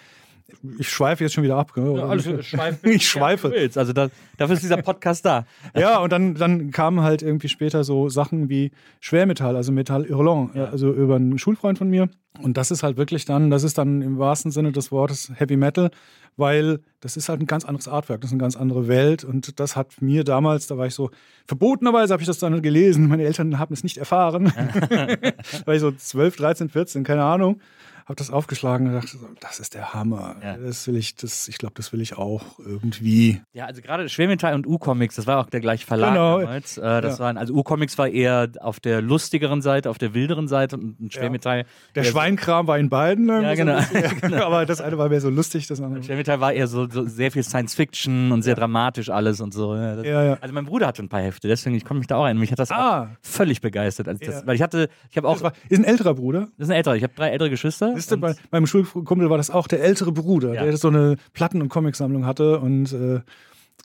ich schweife jetzt schon wieder ab. gell? Ja, alles, schweif, ich schweife. Willst. Also da, dafür ist dieser Podcast da. Ja, und dann, dann kamen halt irgendwie später so Sachen wie Schwermetall, also Metall Hurlant, Ja. also über einen Schulfreund von mir. Und das ist halt wirklich dann, das ist dann im wahrsten Sinne des Wortes Heavy Metal, weil das ist halt ein ganz anderes Artwork, das ist eine ganz andere Welt. Und das hat mir damals, da war ich so, verbotenerweise habe ich das dann gelesen. Meine Eltern haben es nicht erfahren. da war ich so 12, 13, 14, keine Ahnung. Habe das aufgeschlagen und dachte, so, das ist der Hammer. Ja. Das will ich, das, ich glaube, das will ich auch irgendwie. Ja, also gerade Schwermetall und U-Comics, das war auch der gleiche Verlag Genau. damals. Äh, das Ja. waren, also U-Comics war eher auf der lustigeren Seite, auf der wilderen Seite und Schwermetall. Der eher Schweinkram war in beiden. irgendwie Ja, genau. So bisschen. Aber das eine war mehr so lustig, das andere. So, Schwermetall war eher so, so sehr viel Science-Fiction und sehr dramatisch alles und so. Ja, das, Ja, ja. Also mein Bruder hatte ein paar Hefte, deswegen ich komme mich da auch ein. Mich hat das Ah. völlig begeistert. Als das, Ja. Weil ich hatte, ich habe auch, war, ist ein älterer Bruder. das ist ein älterer, ich habe drei ältere Geschwister. Siehst du, bei meinem Schulkumpel war das auch der ältere Bruder, Ja. der so eine Platten- und Comicsammlung hatte. Und äh,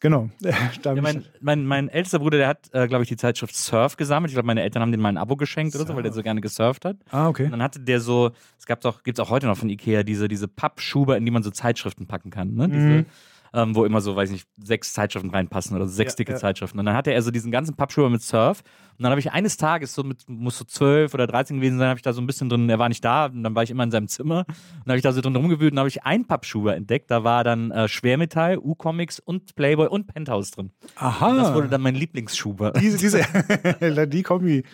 genau. Ja, mein, mein, mein ältester Bruder, der hat, äh, glaube ich, die Zeitschrift Surf gesammelt. Ich glaube, meine Eltern haben den mal ein Abo geschenkt oder so, weil der so gerne gesurft hat. ah, okay. Und dann hatte der so, es gab doch, gibt es auch heute noch von Ikea, diese, diese Pappschuber, in die man so Zeitschriften packen kann. Ne? Diese, ähm, wo immer so, weiß nicht, sechs Zeitschriften reinpassen oder sechs Ja, dicke ja. Zeitschriften. Und dann hatte er so diesen ganzen Pappschuber mit Surf. Und dann habe ich eines Tages, so mit, muss so zwölf oder dreizehn gewesen sein, habe ich da so ein bisschen drin, er war nicht da, und dann war ich immer in seinem Zimmer. Und habe ich da so drin rumgewühlt und habe ich einen Pappschuber entdeckt. Da war dann äh, Schwermetall, U-Comics und Playboy und Penthouse drin. Aha. Das wurde dann mein Lieblingsschuber. diese, diese, die Kombi.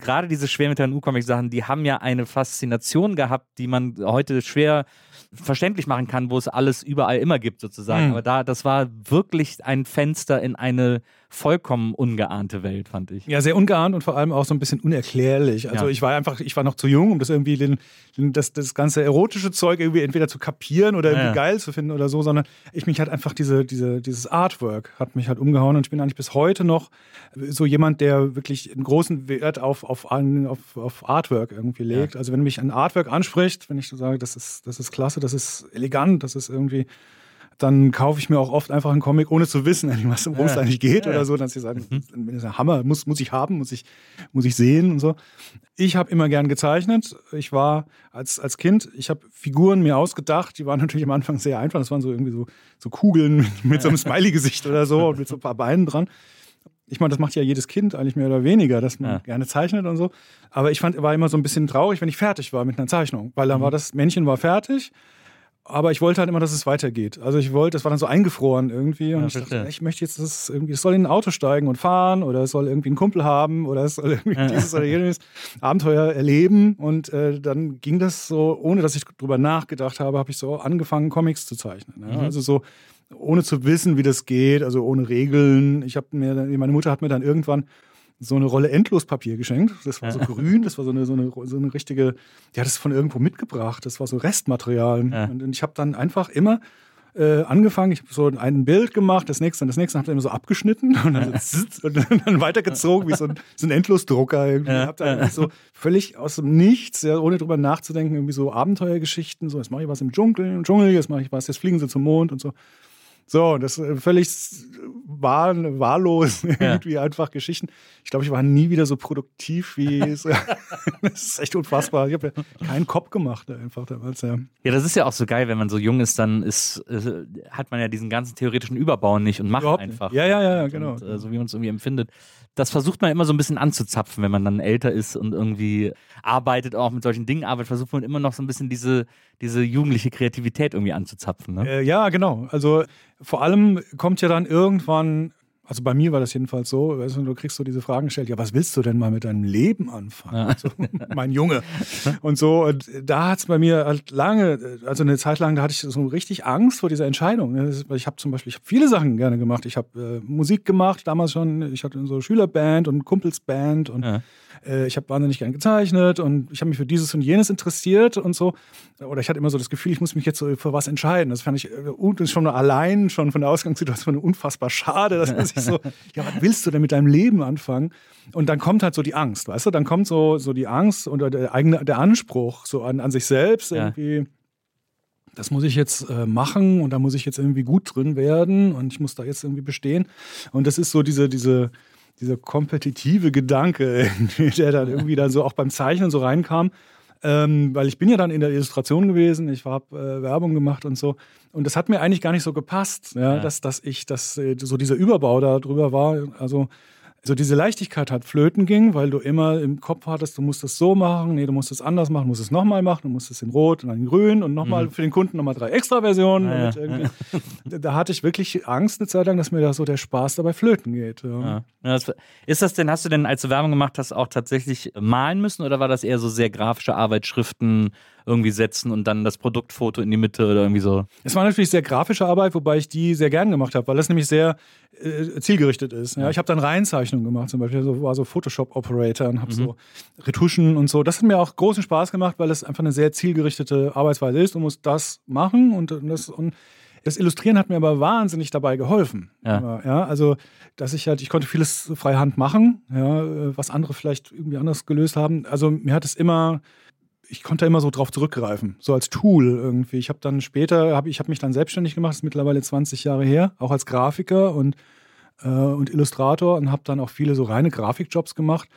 Gerade diese Schwermetall- und U-Comic-Sachen, die haben ja eine Faszination gehabt, die man heute schwer verständlich machen kann, wo es alles überall immer gibt, sozusagen. Mhm. Aber da, das war wirklich ein Fenster in eine vollkommen ungeahnte Welt, fand ich. Ja, sehr ungeahnt und vor allem auch so ein bisschen unerklärlich. Also Ja. ich war einfach, ich war noch zu jung, um das irgendwie den, den, das, das ganze erotische Zeug irgendwie entweder zu kapieren oder irgendwie Ja. geil zu finden oder so, sondern ich mich halt einfach diese, diese, dieses Artwork hat mich halt umgehauen und ich bin eigentlich bis heute noch so jemand, der wirklich einen großen Wert auf, auf, auf, auf Artwork irgendwie legt. Also wenn mich ein Artwork anspricht, wenn ich so sage, das ist, das ist klasse, das ist elegant, das ist irgendwie dann kaufe ich mir auch oft einfach einen Comic, ohne zu wissen, was worum es Ja. eigentlich geht Ja. oder so. Dann sie sagen, das ist ein Hammer, muss, muss ich haben, muss ich, muss ich sehen und so. Ich habe immer gern gezeichnet. Ich war als, als Kind, ich habe Figuren mir ausgedacht, die waren natürlich am Anfang sehr einfach. Das waren so irgendwie so, so Kugeln mit, mit so einem Smiley-Gesicht oder so und mit so ein paar Beinen dran. Ich meine, das macht ja jedes Kind eigentlich mehr oder weniger, dass man Ja. gerne zeichnet und so. Aber ich fand, war immer so ein bisschen traurig, wenn ich fertig war mit einer Zeichnung, weil dann war das Männchen war fertig. Aber ich wollte halt immer, dass es weitergeht. Also ich wollte, das war dann so eingefroren irgendwie. Und Ja, ich dachte, ich möchte jetzt, dass es irgendwie, es soll in ein Auto steigen und fahren oder es soll irgendwie einen Kumpel haben oder es soll irgendwie dieses oder jenes Abenteuer erleben. Und äh, dann ging das so, ohne dass ich drüber nachgedacht habe, habe ich so angefangen, Comics zu zeichnen. Ja? Also so, ohne zu wissen, wie das geht, also ohne Regeln. Ich habe mir, meine Mutter hat mir dann irgendwann so eine Rolle Endlospapier geschenkt. Das war so grün, das war so eine, so eine, so eine richtige, die hat es von irgendwo mitgebracht. Das war so Restmaterial. Ja. Und, ich habe dann einfach immer äh, angefangen, ich habe so ein Bild gemacht, das nächste und das nächste, habe dann immer so abgeschnitten und dann, so und dann, weitergezogen wie so ein, so ein Endlosdrucker. Irgendwie. Ja. Hab dann so völlig aus dem Nichts, ja, ohne drüber nachzudenken, irgendwie so Abenteuergeschichten, so jetzt mache ich was im Dschungel, im Dschungel, jetzt mache ich was, jetzt fliegen sie zum Mond und so. So, das äh, völlig wahr, wahllos, irgendwie einfach Geschichten. Ich glaube, ich war nie wieder so produktiv wie. so- das ist echt unfassbar. Ich habe ja keinen Kopf gemacht einfach damals. Ja. Ja, das ist ja auch so geil, wenn man so jung ist, dann ist, äh, hat man ja diesen ganzen theoretischen Überbau nicht und macht Überhaupt nicht. einfach. Ja, ja, ja, Und, genau. Und, äh, so wie man es irgendwie empfindet. Das versucht man immer so ein bisschen anzuzapfen, wenn man dann älter ist und irgendwie arbeitet, auch mit solchen Dingen arbeitet, versucht man immer noch so ein bisschen diese, diese jugendliche Kreativität irgendwie anzuzapfen. Ne? Äh, ja, genau. Also vor allem kommt ja dann irgendwann, also bei mir war das jedenfalls so, weißt du, du kriegst so diese Fragen gestellt, ja, was willst du denn mal mit deinem Leben anfangen? So, mein Junge. Und so, und da hat es bei mir halt lange, also eine Zeit lang, da hatte ich so richtig Angst vor dieser Entscheidung. ne? Ich habe zum Beispiel, ich habe viele Sachen gerne gemacht. Ich habe äh, Musik gemacht, damals schon, ich hatte so Schülerband und Kumpelsband und Ja. Äh, ich habe wahnsinnig gern gezeichnet und ich habe mich für dieses und jenes interessiert und so. Oder ich hatte immer so das Gefühl, ich muss mich jetzt so für was entscheiden. Das fand ich äh, schon allein schon von der Ausgangssituation unfassbar schade, dass man sich so, ja, was willst du denn mit deinem Leben anfangen? Und dann kommt halt so die Angst, weißt du? Dann kommt so, so die Angst oder der eigene, der Anspruch so an, an sich selbst Ja. irgendwie. Das muss ich jetzt äh, machen und da muss ich jetzt irgendwie gut drin werden und ich muss da jetzt irgendwie bestehen. Und das ist so diese, diese, dieser kompetitive Gedanke, der dann irgendwie dann so auch beim Zeichnen so reinkam. Ähm, weil ich bin ja dann in der Illustration gewesen, ich habe äh, Werbung gemacht und so. Und das hat mir eigentlich gar nicht so gepasst, ja, Ja. Dass, dass ich, dass äh, so dieser Überbau da drüber war. Also so diese Leichtigkeit hat flöten ging, weil du immer im Kopf hattest, du musst es so machen, nee, du musst es anders machen, du musst es nochmal machen, du musst es in Rot und dann in Grün und nochmal für den Kunden nochmal drei Extra-Versionen. Ah, ja. Da hatte ich wirklich Angst eine Zeit lang, dass mir da so der Spaß dabei flöten geht. Ja. Ja. Das, ist das denn, hast du denn, als du Werbung gemacht hast, auch tatsächlich malen müssen oder war das eher so sehr grafische Arbeit, Schriften irgendwie setzen und dann das Produktfoto in die Mitte oder irgendwie so? Es war natürlich sehr grafische Arbeit, wobei ich die sehr gern gemacht habe, weil das nämlich sehr äh, zielgerichtet ist. Ja, ich habe dann Reihenzeichnungen gemacht, zum Beispiel, so, war so Photoshop-Operator und habe so Retuschen und so. Das hat mir auch großen Spaß gemacht, weil es einfach eine sehr zielgerichtete Arbeitsweise ist. Du musst das machen und das und das Illustrieren hat mir aber wahnsinnig dabei geholfen. Ja. Ja also, dass ich halt, ich konnte vieles freihand machen, ja, äh, was andere vielleicht irgendwie anders gelöst haben. Also mir hat es immer ich konnte immer so drauf zurückgreifen, so als Tool irgendwie. Ich habe dann später, hab, ich habe mich dann selbstständig gemacht, das ist mittlerweile 20 Jahre her, auch als Grafiker und, äh, und Illustrator und habe dann auch viele so reine Grafikjobs gemacht.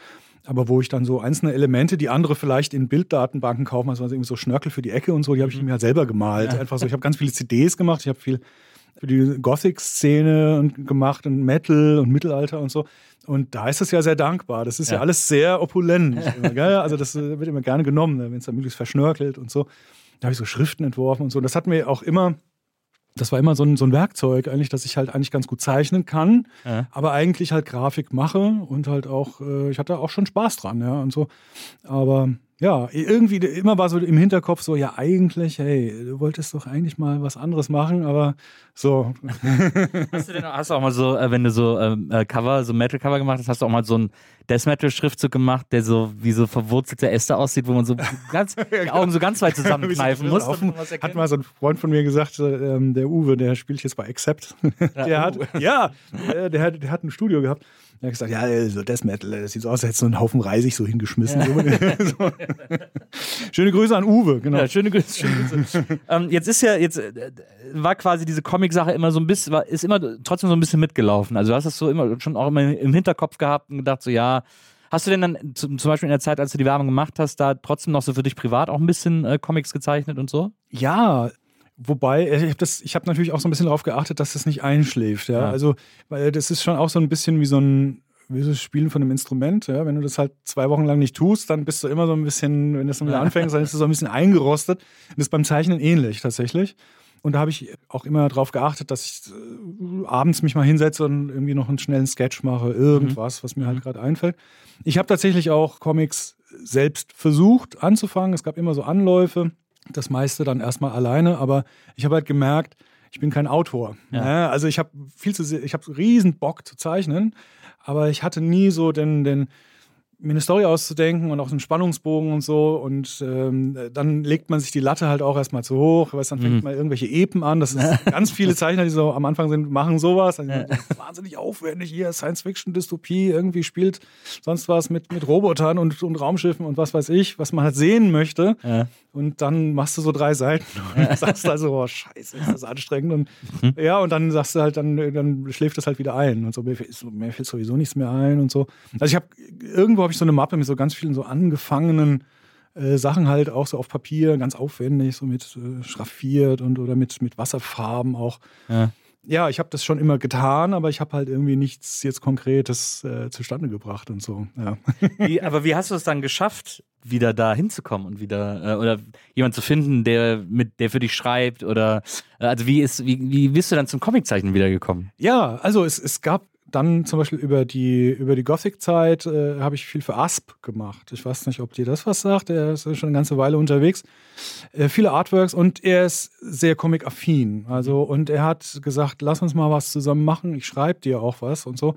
aber wo ich dann so einzelne Elemente, die andere vielleicht in Bilddatenbanken kaufen, also irgendwie so Schnörkel für die Ecke und so, die habe ich mir halt selber gemalt. Ja. Einfach so, ich habe ganz viele CDs gemacht, ich habe viel für die Gothic-Szene gemacht und Metal und Mittelalter und so. Und da ist es ja sehr dankbar. Das ist ja, ja alles sehr opulent. Immer, also das äh, wird immer gerne genommen, wenn es dann möglichst verschnörkelt und so. Da habe ich so Schriften entworfen und so. Das hat mir auch immer das war immer so ein, so ein Werkzeug eigentlich, dass ich halt eigentlich ganz gut zeichnen kann, ja. aber eigentlich halt Grafik mache und halt auch, äh, ich hatte auch schon Spaß dran, ja, und so. Aber ja, irgendwie immer war so im Hinterkopf so, ja, eigentlich, hey, du wolltest doch eigentlich mal was anderes machen, aber so. Hast du denn hast du auch mal so, äh, wenn du so ähm, äh, Cover, so Metal-Cover gemacht hast, hast du auch mal so ein Death Metal-Schriftzug gemacht, der so wie so verwurzelte Äste aussieht, wo man so ganz, die Augen so ganz weit zusammenkneifen muss. Hat mal so ein Freund von mir gesagt, äh, der Uwe, der spielt jetzt bei Accept. der ja, hat, ja, der, der, hat, der hat ein Studio gehabt er hat gesagt, ja, so Death Metal, das sieht so aus, als hätte so einen Haufen Reisig so hingeschmissen. Ja. so. Schöne Grüße an Uwe, genau. Ja, schöne Grüße. Schöne Grüße. ähm, jetzt ist ja, jetzt äh, war quasi diese Comic-Sache immer so ein bisschen, war, ist immer trotzdem so ein bisschen mitgelaufen. Also du hast das so immer schon auch immer im Hinterkopf gehabt und gedacht, so ja, Hast du denn dann zum Beispiel in der Zeit, als du die Werbung gemacht hast, da trotzdem noch so für dich privat auch ein bisschen äh, Comics gezeichnet und so? Ja, Wobei, ich habe hab natürlich auch so ein bisschen darauf geachtet, dass das nicht einschläft. Ja? ja? Also, weil das ist schon auch so ein bisschen wie so ein, wie so das Spielen von einem Instrument. Ja? Wenn du das halt zwei Wochen lang nicht tust, dann bist du immer so ein bisschen, wenn du das dann wieder anfängst, dann ist du so ein bisschen eingerostet. Das ist beim Zeichnen ähnlich tatsächlich. Und da habe ich auch immer darauf geachtet, dass ich äh, abends mich mal hinsetze und irgendwie noch einen schnellen Sketch mache, irgendwas, was mir halt mhm. gerade einfällt. Ich habe tatsächlich auch Comics selbst versucht anzufangen. Es gab immer so Anläufe das meiste dann erstmal alleine, aber ich habe halt gemerkt, ich bin kein Autor. Ja. Ne? Also ich habe viel zu sehr, ich habe riesen Bock zu zeichnen, aber ich hatte nie so den, den, mir eine Story auszudenken und auch einen Spannungsbogen und so. Und ähm, dann legt man sich die Latte halt auch erstmal zu hoch, weil dann fängt mhm. mal irgendwelche Epen an. Das ist ganz viele Zeichner, die so am Anfang sind, machen sowas. Also, ja. Wahnsinnig aufwendig hier, Science-Fiction-Dystopie, irgendwie spielt sonst was mit, mit Robotern und, und Raumschiffen und was weiß ich, was man halt sehen möchte. Ja. Und dann machst du so drei Seiten und sagst also, oh, scheiße, ist das anstrengend. Und mhm. ja, und dann sagst du halt, dann, dann schläft das halt wieder ein. Und so, mir, mir fällt sowieso nichts mehr ein und so. Also ich habe irgendwo habe ich so eine Mappe mit so ganz vielen so angefangenen äh, Sachen halt auch so auf Papier, ganz aufwendig, so mit äh, schraffiert und oder mit, mit Wasserfarben auch. Ja, ja ich habe das schon immer getan, aber ich habe halt irgendwie nichts jetzt Konkretes äh, zustande gebracht und so. Ja. Wie, aber wie hast du es dann geschafft, wieder da hinzukommen und wieder äh, oder jemand zu finden, der mit der für dich schreibt oder äh, also wie ist wie, wie bist du dann zum Comiczeichnen wiedergekommen? Ja, also es, es gab dann zum Beispiel über die, über die Gothic-Zeit äh, habe ich viel für Asp gemacht. Ich weiß nicht, ob dir das was sagt. Er ist schon eine ganze Weile unterwegs. Äh, viele Artworks und er ist sehr comic-affin. Also, und er hat gesagt, lass uns mal was zusammen machen. Ich schreibe dir auch was und so.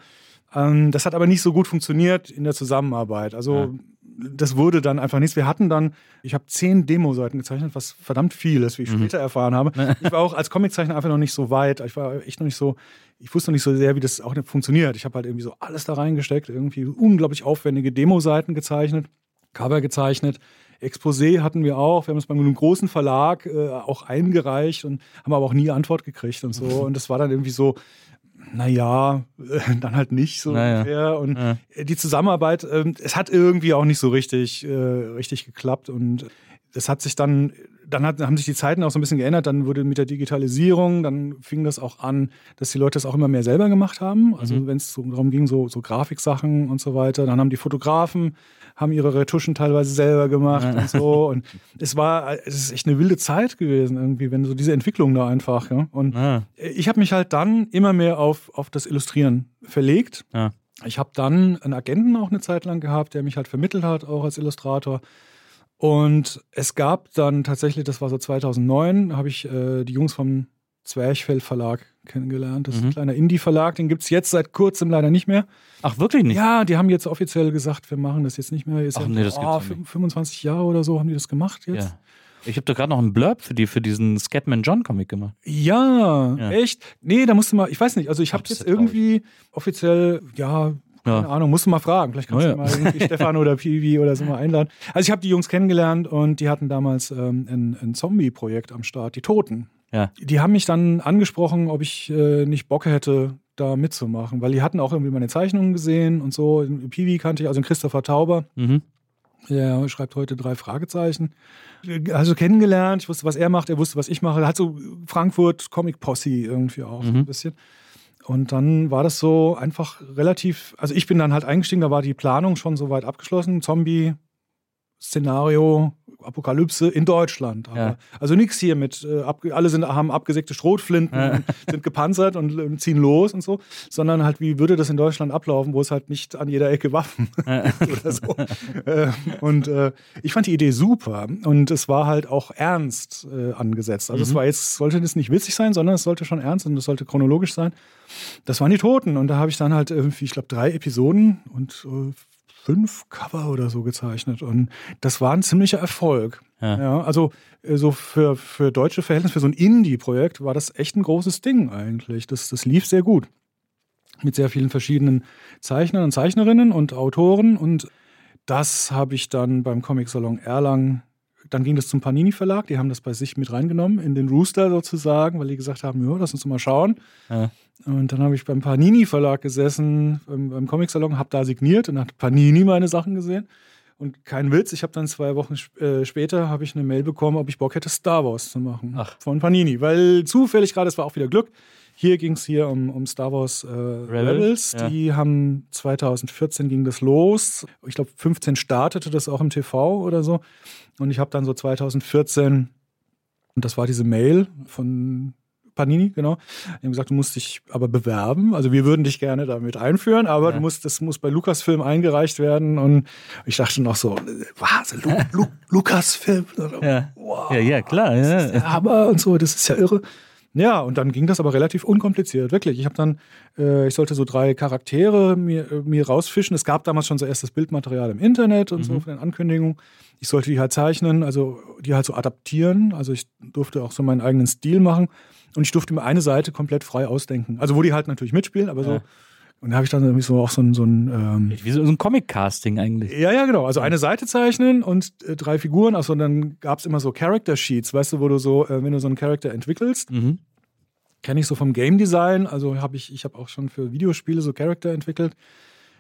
Ähm, das hat aber nicht so gut funktioniert in der Zusammenarbeit. Also, ja das wurde dann einfach nichts. Wir hatten dann, ich habe zehn Demo-Seiten gezeichnet, was verdammt viel ist, wie ich mhm. später erfahren habe. Ich war auch als Comiczeichner einfach noch nicht so weit. Ich war echt noch nicht so, ich wusste noch nicht so sehr, wie das auch funktioniert. Ich habe halt irgendwie so alles da reingesteckt, irgendwie unglaublich aufwendige Demo-Seiten gezeichnet, Cover gezeichnet. Exposé hatten wir auch. Wir haben es bei einem großen Verlag äh, auch eingereicht und haben aber auch nie Antwort gekriegt und so. Und das war dann irgendwie so, naja, äh, dann halt nicht so naja. ungefähr. Und ja. die Zusammenarbeit, äh, es hat irgendwie auch nicht so richtig, äh, richtig geklappt. Und das hat sich dann, dann hat, haben sich die Zeiten auch so ein bisschen geändert. Dann wurde mit der Digitalisierung, dann fing das auch an, dass die Leute das auch immer mehr selber gemacht haben. Also mhm. wenn es so darum ging, so, so Grafiksachen und so weiter, dann haben die Fotografen haben ihre Retuschen teilweise selber gemacht ja. und so. Und es war, es ist echt eine wilde Zeit gewesen, irgendwie, wenn so diese Entwicklung da einfach. Ja? Und ja. ich habe mich halt dann immer mehr auf, auf das Illustrieren verlegt. Ich habe dann einen Agenten auch eine Zeit lang gehabt, der mich halt vermittelt hat, auch als Illustrator. Und es gab dann tatsächlich, das war so 2009, habe ich äh, die Jungs vom Zwerchfell Verlag kennengelernt. Das ist ein mhm. kleiner Indie-Verlag, den gibt es jetzt seit kurzem leider nicht mehr. Ach, wirklich nicht? Ja, die haben jetzt offiziell gesagt, wir machen das jetzt nicht mehr. Jetzt Ach nee, das oh, gibt's nicht. 25 Jahre oder so haben die das gemacht jetzt. Ja. Ich habe da gerade noch einen Blurb für die für diesen Scatman John Comic gemacht. Ja, ja, echt? Nee, da musste mal, ich weiß nicht, also ich habe jetzt irgendwie offiziell, ja, keine ja. Ahnung, musst du mal fragen. Vielleicht kannst oh, ja. du mal irgendwie Stefan oder Piwi oder so mal einladen. Also ich habe die Jungs kennengelernt und die hatten damals ähm, ein, ein Zombie-Projekt am Start, die Toten. Ja. Die haben mich dann angesprochen, ob ich äh, nicht Bock hätte, da mitzumachen, weil die hatten auch irgendwie meine Zeichnungen gesehen und so. Piwi kannte ich, also Christopher Tauber. Mhm. Der schreibt heute drei Fragezeichen. Also kennengelernt, ich wusste, was er macht, er wusste, was ich mache. Er hat so Frankfurt Comic Posse irgendwie auch so Mhm. ein bisschen. Und dann war das so einfach relativ, also ich bin dann halt eingestiegen, da war die Planung schon so weit abgeschlossen. Zombie, Szenario, Apokalypse in Deutschland. Aber, Ja. Also nichts hier mit, äh, ab, alle sind, haben abgesägte Schrotflinten, und sind gepanzert und, äh, ziehen los und so, sondern halt, wie würde das in Deutschland ablaufen, wo es halt nicht an jeder Ecke Waffen oder so. äh, und äh, ich fand die Idee super und es war halt auch ernst äh, angesetzt. Also es war jetzt, sollte das nicht witzig sein, sondern es sollte schon ernst und es sollte chronologisch sein. Das waren die Toten und da habe ich dann halt irgendwie, ich glaube, drei Episoden und äh, fünf Cover oder so gezeichnet und das war ein ziemlicher Erfolg. Ja. Ja, also äh, so für, für deutsche Verhältnisse, für so ein Indie-Projekt war das echt ein großes Ding eigentlich. Das, das lief sehr gut. Mit sehr vielen verschiedenen Zeichnern und Zeichnerinnen und Autoren. Und das habe ich dann beim Comic Salon Erlangen, dann ging das zum Panini Verlag, die haben das bei sich mit reingenommen, in den Rooster sozusagen, weil die gesagt haben, ja, lass uns mal schauen. Ja. Und dann habe ich beim Panini Verlag gesessen, beim, beim Comic Salon, habe da signiert und hat Panini meine Sachen gesehen. Und kein Witz, ich habe dann zwei Wochen äh, später habe ich eine Mail bekommen, ob ich Bock hätte, Star Wars zu machen. Ach. Von Panini. Weil zufällig gerade, es war auch wieder Glück. Hier ging es hier um, um Star Wars äh, Rebels. ja. Die haben 2014 ging das los. Ich glaube, 15 startete das auch im TV oder so. Und ich habe dann so 2014, und das war diese Mail von Panini, genau. Die haben gesagt, du musst dich aber bewerben. Also wir würden dich gerne damit einführen, aber Ja. du musst, das muss bei Lucasfilm eingereicht werden. Und ich dachte noch so, was? Lu, Lu, Lucasfilm? Ja. Wow, Ja, ja, klar. Ja. aber und so, das ist ja irre. Ja, und dann ging das aber relativ unkompliziert, wirklich. Ich habe dann, äh, ich sollte so drei Charaktere mir, äh, mir rausfischen. Es gab damals schon so erstes Bildmaterial im Internet und so von den Ankündigungen. Ich sollte die halt zeichnen, also die halt so adaptieren. Also ich durfte auch so meinen eigenen Stil machen. Und ich durfte mir eine Seite komplett frei ausdenken. Also wo die halt natürlich mitspielen, aber so. Ja. Und da habe ich dann irgendwie so auch so ein, so ein ähm, Wie so so ein Comic-Casting eigentlich. ja, ja, genau. Also eine Seite zeichnen und äh, drei Figuren. Also dann gab es immer so Character Sheets, weißt du, wo du so, äh, wenn du so einen Charakter entwickelst, Mhm. kenne ich so vom Game Design. Also habe ich, ich habe auch schon für Videospiele so Charakter entwickelt,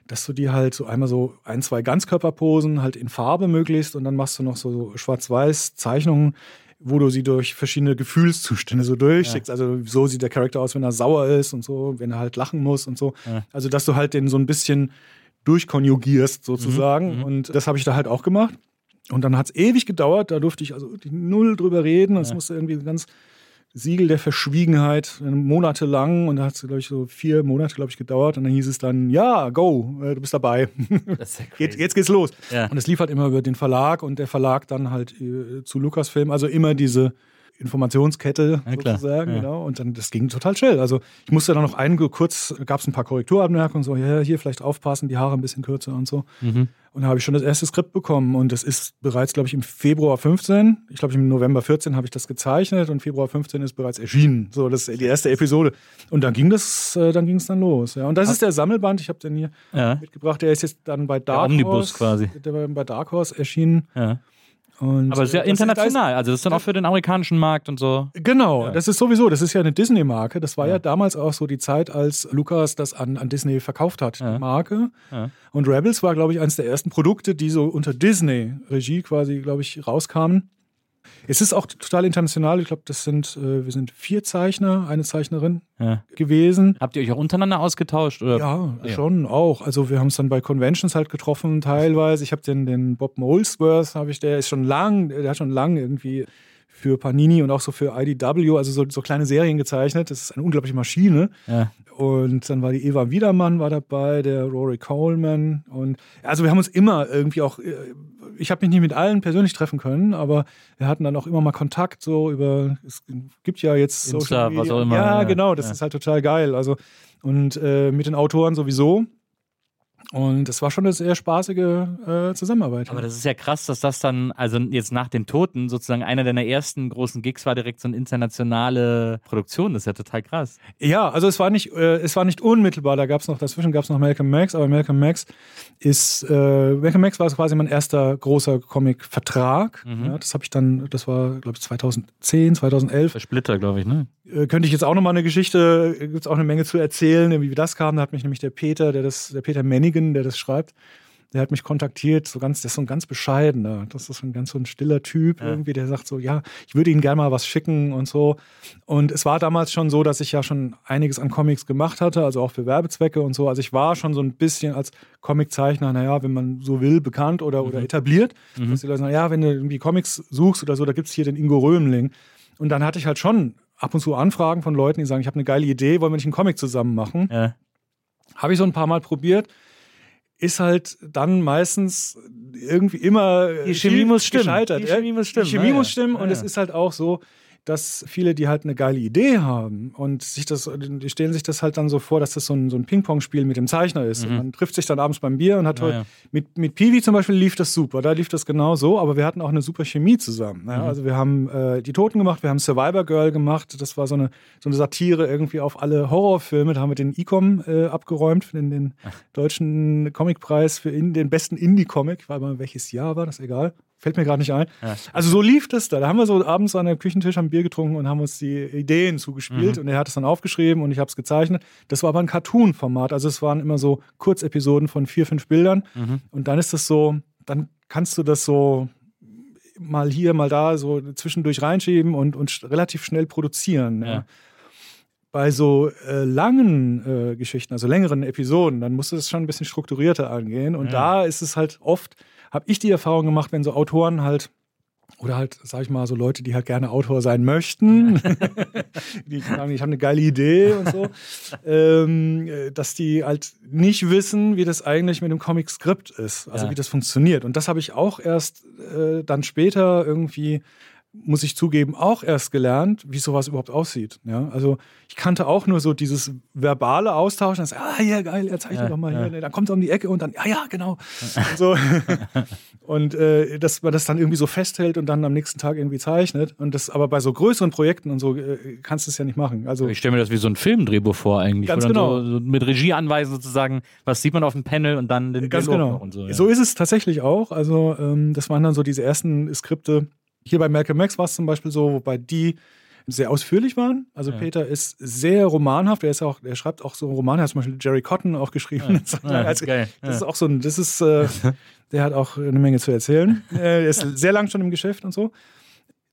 dass du die halt so einmal so ein, zwei Ganzkörperposen halt in Farbe möglichst und dann machst du noch so, so schwarz-weiß Zeichnungen, wo du sie durch verschiedene Gefühlszustände so durchschickst. Also so sieht der Charakter aus, wenn er sauer ist und so, wenn er halt lachen muss und so. Ja. Also dass du halt den so ein bisschen durchkonjugierst sozusagen. Mhm, Und das habe ich da halt auch gemacht. Und dann hat es ewig gedauert, da durfte ich also die null drüber reden. Es Ja. musste irgendwie ganz Siegel der Verschwiegenheit, äh, monatelang. Und da hat es, glaube ich, so vier Monate, glaube ich, gedauert. Und dann hieß es dann, ja, go, äh, du bist dabei. Das ja. Geht, jetzt geht's los. Ja. Und es lief halt immer über den Verlag und der Verlag dann halt äh, zu Lucasfilm. Also immer diese Informationskette Ja, sozusagen, Ja. genau. Und dann, das ging total schnell. Also ich musste dann noch einige kurz, gab es ein paar Korrekturanmerkungen, so, ja, hier vielleicht aufpassen, die Haare ein bisschen kürzer und so. Mhm. Und da habe ich schon das erste Skript bekommen und das ist bereits, glaube ich, im Februar 15. Ich glaube, im November 14 habe ich das gezeichnet und Februar 15 ist bereits erschienen. So, das ist die erste Episode. Und dann ging das, äh, dann ging es dann los. Ja. Und das ist der Sammelband. Ich habe den hier Ja. mitgebracht. Der ist jetzt dann bei Dark Omnibus Horse. quasi. Der war bei Dark Horse erschienen. ja. Und, Aber es ist ja ist- international. Also das ist dann auch für den amerikanischen Markt und so. Genau, Ja. das ist sowieso, das ist ja eine Disney-Marke. Das war ja. Ja. damals auch so die Zeit, als Lukas das an, an Disney verkauft hat, die Marke. Und Rebels war, glaube ich, eines der ersten Produkte, die so unter Disney-Regie quasi, glaube ich, rauskamen. Es ist auch total international. Ich glaube, das sind, äh, wir sind vier Zeichner, eine Zeichnerin Ja. gewesen. Habt ihr euch auch untereinander ausgetauscht? Oder? Ja, Ja. schon auch. Also wir haben es dann bei Conventions halt getroffen teilweise. Ich habe den, den Bob Molesworth, habe ich, der ist schon lang, der hat schon lang irgendwie für Panini und auch so für IDW, also so, so kleine Serien gezeichnet. Das ist eine unglaubliche Maschine. Ja. Und dann war die Eva Wiedermann war dabei, der Rory Coleman. Und also wir haben uns immer irgendwie auch, äh, ich habe mich nicht mit allen persönlich treffen können, aber wir hatten dann auch immer mal Kontakt so über, es gibt ja jetzt Insta, was auch immer, Ja, ja. genau, das Ja. ist halt total geil. Also und äh, mit den Autoren sowieso. Und es war schon eine sehr spaßige äh, Zusammenarbeit. Aber das ist ja krass, dass das dann, also jetzt nach dem Toten, sozusagen einer deiner ersten großen Gigs war direkt so eine internationale Produktion. Das ist ja total krass. Ja, also es war nicht, äh, es war nicht unmittelbar. Da gab es noch, dazwischen gab es noch Malcolm Max, aber Malcolm Max ist, äh, Malcolm Max war quasi mein erster großer Comic-Vertrag. Mhm. Ja, das habe ich dann, das war, glaube ich, 2010, 2011. Der Splitter, glaube ich, ne? Äh, könnte ich jetzt auch nochmal eine Geschichte, gibt es auch eine Menge zu erzählen, wie das kam. Da hat mich nämlich der Peter, der das, der Peter Mennigen, der das schreibt, der hat mich kontaktiert, so ganz, der ist so ein ganz bescheidener, das ist so ein ganz so ein stiller Typ Ja. irgendwie, der sagt so, ja, ich würde Ihnen gerne mal was schicken und so. Und es war damals schon so, dass ich ja schon einiges an Comics gemacht hatte, also auch für Werbezwecke und so. Also ich war schon so ein bisschen als Comiczeichner, naja, wenn man so will, bekannt oder, oder etabliert. Dass die Leute sagen, ja, wenn du irgendwie Comics suchst oder so, da gibt es hier den Ingo Römling. Und dann hatte ich halt schon ab und zu Anfragen von Leuten, die sagen, ich habe eine geile Idee, wollen wir nicht einen Comic zusammen machen? Ja. Habe ich so ein paar Mal probiert. Ist halt dann meistens irgendwie immer Die Chemie muss stimmen. gescheitert. Die. Chemie muss stimmen. Die Chemie Ja, muss stimmen und es ist halt auch so, dass viele, die halt eine geile Idee haben und sich das, die stellen sich das halt dann so vor, dass das so ein, so ein Ping-Pong-Spiel mit dem Zeichner ist. Und man trifft sich dann abends beim Bier und hat Mhm. Ja, heute, ja. mit, mit Piwi zum Beispiel lief das super, da lief das genau so, aber wir hatten auch eine super Chemie zusammen. Ja? Also wir haben äh, die Toten gemacht, wir haben Survivor Girl gemacht, das war so eine, so eine Satire irgendwie auf alle Horrorfilme, da haben wir den ICOM äh, abgeräumt, den, den deutschen Comicpreis für in, den besten Indie-Comic, war mal welches Jahr war das, egal. Fällt mir gerade nicht ein. Also so lief das da. Da haben wir so abends an der Küchentisch am Bier getrunken und haben uns die Ideen zugespielt. Und er hat es dann aufgeschrieben und ich habe es gezeichnet. Das war aber ein Cartoon-Format. Also es waren immer so Kurzepisoden von vier, fünf Bildern. Und dann ist das so, dann kannst du das so mal hier, mal da so zwischendurch reinschieben und, und relativ schnell produzieren. Ja. Ja. Bei so äh, langen äh, Geschichten, also längeren Episoden, dann musst du das schon ein bisschen strukturierter angehen. Und da ist es halt oft, habe ich die Erfahrung gemacht, wenn so Autoren halt oder halt, sag ich mal, so Leute, die halt gerne Autor sein möchten, die sagen, ich habe eine geile Idee und so, ähm, äh, dass die halt nicht wissen, wie das eigentlich mit dem Comic-Skript ist, also Ja. wie das funktioniert. Und das habe ich auch erst äh, dann später irgendwie, muss ich zugeben, auch erst gelernt, wie sowas überhaupt aussieht. Ja? Also ich kannte auch nur so dieses verbale Austauschen, das, ah ja, geil, er zeichnet Ja, doch mal ja. hier, dann kommt er um die Ecke und dann, ja, ja, genau. Und so. Und äh, dass man das dann irgendwie so festhält und dann am nächsten Tag irgendwie zeichnet. Und das aber bei so größeren Projekten und so äh, kannst du es ja nicht machen. Also Ich stelle mir das wie so ein Filmdrehbuch vor eigentlich. Ganz genau. So, so mit Regie anweisen sozusagen, was sieht man auf dem Panel und dann den Ganz Dialog genau. und so. So, ja. ist es tatsächlich auch. Also, ähm, das waren dann so diese ersten Skripte. Hier bei Malcolm Max war es zum Beispiel so, wobei die sehr ausführlich waren. Also Peter ist sehr romanhaft. Er ist auch, er schreibt auch so Romane, er hat zum Beispiel Jerry Cotton auch geschrieben. Ja, also, geil. Das ist auch so ein, das ist, äh, der hat auch eine Menge zu erzählen. Äh, er ist sehr lang schon im Geschäft und so.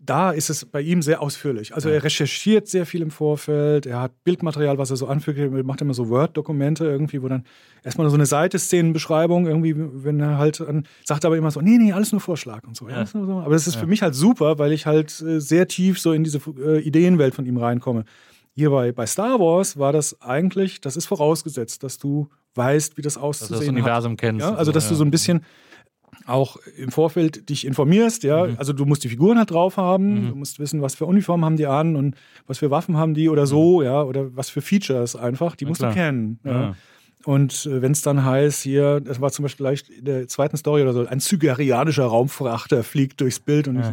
Da ist es bei ihm sehr ausführlich. Also er recherchiert sehr viel im Vorfeld, er hat Bildmaterial, was er so anfügt, er macht immer so Word-Dokumente irgendwie, wo dann erstmal so eine Seite, Szenenbeschreibung irgendwie, wenn er halt, an- sagt aber immer so, nee, nee, alles nur Vorschlag und so. Ja. Aber das ist für mich halt super, weil ich halt äh, sehr tief so in diese äh, Ideenwelt von ihm reinkomme. Hier bei, bei Star Wars war das eigentlich, das ist vorausgesetzt, dass du weißt, wie das Dass auszusehen du das Universum hat. kennst. Ja, also, dass ja. du so ein bisschen auch im Vorfeld dich informierst, ja. Mhm. Also du musst die Figuren halt drauf haben, du musst wissen, was für Uniformen haben die an und was für Waffen haben die oder so, ja, oder was für Features einfach, die Mhm. Na musst klar. du kennen. Ja. Ja. Und äh, wenn es dann heißt, hier, das war zum Beispiel gleich in der zweiten Story oder so, ein zygerianischer Raumfrachter fliegt durchs Bild und ich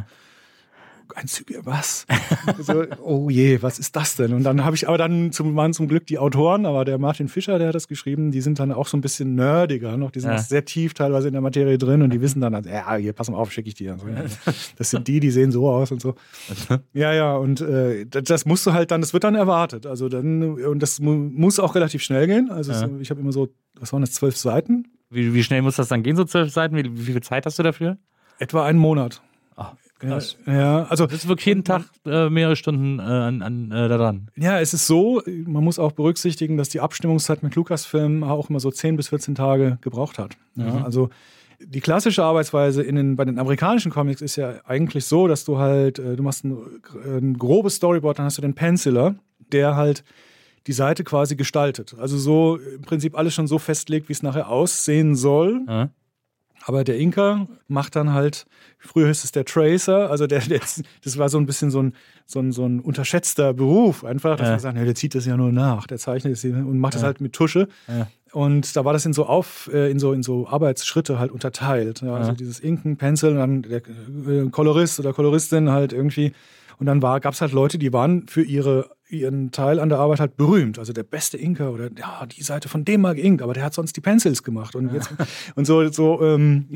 ein Zyger, was? so, oh je, was ist das denn? Und dann habe ich aber dann zum, waren zum Glück die Autoren, aber der Martin Fischer, der hat das geschrieben, die sind dann auch so ein bisschen nerdiger noch, die sind Ja. sehr tief teilweise in der Materie drin und die wissen dann, also, ja, hier, pass mal auf, schicke ich dir. So, ja. Das sind die, die sehen so aus und so. Ja, ja, und äh, das, das musst du halt dann, das wird dann erwartet. Also dann, und das mu muss auch relativ schnell gehen. Also so, ich habe immer so, was waren das, zwölf Seiten? Wie, wie schnell muss das dann gehen, so zwölf Seiten? Wie, wie viel Zeit hast du dafür? Etwa einen Monat. Ja, krass. ja, also Du bist wirklich jeden Tag äh, mehrere Stunden äh, an, an, äh, da dran. Ja, es ist so, man muss auch berücksichtigen, dass die Abstimmungszeit mit Lucasfilm auch immer so 10 bis 14 Tage gebraucht hat. Ja, Also die klassische Arbeitsweise in den, bei den amerikanischen Comics ist ja eigentlich so, dass du halt, äh, du machst ein, ein grobes Storyboard, dann hast du den Penciler, der halt die Seite quasi gestaltet. Also so im Prinzip alles schon so festlegt, wie es nachher aussehen soll. Ja. Aber der Inka macht dann halt, früher hieß es der Tracer, also der, der das war so ein bisschen so ein, so ein, so ein unterschätzter Beruf einfach, dass Ja. man sagt, ja, der zieht das ja nur nach, der zeichnet es und macht das halt mit Tusche. Ja. Und da war das in so auf, äh, in so in so Arbeitsschritte halt unterteilt. Ja, also Ja. dieses Inken, Pencil, und dann der äh, Kolorist oder Koloristin halt irgendwie. Und dann gab es halt Leute, die waren für ihre, ihren Teil an der Arbeit halt berühmt. Also der beste Inker oder ja, die Seite von dem mal geinkt, aber der hat sonst die Pencils gemacht. Und, jetzt, und so, so ähm,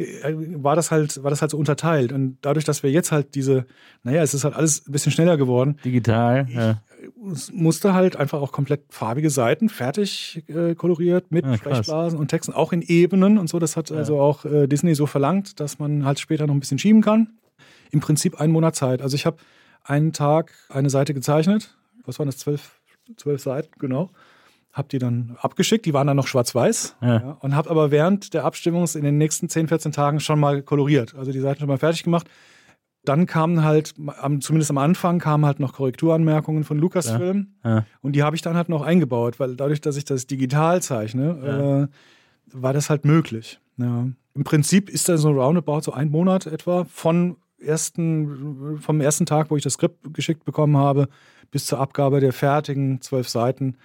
war das halt, war das halt so unterteilt. Und dadurch, dass wir jetzt halt diese, naja, es ist halt alles ein bisschen schneller geworden, Digital. Ja. es musste halt einfach auch komplett farbige Seiten fertig äh, koloriert mit Ah, krass. Sprechblasen und Texten, auch in Ebenen und so. Das hat also auch äh, Disney so verlangt, dass man halt später noch ein bisschen schieben kann. Im Prinzip einen Monat Zeit. Also ich habe einen Tag eine Seite gezeichnet. Was waren das? Zwölf, zwölf Seiten, genau. Hab die dann abgeschickt, die waren dann noch schwarz-weiß. Ja. Ja. und habe aber während der Abstimmung in den nächsten 10, 14 Tagen schon mal koloriert. Also die Seiten schon mal fertig gemacht. Dann kamen halt, zumindest am Anfang, kamen halt noch Korrekturanmerkungen von Lucasfilm. Ja. Und die habe ich dann halt noch eingebaut, weil dadurch, dass ich das digital zeichne, äh, war das halt möglich. Im Prinzip ist da so roundabout so ein Monat etwa von ersten, vom ersten Tag, wo ich das Skript geschickt bekommen habe, bis zur Abgabe der fertigen zwölf Seiten,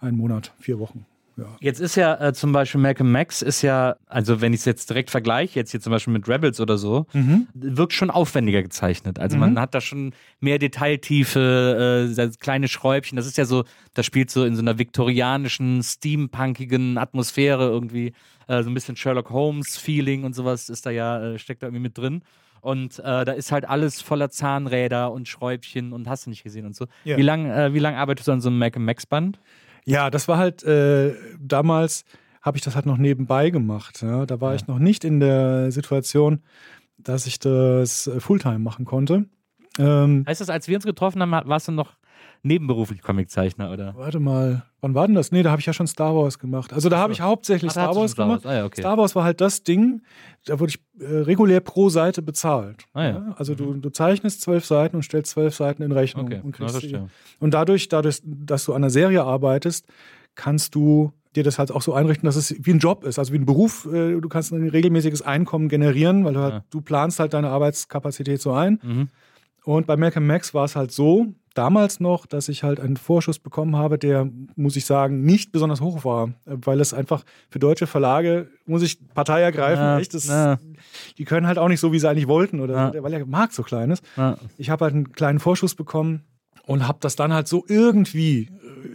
ein Monat, vier Wochen. Ja. Jetzt ist ja äh, zum Beispiel Malcolm Max ist ja, also wenn ich es jetzt direkt vergleiche, jetzt hier zum Beispiel mit Rebels oder so, wirkt schon aufwendiger gezeichnet. Also man hat da schon mehr Detailtiefe, äh, kleine Schräubchen. Das ist ja so, das spielt so in so einer viktorianischen, steampunkigen Atmosphäre irgendwie. Äh, so ein bisschen Sherlock Holmes-Feeling und sowas ist da ja, äh, steckt da irgendwie mit drin. Und äh, da ist halt alles voller Zahnräder und Schräubchen und hast du nicht gesehen und so. Ja. Wie lange äh, wie lang arbeitest du an so einem Malcolm Max-Band? Ja, das war halt äh, damals habe ich das halt noch nebenbei gemacht. Ja. Da war ich noch nicht in der Situation, dass ich das äh, Fulltime machen konnte. Ähm, Heißt das, als wir uns getroffen haben, warst du noch nebenberuflich Comiczeichner, oder? warte mal, wann war denn das? Nee, da habe ich ja schon Star Wars gemacht. Also da habe ich hauptsächlich Ach, Star Wars Star gemacht. Wars. Ah, ja, okay. Star Wars war halt das Ding, da wurde ich äh, regulär pro Seite bezahlt. Ah, ja. Also du, du zeichnest zwölf Seiten und stellst zwölf Seiten in Rechnung. Okay, und, na, kriegst verstehe. und dadurch, dadurch, dass du an einer Serie arbeitest, kannst du dir das halt auch so einrichten, dass es wie ein Job ist, also wie ein Beruf. äh, Du kannst ein regelmäßiges Einkommen generieren, weil du, halt, Ja. du planst halt deine Arbeitskapazität so ein. Mhm. Und bei Malcolm Max war es halt so, damals noch, dass ich halt einen Vorschuss bekommen habe, der, muss ich sagen, nicht besonders hoch war, äh, weil es einfach für deutsche Verlage, muss ich Partei ergreifen, Ja, echt, das, ja. die können halt auch nicht so, wie sie eigentlich wollten, oder Ja. weil der Markt so klein ist. Ich habe halt einen kleinen Vorschuss bekommen und habe das dann halt so irgendwie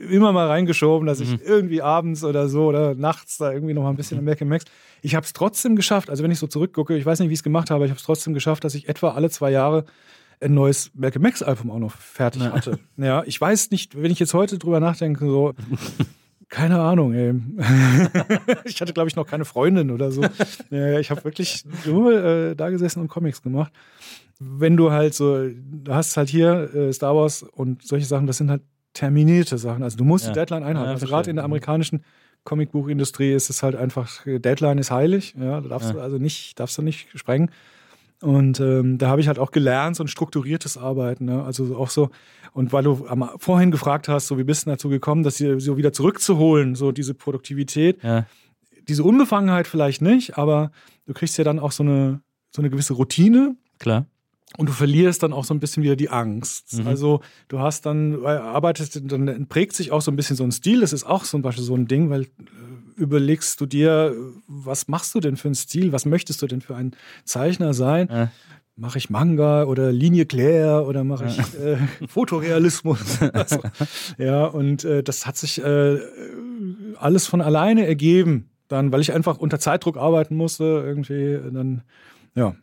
äh, immer mal reingeschoben, dass ich irgendwie abends oder so oder nachts da irgendwie noch mal ein bisschen am Malcolm Max. Ich habe es trotzdem geschafft, also wenn ich so zurückgucke, ich weiß nicht, wie ich es gemacht habe, ich habe es trotzdem geschafft, dass ich etwa alle zwei Jahre ein neues Malcolm Max Album auch noch fertig hatte. Ja, ich weiß nicht, wenn ich jetzt heute drüber nachdenke, so keine Ahnung, ey. ich hatte, glaube ich, noch keine Freundin oder so. Ja, ich habe wirklich nur äh, da gesessen und Comics gemacht. Wenn du halt so, du hast halt hier äh, Star Wars und solche Sachen, das sind halt terminierte Sachen. Also du musst Ja. die Deadline einhalten. Ja, also gerade in der amerikanischen Comicbuchindustrie ist es halt einfach, äh, Deadline ist heilig. Ja, da darfst Ja. du also nicht, darfst du nicht sprengen. Und ähm, da habe ich halt auch gelernt, so ein strukturiertes Arbeiten. Ne? Also auch so, und weil du am, vorhin gefragt hast, so wie bist du dazu gekommen, das so wieder zurückzuholen, so diese Produktivität, Ja. diese Unbefangenheit vielleicht nicht, aber du kriegst ja dann auch so eine, so eine gewisse Routine Klar. und du verlierst dann auch so ein bisschen wieder die Angst. Mhm. Also du hast dann, weil arbeitest, dann prägt sich auch so ein bisschen so ein Stil. Das ist auch zum Beispiel so ein Ding, weil äh, überlegst du dir, was machst du denn für einen Stil? Was möchtest du denn für ein Zeichner sein? Ja. Mache ich Manga oder Linie Claire oder mache ich äh, Fotorealismus? also, ja, und äh, das hat sich äh, alles von alleine ergeben. Dann, weil ich einfach unter Zeitdruck arbeiten musste, irgendwie, dann, ja,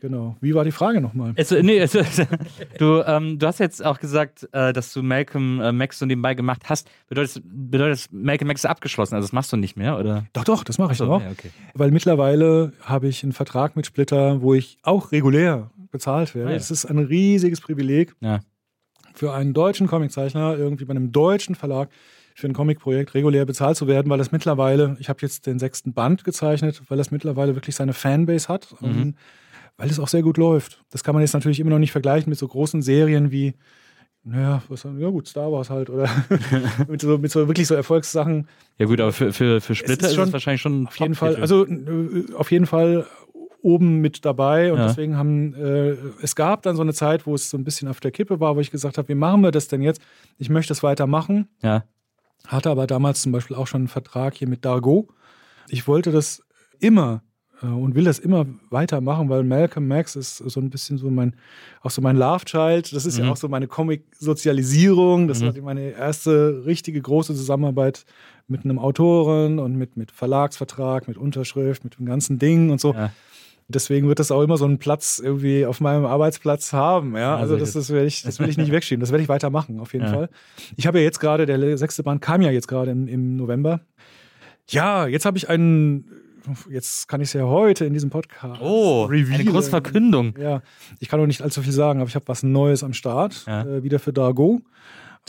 genau. Wie war die Frage nochmal? Es, nee, es, du, ähm, du hast jetzt auch gesagt, äh, dass du Malcolm äh, Max so nebenbei gemacht hast. Bedeutet, bedeutet das, Malcolm Max ist abgeschlossen? Also das machst du nicht mehr, oder? Doch, doch, das mache ich So, noch. ja, okay. Weil mittlerweile habe ich einen Vertrag mit Splitter, wo ich auch regulär bezahlt werde. Ah, ja. Es ist ein riesiges Privileg Ja. für einen deutschen Comiczeichner, irgendwie bei einem deutschen Verlag, für ein Comicprojekt regulär bezahlt zu werden, weil das mittlerweile, ich habe jetzt den sechsten Band gezeichnet, weil das mittlerweile wirklich seine Fanbase hat Mhm. Weil es auch sehr gut läuft. Das kann man jetzt natürlich immer noch nicht vergleichen mit so großen Serien wie, naja, was, ja gut, Star Wars halt oder mit, so, mit so wirklich so Erfolgssachen. Ja gut, aber für, für, für Splitter ist ist, schon- es wahrscheinlich schon ein Auf jeden Fall, also äh, auf jeden Fall oben mit dabei und Ja. deswegen haben äh, es gab dann so eine Zeit, wo es so ein bisschen auf der Kippe war, wo ich gesagt habe, wie machen wir das denn jetzt? Ich möchte es weitermachen, Ja. hatte aber damals zum Beispiel auch schon einen Vertrag hier mit Dargo. Ich wollte das immer und will das immer weitermachen, weil Malcolm Max ist so ein bisschen so mein, auch so mein Love Child. Das ist mhm. ja auch so meine Comic-Sozialisierung. Das mhm. war meine erste richtige große Zusammenarbeit mit einem Autoren und mit, mit Verlagsvertrag, mit Unterschrift, mit dem ganzen Ding und so. Ja. Deswegen wird das auch immer so einen Platz irgendwie auf meinem Arbeitsplatz haben. Ja, also das, das, will ich, das will ich nicht wegschieben. Das werde ich weitermachen, auf jeden ja. Fall. Ich habe ja jetzt gerade, der sechste Band kam ja jetzt gerade im, im November. Ja, jetzt habe ich einen jetzt kann ich es ja heute in diesem Podcast. Oh, revealen. eine große Verkündung. Ja, ich kann noch nicht allzu viel sagen, aber ich habe was Neues am Start, ja. äh, wieder für Dargo.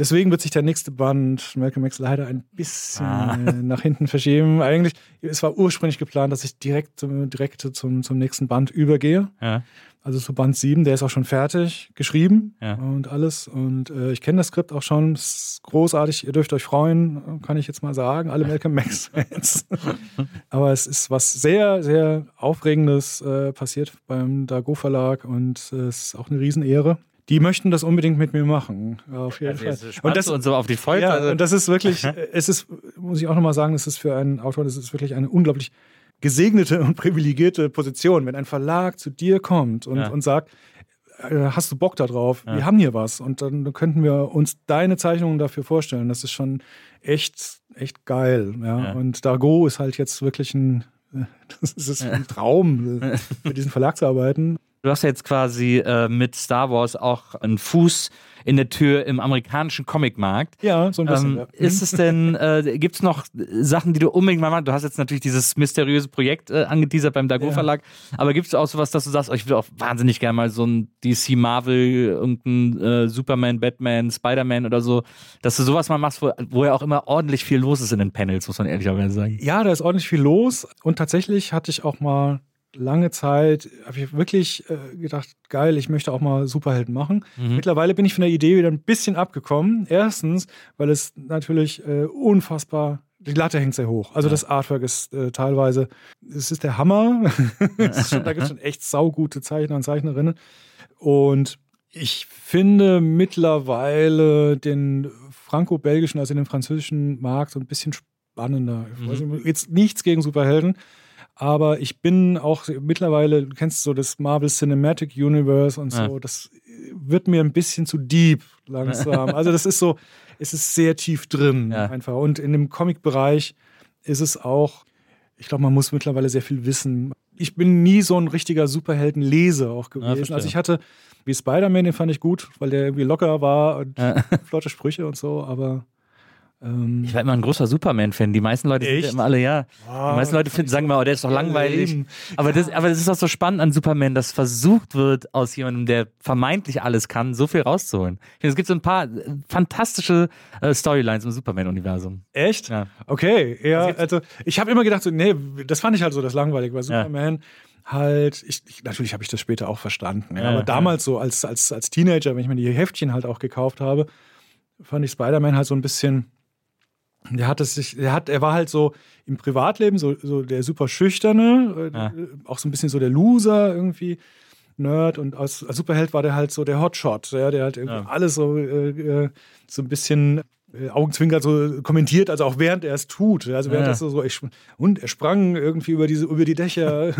Deswegen wird sich der nächste Band Malcolm X leider ein bisschen ah. nach hinten verschieben. Eigentlich, es war ursprünglich geplant, dass ich direkt, direkt zum, zum nächsten Band übergehe. Ja. Also zu Band 7, der ist auch schon fertig, geschrieben ja. und alles. Und äh, ich kenne das Skript auch schon. Ist großartig. Ihr dürft euch freuen, kann ich jetzt mal sagen. Alle Malcolm Max-Fans. Aber es ist was sehr, sehr Aufregendes äh, passiert beim Dago Verlag und äh, es ist auch eine Riesenehre. Die möchten das unbedingt mit mir machen. Auf jeden Fall. Und das und so auf die Folge. Ja, und das ist wirklich, es ist, muss ich auch nochmal sagen, es ist für einen Autor, das ist wirklich eine unglaublich gesegnete und privilegierte Position, wenn ein Verlag zu dir kommt und, ja. und sagt, äh, hast du Bock darauf? Ja. Wir haben hier was und dann könnten wir uns deine Zeichnungen dafür vorstellen. Das ist schon echt, echt geil. Ja? ja. Und Dargo ist halt jetzt wirklich ein, das ist ein Traum, mit diesem Verlag zu arbeiten. Du hast ja jetzt quasi äh, mit Star Wars auch einen Fuß in der Tür im amerikanischen Comicmarkt. Ja, so ein bisschen. Ähm, ja. Ist es denn, äh, gibt es noch Sachen, die du unbedingt mal machst? Du hast jetzt natürlich dieses mysteriöse Projekt äh, angeteasert beim Dago ja. Verlag, aber gibt es auch sowas, dass du sagst, oh, ich würde auch wahnsinnig gerne mal so ein DC Marvel, irgendein äh, Superman, Batman, Spider-Man oder so, dass du sowas mal machst, wo, wo ja auch immer ordentlich viel los ist in den Panels, muss man ehrlicherweise sagen. Ja, da ist ordentlich viel los und tatsächlich hatte ich auch mal lange Zeit habe ich wirklich äh, gedacht, geil, ich möchte auch mal Superhelden machen. Mhm. Mittlerweile bin ich von der Idee wieder ein bisschen abgekommen. Erstens, weil es natürlich äh, unfassbar die Latte hängt sehr hoch. Also ja. das Artwork ist äh, teilweise, es ist der Hammer. ist schon, da gibt es schon echt saugute Zeichner und Zeichnerinnen. Und ich finde mittlerweile den franco-belgischen, also den französischen Markt so ein bisschen spannender. Mhm. Jetzt nichts gegen Superhelden, aber ich bin auch mittlerweile, du kennst so das Marvel Cinematic Universe und so, ja. das wird mir ein bisschen zu deep langsam. also das ist so, es ist sehr tief drin ja. einfach. Und in dem Comic-Bereich ist es auch, ich glaube, man muss mittlerweile sehr viel wissen. Ich bin nie so ein richtiger Superhelden-Leser auch gewesen. Ja, also ich hatte, wie Spider-Man, den fand ich gut, weil der irgendwie locker war und flotte Sprüche und so, aber ähm, ich war immer ein großer Superman-Fan. Die meisten Leute sind immer alle, ja. Oh, die meisten Leute finden, sagen mal, oh, der ist doch langweilig. Aber, das, aber das ist doch so spannend an Superman, dass versucht wird, aus jemandem, der vermeintlich alles kann, so viel rauszuholen. Es gibt so ein paar äh, fantastische äh, Storylines im Superman-Universum. Echt? Ja. Okay, ja. Also, ich habe immer gedacht, so, nee, das fand ich halt so das Langweilige bei Superman. Ja halt, ich, ich, natürlich habe ich das später auch verstanden, ja, aber damals so als, als, als Teenager, wenn ich mir die Heftchen halt auch gekauft habe, fand ich Spider-Man halt so ein bisschen, der hat es sich, der hat, er war halt so im Privatleben so, so der super schüchterne, äh, ja. auch so ein bisschen so der Loser irgendwie. Nerd und als, als Superheld war der halt so der Hotshot, ja, der halt ja. alles so, äh, äh so ein bisschen äh, Augenzwinker so kommentiert, also auch während er es tut. Also während ja. er so, ich, und er sprang irgendwie über diese über die Dächer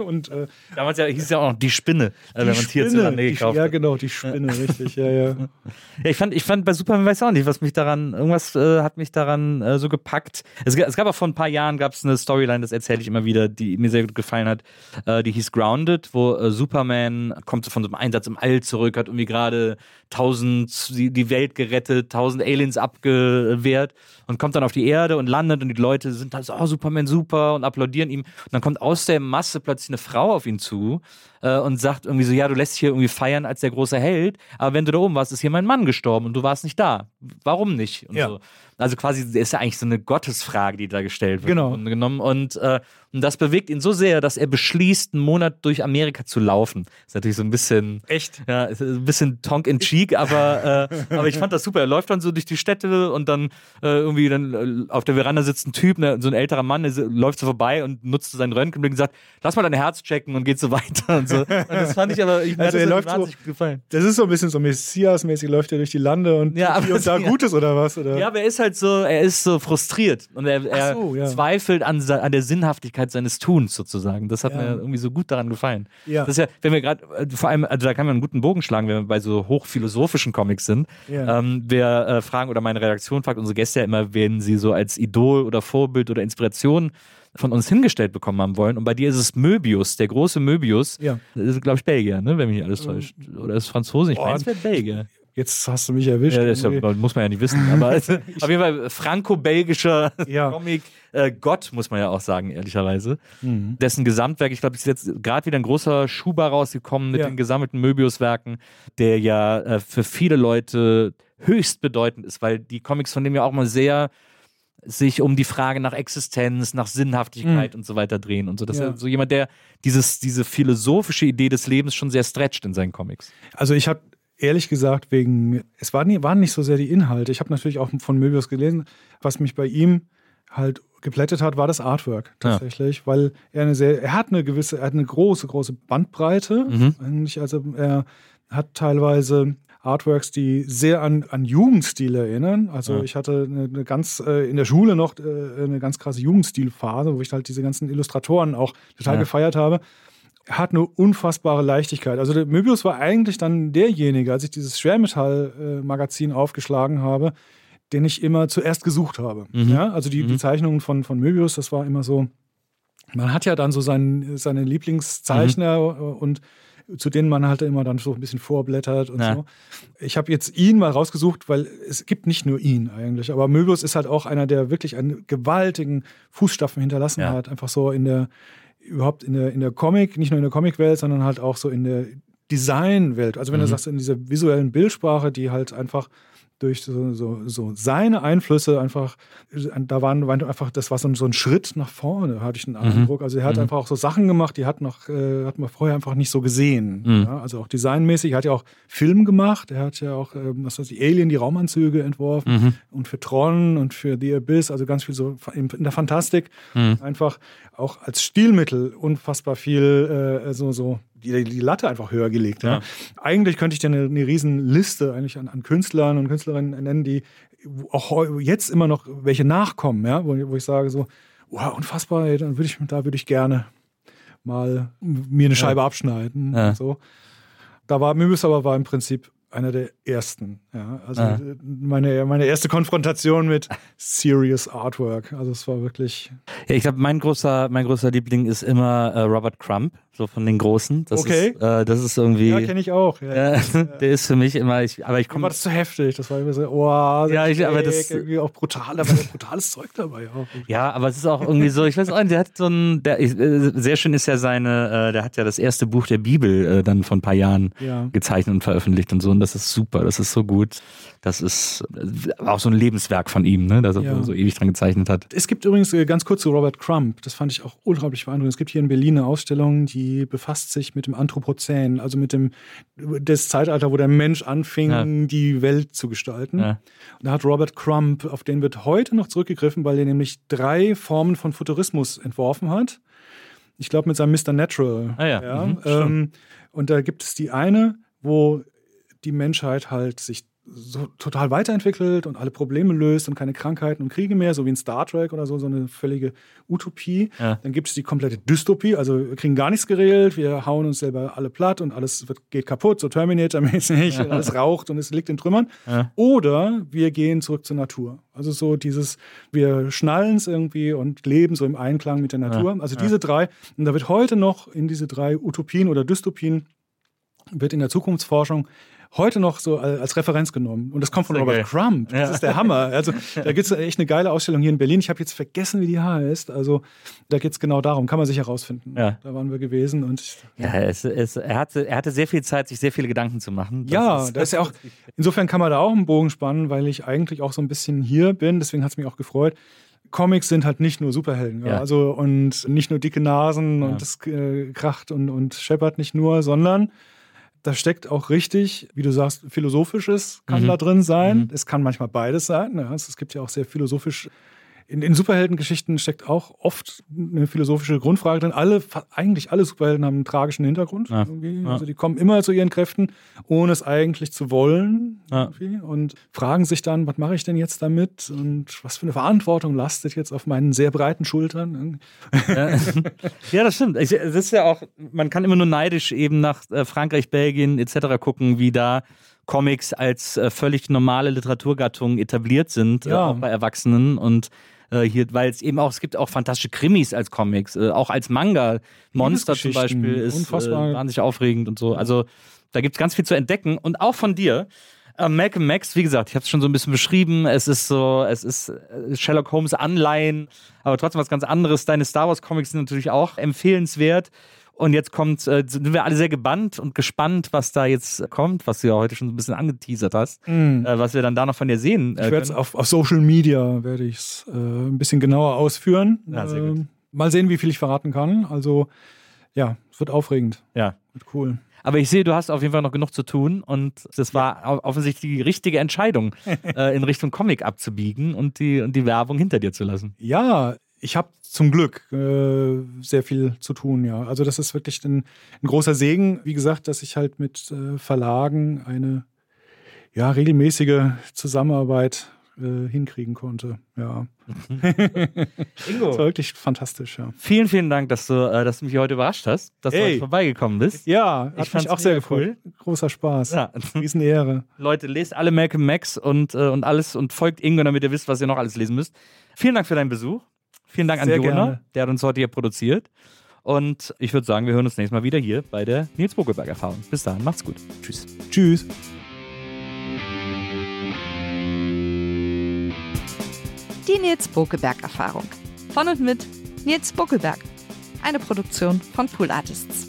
und äh, damals ja, hieß es ja auch noch die Spinne, die wenn man Spinne, die, Ja, genau, die Spinne, richtig, ja, ja. ja. ich fand, ich fand bei Superman weiß auch nicht, was mich daran, irgendwas äh, hat mich daran äh, so gepackt. Es, es, gab auch vor ein paar Jahren gab es eine Storyline, das erzähle ich immer wieder, die mir sehr gut gefallen hat. Äh, die hieß Grounded, wo äh, Superman kommt von so einem Einsatz im All zurück, hat irgendwie gerade tausend die, die Welt gerettet, tausend Aliens abgewehrt und kommt dann auf die Erde und landet und die Leute sind da so, oh, Superman super und applaudieren ihm. Und dann kommt aus der Masse plötzlich eine Frau auf ihn zu äh, und sagt irgendwie so, ja, du lässt dich hier irgendwie feiern als der große Held, aber wenn du da oben warst, ist hier mein Mann gestorben und du warst nicht da. Warum nicht? Und ja. so. Also quasi ist ja eigentlich so eine Gottesfrage, die da gestellt wird. Genau. Genommen. Und, äh, und das bewegt ihn so sehr, dass er beschließt, einen Monat durch Amerika zu laufen. Ist natürlich so ein bisschen. Echt? Ja, ein bisschen tonk in cheek, aber, äh, aber ich fand das super. Er läuft dann so durch die Städte und dann äh, irgendwie dann äh, auf der Veranda sitzt ein Typ, ne, so ein älterer Mann, der läuft so vorbei und nutzt seinen Röntgenblick und sagt, lass mal dein Herz checken und geht so weiter und so. Und das fand ich aber, ich, also er läuft so, gefallen. Das ist so ein bisschen so Messias-mäßig, läuft er durch die Lande und, ja, aber, und da ja. Gutes oder was? Oder? Ja, aber er ist halt so, er ist so frustriert und er, er so, ja. zweifelt an, an der Sinnhaftigkeit seines Tuns sozusagen. Das hat Ja. mir irgendwie so gut daran gefallen. Ja. Das ist ja, wenn wir gerade, äh, vor allem, also da kann man einen guten Bogen schlagen, wenn wir bei so hochphilosophischen Comics sind. Ähm, wir äh, fragen, oder meine Redaktion fragt unsere Gäste ja immer, wen sie so als Idol oder Vorbild oder Inspiration von uns hingestellt bekommen haben wollen. Und bei dir ist es Möbius, der große Möbius. Ja. Das ist, glaube ich, Belgier, ne? wenn mich nicht alles täuscht. Oder ist Franzose? Ich meine, es wäre Belgier. Jetzt hast du mich erwischt. Ja, das ist ja, muss man ja nicht wissen. Aber also, auf jeden Fall franco-belgischer Ja. Comic. Äh, Gott, muss man ja auch sagen, ehrlicherweise. Mhm. Dessen Gesamtwerk, ich glaube, es ist jetzt gerade wieder ein großer Schuber rausgekommen mit Ja. den gesammelten Möbius-Werken, der ja äh, für viele Leute höchst bedeutend ist, weil die Comics von dem ja auch mal sehr sich um die Frage nach Existenz, nach Sinnhaftigkeit und so weiter drehen und so. Das ist Mhm. Ja. ja so jemand, der dieses, diese philosophische Idee des Lebens schon sehr stretcht in seinen Comics. Also ich habe ehrlich gesagt wegen, es war nie, waren nicht so sehr die Inhalte. Ich habe natürlich auch von Möbius gelesen. Was mich bei ihm halt geplättet hat, war das Artwork tatsächlich, weil er eine sehr, er hat eine gewisse, er hat eine große, große Bandbreite. Mhm. Eigentlich, also er hat teilweise Artworks, die sehr an, an Jugendstil erinnern. Also Ja. ich hatte eine, eine ganz äh, in der Schule noch äh, eine ganz krasse Jugendstilphase, wo ich halt diese ganzen Illustratoren auch total Ja. gefeiert habe. Er hat eine unfassbare Leichtigkeit. Also Möbius war eigentlich dann derjenige, als ich dieses Schwermetall-Magazin aufgeschlagen habe, den ich immer zuerst gesucht habe. Mhm. Ja, also die, Mhm. die Zeichnungen von, von Möbius, das war immer so, man hat ja dann so seinen, seine Lieblingszeichner Mhm. und zu denen man halt immer dann so ein bisschen vorblättert und Ja. so. Ich habe jetzt ihn mal rausgesucht, weil es gibt nicht nur ihn eigentlich, aber Möbius ist halt auch einer, der wirklich einen gewaltigen Fußstapfen hinterlassen Ja. hat, einfach so in der überhaupt in der in der Comic, nicht nur in der Comicwelt, sondern halt auch so in der Designwelt. Also wenn du Mhm. sagst in dieser visuellen Bildsprache, die halt einfach durch so, so, so seine Einflüsse einfach, da waren, waren einfach, das war so ein, so ein Schritt nach vorne, hatte ich den Eindruck. Also er hat Mhm. einfach auch so Sachen gemacht, die hat noch, äh, hat man vorher einfach nicht so gesehen. Mhm. Ja, also auch designmäßig. Er hat ja auch Film gemacht, er hat ja auch, ähm, was weiß ich, Alien, die Raumanzüge entworfen Mhm. und für Tron und für The Abyss, also ganz viel so in in der Fantastik. Mhm. Einfach auch als Stilmittel unfassbar viel, äh, so, so die, die Latte einfach höher gelegt. Ja. Ja. Eigentlich könnte ich dir eine, eine riesen Liste eigentlich an, an Künstlern und Künstlerinnen nennen, die auch jetzt immer noch welche nachkommen, ja, wo, wo ich sage so, wow, unfassbar, ey, dann würde ich, da würde ich gerne mal mir eine Scheibe abschneiden. Ja. So. Da war Möbius aber war im Prinzip einer der ersten. Ja. Also Ja. äh, meine, meine erste Konfrontation mit Serious Artwork. Also es war wirklich. Ja, ich glaube, mein großer, mein großer Liebling ist immer äh, Robert Crumb, so von den Großen. Das Okay. Ist, äh, das ist irgendwie. Ja, kenne ich auch. Ja. Ja, der ist für mich immer, ich, aber ich komme. war das zu heftig. Das war immer so, oh, Ja, ich- aber das- irgendwie auch brutal. Ja brutales Zeug dabei. Auch. Ja, aber es ist auch irgendwie so, ich weiß auch nicht, der hat so ein, der, äh, sehr schön ist ja seine, äh, der hat ja das erste Buch der Bibel äh, dann vor ein paar Jahren Ja. gezeichnet und veröffentlicht und so und das ist super, das ist so gut. Das ist äh, auch so ein Lebenswerk von ihm, ne, dass er Ja. so ewig dran gezeichnet hat. Es gibt übrigens äh, ganz kurz zu Robert Crumb, das fand ich auch unglaublich beeindruckend. Es gibt hier in Berlin eine Ausstellung, die befasst sich mit dem Anthropozän, also mit dem das Zeitalter, wo der Mensch anfing, Ja. die Welt zu gestalten. Ja. Und da hat Robert Crumb, auf den wird heute noch zurückgegriffen, weil er nämlich drei Formen von Futurismus entworfen hat. Ich glaube mit seinem Mr. Natural. Ah ja, mhm, ähm, und da gibt es die eine, wo die Menschheit halt sich so total weiterentwickelt und alle Probleme löst und keine Krankheiten und Kriege mehr, so wie in Star Trek oder so, so eine völlige Utopie. Ja. Dann gibt es die komplette Dystopie, also wir kriegen gar nichts geregelt, wir hauen uns selber alle platt und alles wird, geht kaputt, so Terminator-mäßig, und alles raucht und es liegt in Trümmern. Ja. Oder wir gehen zurück zur Natur. Also so dieses, wir schnallen es irgendwie und leben so im Einklang mit der Natur. Also diese drei, und da wird heute noch in diese drei Utopien oder Dystopien, wird in der Zukunftsforschung heute noch so als Referenz genommen. Und das kommt von Robert geil. Crumb. Das Ja. ist der Hammer. Also da gibt es echt eine geile Ausstellung hier in Berlin. Ich habe jetzt vergessen, wie die heißt. Also da geht es genau darum. Kann man sich herausfinden. Ja. Da waren wir gewesen und ich, Ja, es, es, er, hatte, er hatte sehr viel Zeit, sich sehr viele Gedanken zu machen. Das ja, ist- da ist ja auch, insofern kann man da auch einen Bogen spannen, weil ich eigentlich auch so ein bisschen hier bin, deswegen hat es mich auch gefreut. Comics sind halt nicht nur Superhelden, ja. Ja. also und nicht nur dicke Nasen Ja. und das äh, kracht und, und scheppert nicht nur, sondern da steckt auch richtig, wie du sagst, philosophisches kann Mhm. da drin sein. Mhm. Es kann manchmal beides sein. Ja. Es, es gibt ja auch sehr philosophisch in, in Superheldengeschichten steckt auch oft eine philosophische Grundfrage drin. Alle, eigentlich alle Superhelden haben einen tragischen Hintergrund. Ja. Ja. Also die kommen immer zu ihren Kräften, ohne es eigentlich zu wollen. Ja. Und fragen sich dann, was mache ich denn jetzt damit? Und was für eine Verantwortung lastet jetzt auf meinen sehr breiten Schultern? Ja, das stimmt. Das ist ja auch, man kann immer nur neidisch eben nach äh, Frankreich, Belgien etc. gucken, wie da Comics als äh, völlig normale Literaturgattung etabliert sind, äh, auch bei Erwachsenen und äh, hier, weil es eben auch, es gibt auch fantastische Krimis als Comics, äh, auch als Manga. Monster zum Beispiel ist äh, wahnsinnig aufregend und so. Also da gibt es ganz viel zu entdecken und auch von dir. Äh, Malcolm Max, wie gesagt, ich habe es schon so ein bisschen beschrieben. Es ist so, es ist äh, Sherlock Holmes Anleihen, aber trotzdem was ganz anderes. Deine Star Wars Comics sind natürlich auch empfehlenswert. Und jetzt kommt, äh, sind wir alle sehr gebannt und gespannt, was da jetzt kommt, was du ja heute schon so ein bisschen angeteasert hast, äh, was wir dann da noch von dir sehen. Ich werde es auf, auf Social Media werde ich es äh, ein bisschen genauer ausführen. Ja, sehr gut. Ähm, mal sehen, wie viel ich verraten kann. Also ja, es wird aufregend. Ja. Wird cool. Aber ich sehe, du hast auf jeden Fall noch genug zu tun und das war offensichtlich die richtige Entscheidung, äh, in Richtung Comic abzubiegen und die, und die Werbung hinter dir zu lassen. Ja, ich habe zum Glück äh, sehr viel zu tun, ja. Also das ist wirklich ein, ein großer Segen, wie gesagt, dass ich halt mit äh, Verlagen eine ja, regelmäßige Zusammenarbeit äh, hinkriegen konnte. Ja. Ingo. Das war wirklich fantastisch, ja. Vielen, vielen Dank, dass du, äh, dass du mich heute überrascht hast, dass du Ey. heute vorbeigekommen bist. Ja, Ich hat fand's mich auch sehr mega gefreut. Großer Spaß. Ja. Riesenehre. Leute, lest alle Malcolm Max und, äh, und alles und folgt Ingo, damit ihr wisst, was ihr noch alles lesen müsst. Vielen Dank für deinen Besuch. Vielen Dank an Sehr Jona, gerne. der hat uns heute hier produziert. Und ich würde sagen, wir hören uns nächstes Mal wieder hier bei der Nils Bokelberg-Erfahrung. Bis dahin, macht's gut. Tschüss. Tschüss. Die Nils Bokelberg Erfahrung. Von und mit Nils Bokelberg. Eine Produktion von Pool Artists.